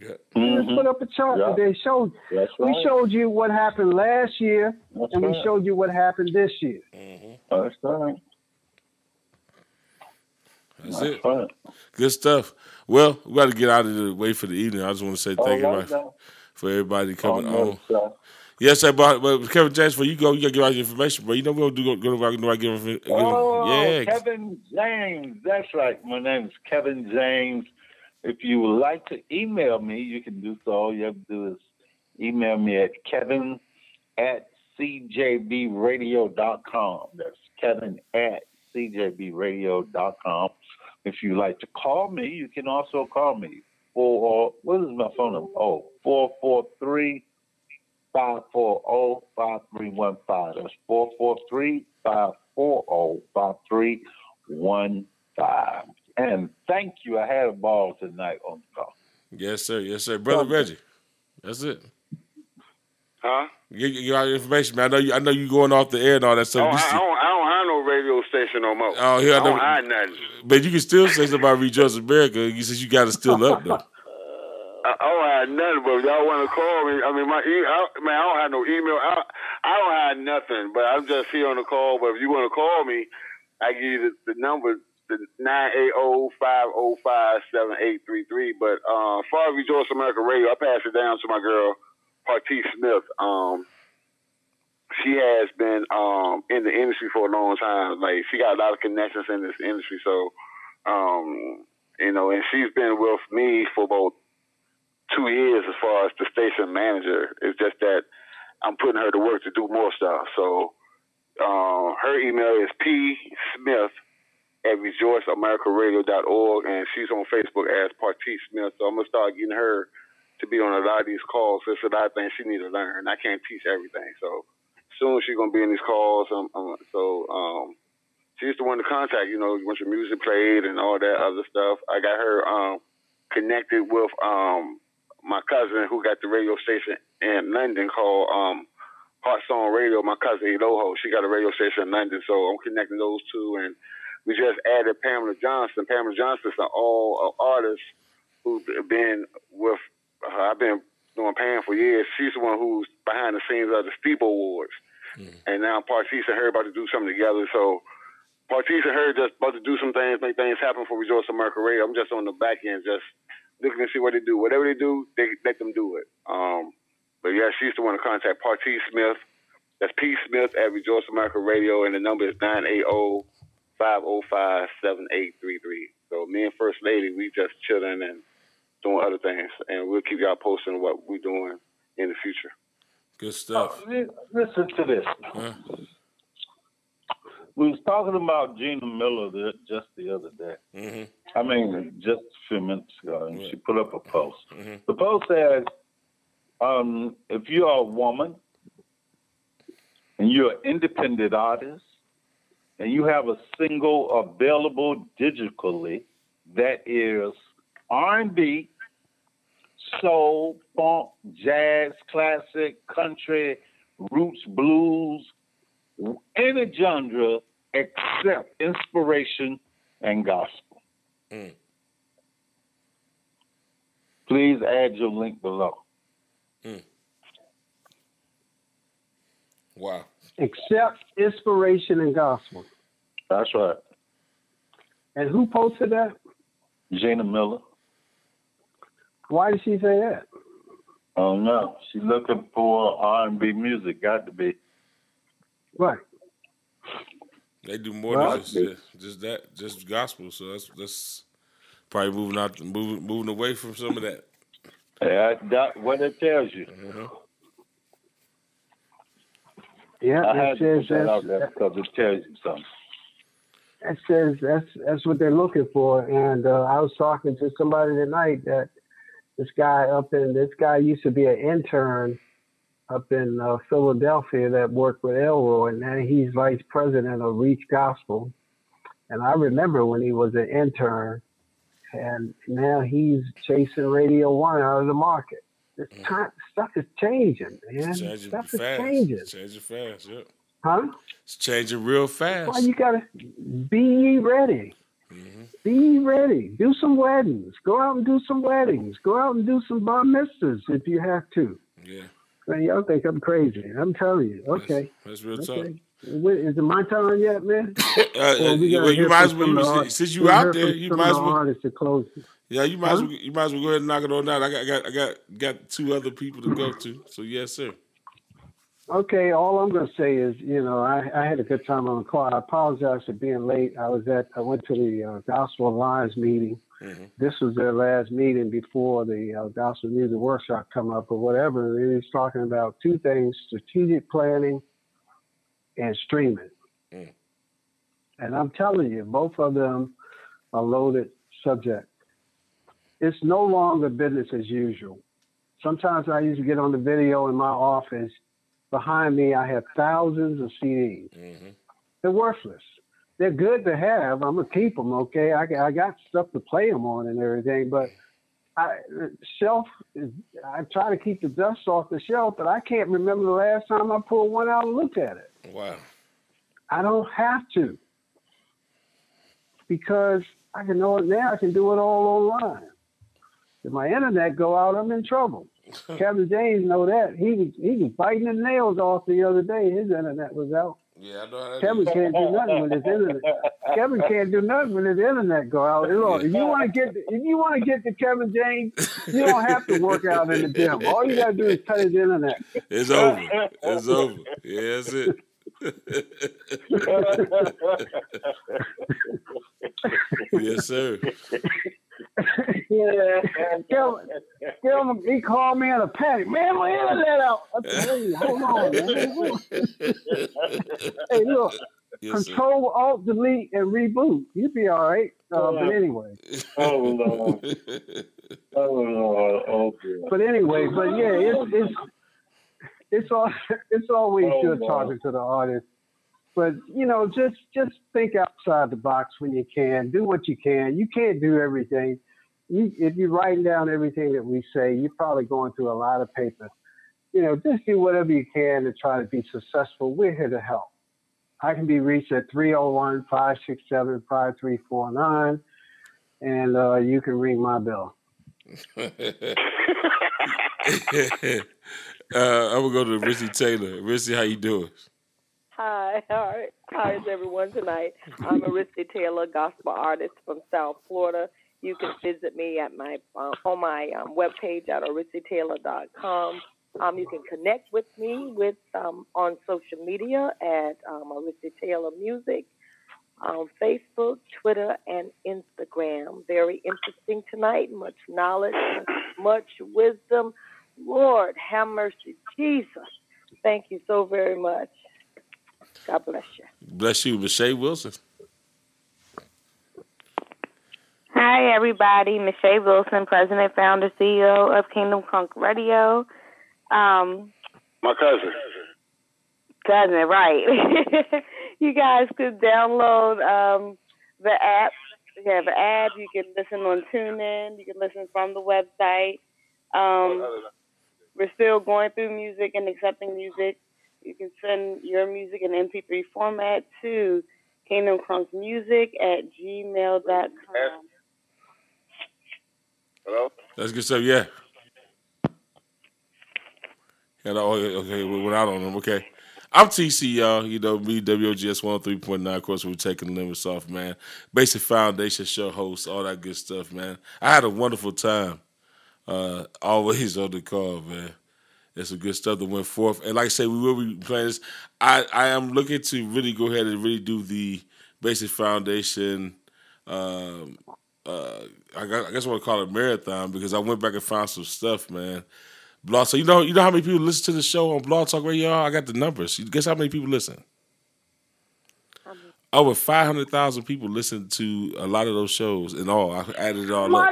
Yeah. You Just mm-hmm. put up a chart Yeah. that they showed. That's We showed you what happened last year, That's and we showed you what happened this year. Mm-hmm. That's right. That's it. Fun. Good stuff. Well, we got to get out of the way for the evening. I just want to say thank you All right, everybody now. For everybody coming on. Almost, uh, Yes, sir, but, but Kevin James, before you go, you got to give out your information, bro. You know we don't do go, go, go, go give, give Oh, yeah. Kevin James. That's right. My name is Kevin James. If you would like to email me, you can do so. All you have to do is email me at kevin at cjbradio.com. That's kevin at cjbradio.com. If you like to call me, you can also call me. or what is my phone number? Oh, 443 540 5315. That's 443 540 5315. And thank you. I had a ball tonight on the call. Yes, sir. Yes, sir. Brother Reggie. That's it. Huh? Get, get all your information, man. I know you. I know you going off the air and all that I stuff. don't, I, don't, I don't have no radio station no more. Oh, here I I don't know- hide nothing. but you can still say something about Rejoice America. You said you got it still up though. I, I don't have nothing, but if y'all want to call me, I mean, my e- I, man, I don't have no email. I, I don't have nothing, but I'm just here on the call. But if you want to call me, I give you the, the number, the nine eight zero five zero five seven eight three three. But uh, as far as Rejoice America Radio, I pass it down to my girl, Party Smith. Um, she has been um in the industry for a long time. Like she got a lot of connections in this industry, so um, you know, and she's been with me for about two years as far as the station manager. It's just that I'm putting her to work to do more stuff. So uh, her email is p smith at rejoiceamericaradio.org, and she's on Facebook as Party Smith. So I'm gonna start getting her to be on a lot of these calls. There's a lot of things she needs to learn. I can't teach everything, so soon she's gonna be in these calls. Um, um, so um, she's the one to contact. You know, once your music played and all that other stuff. I got her um, connected with um, my cousin who got the radio station in London called um, Heart Song Radio. My cousin Eloho, she got a radio station in London, so I'm connecting those two. And we just added Pamela Johnson. Pamela Johnson's an all uh, artist who's been with. Uh, I've been doing Pam for years. She's the one who's behind the scenes of the Stellar Awards. And now Partisse and her about to do something together. So Partisse and her just about to do some things, make things happen for Rejoice America Radio. I'm just on the back end, just looking to see what they do. Whatever they do, they let them do it. Um, but yeah, she's the one to contact Partisse Smith. That's P Smith at Rejoice America Radio, and the number is 980 505 7833. So me and First Lady, we just chilling and doing other things, and we'll keep y'all posted on what we're doing in the future. Good stuff. Oh, listen to this. Huh? We was talking about Gina Miller the, just the other day. Mm-hmm. I mean, just a few minutes ago, and she put up a post. Mm-hmm. The post says, um, if you are a woman and you're an independent artist and you have a single available digitally that is R&B, soul, funk, jazz, classic, country, roots, blues, any genre except inspiration and gospel. Mm. Please add your link below. Wow. Except inspiration and gospel. That's right. And who posted that? Gina Miller. Why did she say that? Oh no, she's looking for R&B music. Got to be. Right. They do more Well, than just, just just that, just gospel. So that's that's probably moving out, moving moving away from some of that. Yeah, that what it tells you. Mm-hmm. Yeah, I it had to says put that out that's, there because it tells you something. that says that's that's what they're looking for. And uh, I was talking to somebody tonight that this guy up in this guy used to be an intern up in uh, Philadelphia that worked with Elroy, and now he's vice president of Reach Gospel. And I remember when he was an intern, and now he's chasing Radio One out of the market. This time, stuff is changing, man. Changing Stuff is fast. changing, Changing fast. Yep. huh? It's changing real fast. Why you gotta be ready? Be ready. Do some weddings. Go out and do some weddings. Go out and do some bar mitzvahs if you have to. Yeah. Man, y'all think I'm crazy. I'm telling you. Okay. That's real talk. Okay. Wait, Is it my time yet, man? Uh, Well, we well, you might as well. some the you- art- Since you out there, you might as well. artists to close. Yeah, you might as Huh? well. You might as well go ahead and knock it on out. I got, I got, I got, got two other people to go to. So yes, sir. Okay, all I'm going to say is, you know, I, I had a good time on the call. I apologize for being late. I was at, I went to the uh, Gospel Alliance meeting. This was their last meeting before the uh, Gospel Music Workshop come up or whatever. And he was talking about two things: strategic planning and streaming. Mm. And I'm telling you, both of them are loaded subject. It's no longer business as usual. Sometimes I used to get on the video in my office. Behind me, I have thousands of CDs. They're worthless. They're good to have. I'm gonna keep them. Okay, I, I got stuff to play them on and everything, but I shelf. I try to keep the dust off the shelf, but I can't remember the last time I pulled one out and looked at it. Wow. I don't have to because I can know it now. I can do it all online. If my internet go out, I'm in trouble. Kevin James know that. He was he was biting his nails off the other day. His internet was out. Yeah, I know how that Kevin is. can't do nothing with his internet. Kevin can't do nothing when his internet go out. Look, if you want to get if you want to get to Kevin James, you don't have to work out in the gym. All you gotta do is cut his internet. It's over. It's over. Yeah, that's it. yes, sir. Yeah. Tell, tell him he called me in a panic. Man, my internet out. I said, hey, hold on, man. hey, look. Yes, sir. Control Alt Delete and reboot. You'd be all right. Uh, but anyway. Oh Lord. Oh Lord. Oh dear. But anyway, but yeah, it's it's it's all it's always Oh, good Lord. talking to the artist. But you know, just just think outside the box when you can. Do what you can. You can't do everything. You, if you're writing down everything that we say, you're probably going through a lot of paper. You know, just do whatever you can to try to be successful. We're here to help. I can be reached at 301 567 5349, and uh, you can ring my bell. uh, I'm gonna go to Rissy Taylor. Rissy, how you doing? Hi, how how is everyone tonight? I'm Arista Taylor, gospel artist from South Florida. You can visit me at my uh, on my um, webpage at aristataylor.com. Um, you can connect with me with um, on social media at um, Taylor Music. on Facebook, Twitter, and Instagram. Very interesting tonight. Much knowledge, much wisdom. Lord, have mercy, Jesus. Thank you so very much. God bless you. Bless you, Michelle Wilson. Hi, everybody. Michelle Wilson, President, Founder, CEO of Kingdom Crunk Radio. Um, My cousin. cousin, right. you guys could download um, the app. We have an app. You can listen on TuneIn. You can listen from the website. Um, we're still going through music and accepting music. You can send your music in MP3 format to Kingdom Crunk Music at gmail.com. Hello? That's good stuff. Yeah. Yeah. no, Okay. We went out on them. Okay. I'm TC, y'all. You know, me, WOGS 103.9. Of course, we're taking the limits off, man. Basic Foundation show host, all that good stuff, man. I had a wonderful time. Uh, always on the call, man. There's some good stuff that went forth. And like I said, we will be playing this. I, I am looking to really go ahead and really do the Basic Foundation um, uh, I, gu- I guess I want to call it marathon because I went back and found some stuff, man. Blog, so you know, you know how many people listen to the show on Blog Talk Radio? I got the numbers. Guess how many people listen? Over five hundred thousand people listen to a lot of those shows and all. I added it all up.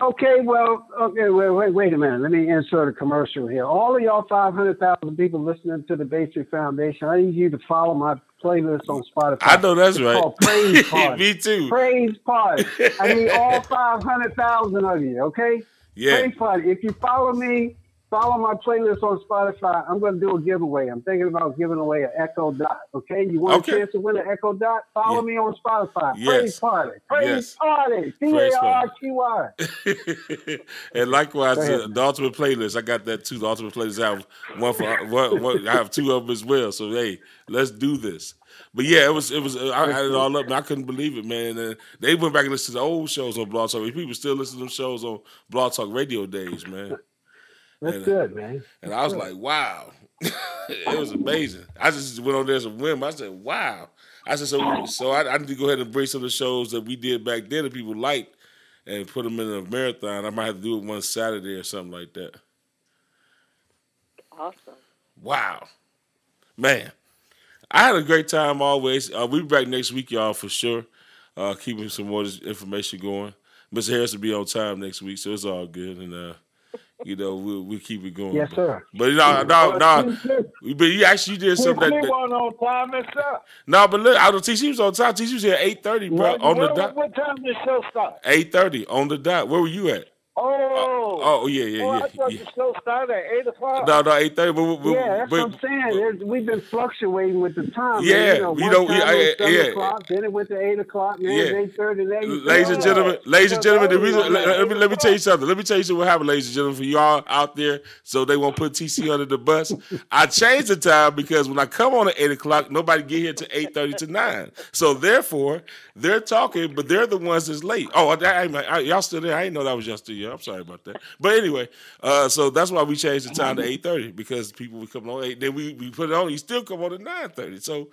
Okay, well, okay, wait, wait, wait a minute. Let me insert a commercial here. All of y'all 500,000 people listening to the Basic Foundation, I need you to follow my playlist on Spotify. I know that's It's right. Praise Party. Me too. Praise Party. I need all 500,000 of you, okay? Yeah. Praise Party. If you follow me, follow my playlist on Spotify. I'm going to do a giveaway. I'm thinking about giving away an Echo Dot, okay? You want Okay. a chance to win an Echo Dot? Follow me on Spotify. Yes. Praise Party. Praise Yes. Party. Party. And likewise, uh, the ultimate playlist. I got that too. The ultimate playlist. I have one for one, one, I have two of them as well. So hey, let's do this. But yeah, it was it was. Uh, I had it all up, and I couldn't believe it, man. And they went back and listened to the old shows on Blog Talk. People still listen to them shows on Blog Talk Radio days, man. That's And, good, man. And I was like, wow, it was amazing. I just went on there as a whim. I said, wow. I said, so so I, I need to go ahead and bring some of the shows that we did back then that people liked and put them in a marathon. I might have to do it one Saturday or something like that. Awesome. Wow, man, I had a great time always. Uh, we'll be back next week, y'all, for sure. Uh, keeping some more information going. Mr. Harris will be on time next week, so it's all good. And uh, you know, we'll we'll keep it going. Yes, sir. But no, no, no. But you actually did something that. That on time himself. no, but look, I don't think she was on time. She was here at eight thirty, bro, What, on the dot. what time did the show start? Eight thirty on the dot. Where were you at? Oh, Oh, yeah, yeah, oh, yeah. I thought yeah. the show started at eight o'clock. No, no, eight thirty. But, but, Yeah, that's but, what I'm saying. There's- We've been fluctuating with the time. Yeah, man. you know, you know, yeah, it yeah, o'clock, then it went to eight o'clock, man, Yeah. eight thirty, Ladies and gentlemen, ladies and gentlemen, the reason let, let me let me tell you something. Let me tell you something what happened, ladies and gentlemen, for y'all out there, so they won't put TC under the bus. I changed the time because when I come on at eight o'clock, nobody get here to eight thirty to nine. So therefore, they're talking, but they're the ones that's late. Oh, I, I, I, y'all still there? I didn't know that was y'all still I'm sorry about that. But anyway, uh, so that's why we changed the time to eight thirty because people would come on eight. Then we, we put it on. You still come on at nine thirty. So.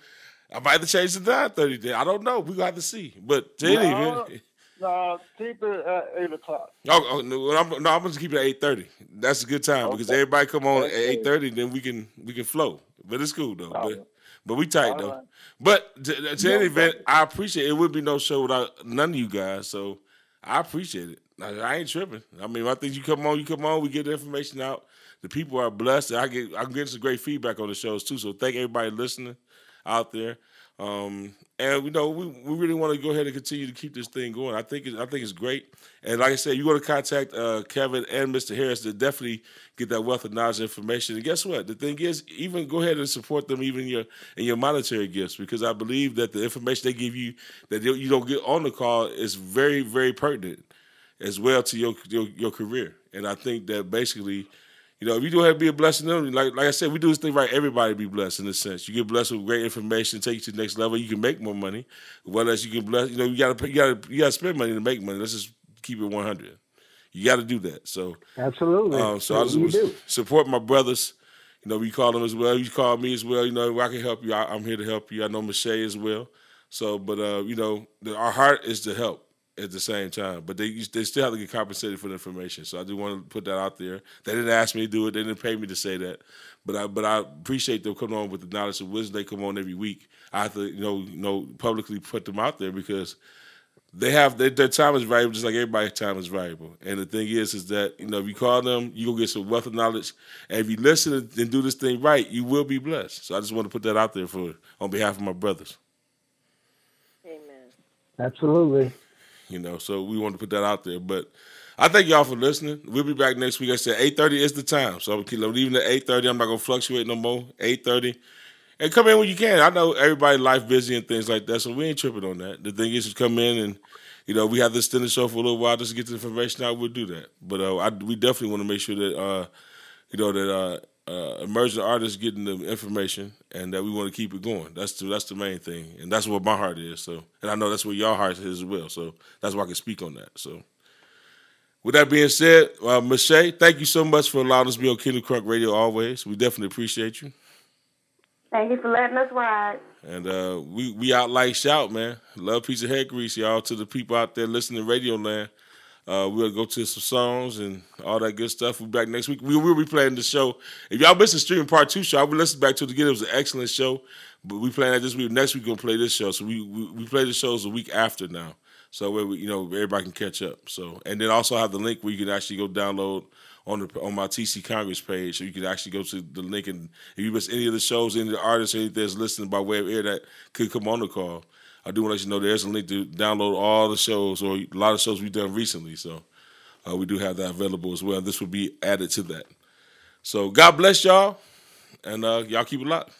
I might have to change to nine thirty. Then I don't know. We got to see. But to any No, event, no, keep it at eight o'clock. Oh, oh, no, I'm, no, I'm gonna keep it at eight thirty. That's a good time because everybody come on at eight thirty, then we can we can flow. But it's cool though. All But but we tight All though. right. But to, to any event, I appreciate it. Would be no show without none of you guys. So I appreciate it. I, ain't tripping. I mean, I think you come on, you come on, we get the information out. The people are blessed. I get I'm getting some great feedback on the shows too. So thank everybody listening out there. Um, and you know, we, we really want to go ahead and continue to keep this thing going. I think it, I think it's great. And like I said, you want to contact uh, Kevin and Mr. Harris to definitely get that wealth of knowledge information. And guess what? The thing is, even go ahead and support them, even in your in your monetary gifts, because I believe that the information they give you that you don't get on the call is very very pertinent as well to your your, your career. And I think that basically. You know, if you do have to be a blessing, like like I said, we do this thing right. Everybody be blessed in a sense. You get blessed with great information, take you to the next level. You can make more money. Well as you can bless, you know, you gotta you gotta you gotta spend money to make money. Let's just keep it one hundred. You got to do that. So Absolutely. um, so I just was- support my brothers. You know, we call them as well. You call me as well. You know, I can help you. I, I'm here to help you. I know Michelle as well. So, but uh, you know, the, our heart is to help at the same time, but they they still have to get compensated for the information. So I do want to put that out there. They didn't ask me to do it. They didn't pay me to say that, but I but I appreciate them coming on with the knowledge of wisdom. They come on every week. I have to you know you know publicly put them out there because they have their, their time is valuable just like everybody's time is valuable. And the thing is, is that you know if you call them, you gonna get some wealth of knowledge. And if you listen and do this thing right, you will be blessed. So I just want to put that out there for on behalf of my brothers. Amen. Absolutely. You know, so we want to put that out there. But I thank y'all for listening. We'll be back next week. I said eight thirty is the time, so I'm leaving at eight thirty. I'm not gonna fluctuate no more. Eight thirty. And come in when you can. I know everybody life busy and things like that, so we ain't tripping on that. The thing is, just come in and you know we have to extend the show for a little while just to get the information out. We'll do that. But uh, I, we definitely want to make sure that uh, you know that uh, uh, emerging artists getting the information and that we want to keep it going. That's the, that's the main thing, and that's what my heart is. So, and I know that's what your heart is as well. So that's why I can speak on that. So. With that being said, uh, Michelle, thank you so much for allowing us to be on Kingdom Crunk Radio always. We definitely appreciate you. Thank you for letting us ride. And uh, we we out like shout, man. Love peace of head grease, y'all. To the people out there listening to Radio Land. Uh, we'll go to some songs and all that good stuff. We'll be back next week. We will be playing the show. If y'all missed the streaming part two show, I will listen back to it again. It was an excellent show. But we playing that this week. Next week we're gonna play this show. So we we, we play the shows a week after now. So we, you know everybody can catch up. So and then also have the link where you can actually go download on the on my TC Congress page, so you can actually go to the link and if you miss any of the shows, any of the artists, anything that's listening by way of air that could come on the call, I do want to let you know there's a link to download all the shows or a lot of shows we've done recently. So uh, we do have that available as well. This will be added to that. So God bless y'all, and uh, y'all keep it locked.